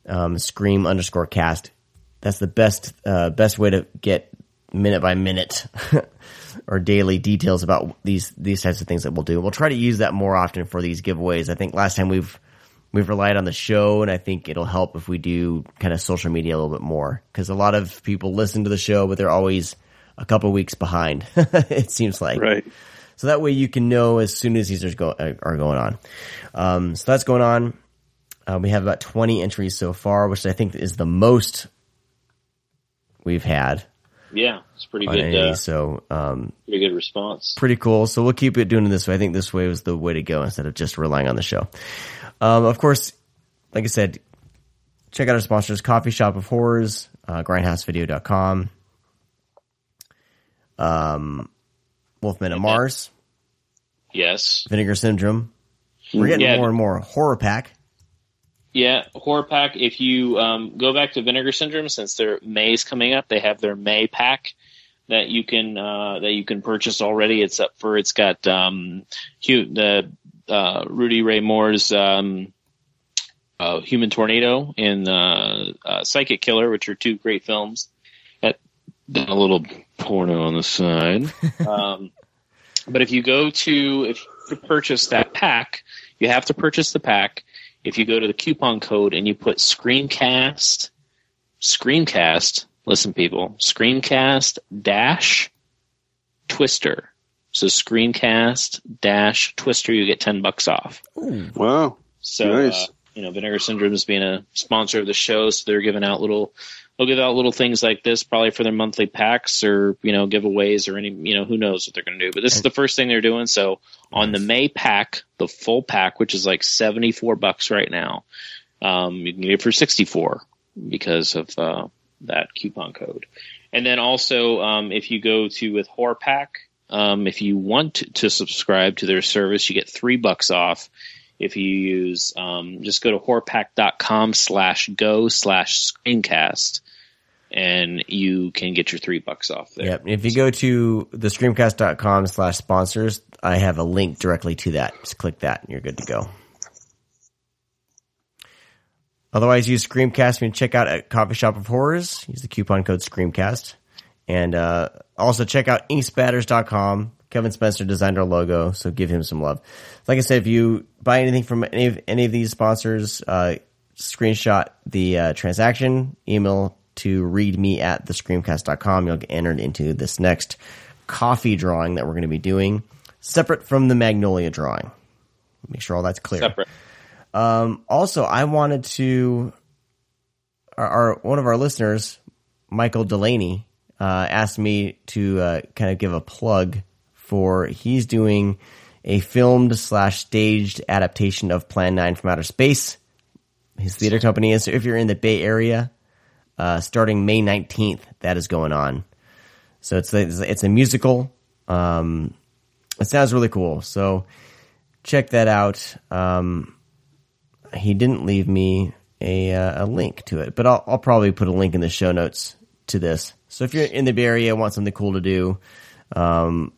Um, scream underscore cast. That's the best uh, best way to get minute by minute (laughs) or daily details about these these types of things that we'll do. We'll try to use that more often for these giveaways. I think last time we've we've relied on the show, and I think it'll help if we do kind of social media a little bit more because a lot of people listen to the show, but they're always a couple weeks behind. (laughs) it seems like right so that way you can know as soon as these are, go, are going on. Um, so that's going on. Uh, we have about 20 entries so far, which I think is the most we've had Yeah, it's pretty good. any. Uh, so um, pretty good response. pretty cool. So we'll keep it doing it this way. I think this way was the way to go instead of just relying on the show. Um, of course, like I said, check out our sponsors, Coffee Shop of Horrors, uh, grindhousevideo.com, um, Wolfman of Mars, Yes. Vinegar Syndrome. We're getting Yeah. more and more horror pack. Yeah, horror pack. If you um, go back to Vinegar Syndrome, since their May's coming up, they have their May pack that you can uh, that you can purchase already. It's up for. It's got um, the uh, Rudy Ray Moore's um, uh, Human Tornado and uh, uh, Psychic Killer, which are two great films. That a little porno on the side. (laughs) um, but if you go to if you purchase that pack, you have to purchase the pack if you go to the coupon code and you put Screamcast, Screamcast, listen people, Screamcast dash Twister. So Screamcast dash Twister, you get 10 bucks off. Wow. So, Nice. uh, you know, Vinegar Syndrome is being a sponsor of the show, so they're giving out little, they'll give out little things like this probably for their monthly packs or, you know, giveaways or any, you know, who knows what they're going to do. But this is the first thing they're doing. So on the May pack, the full pack, which is like 74 bucks right now, um, you can get it for 64 because of, uh, that coupon code. And then also, um, if you go to with Horrorpack, um, if you want to, to subscribe to their service, you get three bucks off. If you use, um, just go to horrorpack.com slash go slash screamcast and you can get your three bucks off there. Yep. If you go to the screamcast.com slash sponsors, I have a link directly to that. Just click that and you're good to go. Otherwise, use Screamcast when check out at Coffee Shop of Horrors. Use the coupon code Screamcast. And uh, also check out inkspatters.com. Kevin Spencer designed our logo, so give him some love. Like I said, if you buy anything from any of, any of these sponsors, uh, screenshot the uh, transaction, email to readme at thescreamcast.com. You'll get entered into this next coffee drawing that we're going to be doing, separate from the Magnolia drawing. Make sure all that's clear. Separate. Um, also, I wanted to, our, our one of our listeners, Michael Delaney, uh, asked me to uh, kind of give a plug for he's doing a filmed slash staged adaptation of Plan Nine from Outer Space. His theater company is. So if you're in the Bay Area, uh, starting May nineteenth, that is going on. So it's a, it's a musical. Um, it sounds really cool. So check that out. Um, he didn't leave me a uh, a link to it, but I'll, I'll probably put a link in the show notes to this. So if you're in the Bay Area, want something cool to do, um,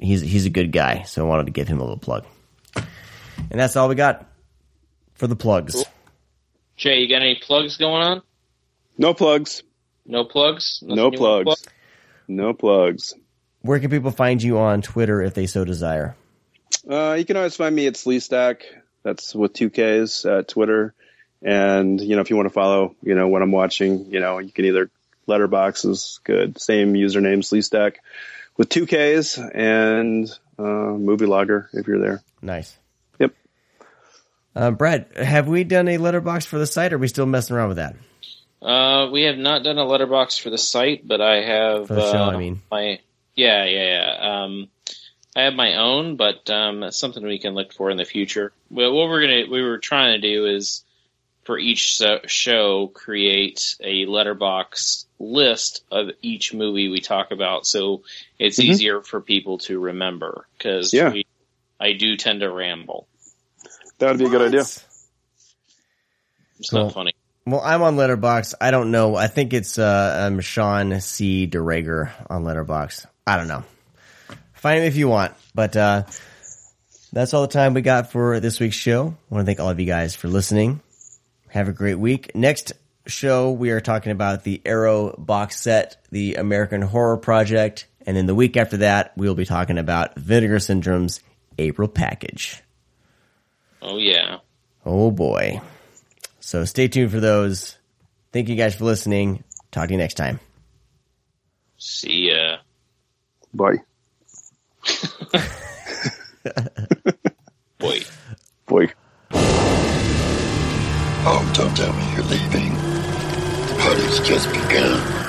he's he's a good guy. So I wanted to give him a little plug. And that's all we got for the plugs. Jay, you got any plugs going on? No plugs. No plugs? Nothing No you wanna plugs. No plugs. Where can people find you on Twitter if they so desire? Uh, you can always find me at Sleestack. That's with two Ks at Twitter. And, you know, if you want to follow, you know, what I'm watching, you know, you can either Letterboxd is good. Same username, Sleestack with two Ks and, uh, movie logger if you're there. Nice. Yep. Uh, Brad, have we done a Letterboxd for the site? Or are we still messing around with that? Uh, we have not done a Letterboxd for the site, but I have For the show, uh, I mean. my yeah, yeah, yeah. Um, I have my own, but um, that's something we can look for in the future. Well, what we're gonna we were trying to do is for each so- show create a Letterboxd list of each movie we talk about, so it's Mhm. easier for people to remember because Yeah. I do tend to ramble. That would be a good idea. It's Cool. not funny. Well, I'm on Letterboxd. I don't know. I think it's uh, um, Sean C. DeRager on Letterboxd. I don't know. Find him if you want. But uh, that's all the time we got for this week's show. I want to thank all of you guys for listening. Have a great week. Next show, we are talking about the Arrow box set, the American Horror Project, and then the week after that, we'll be talking about Vinegar Syndrome's April package. Oh yeah. Oh boy. So stay tuned for those. Thank you guys for listening. Talk to you next time. See ya. Bye. (laughs) Boy. Boy. Oh, don't tell me you're leaving. Party's just begun.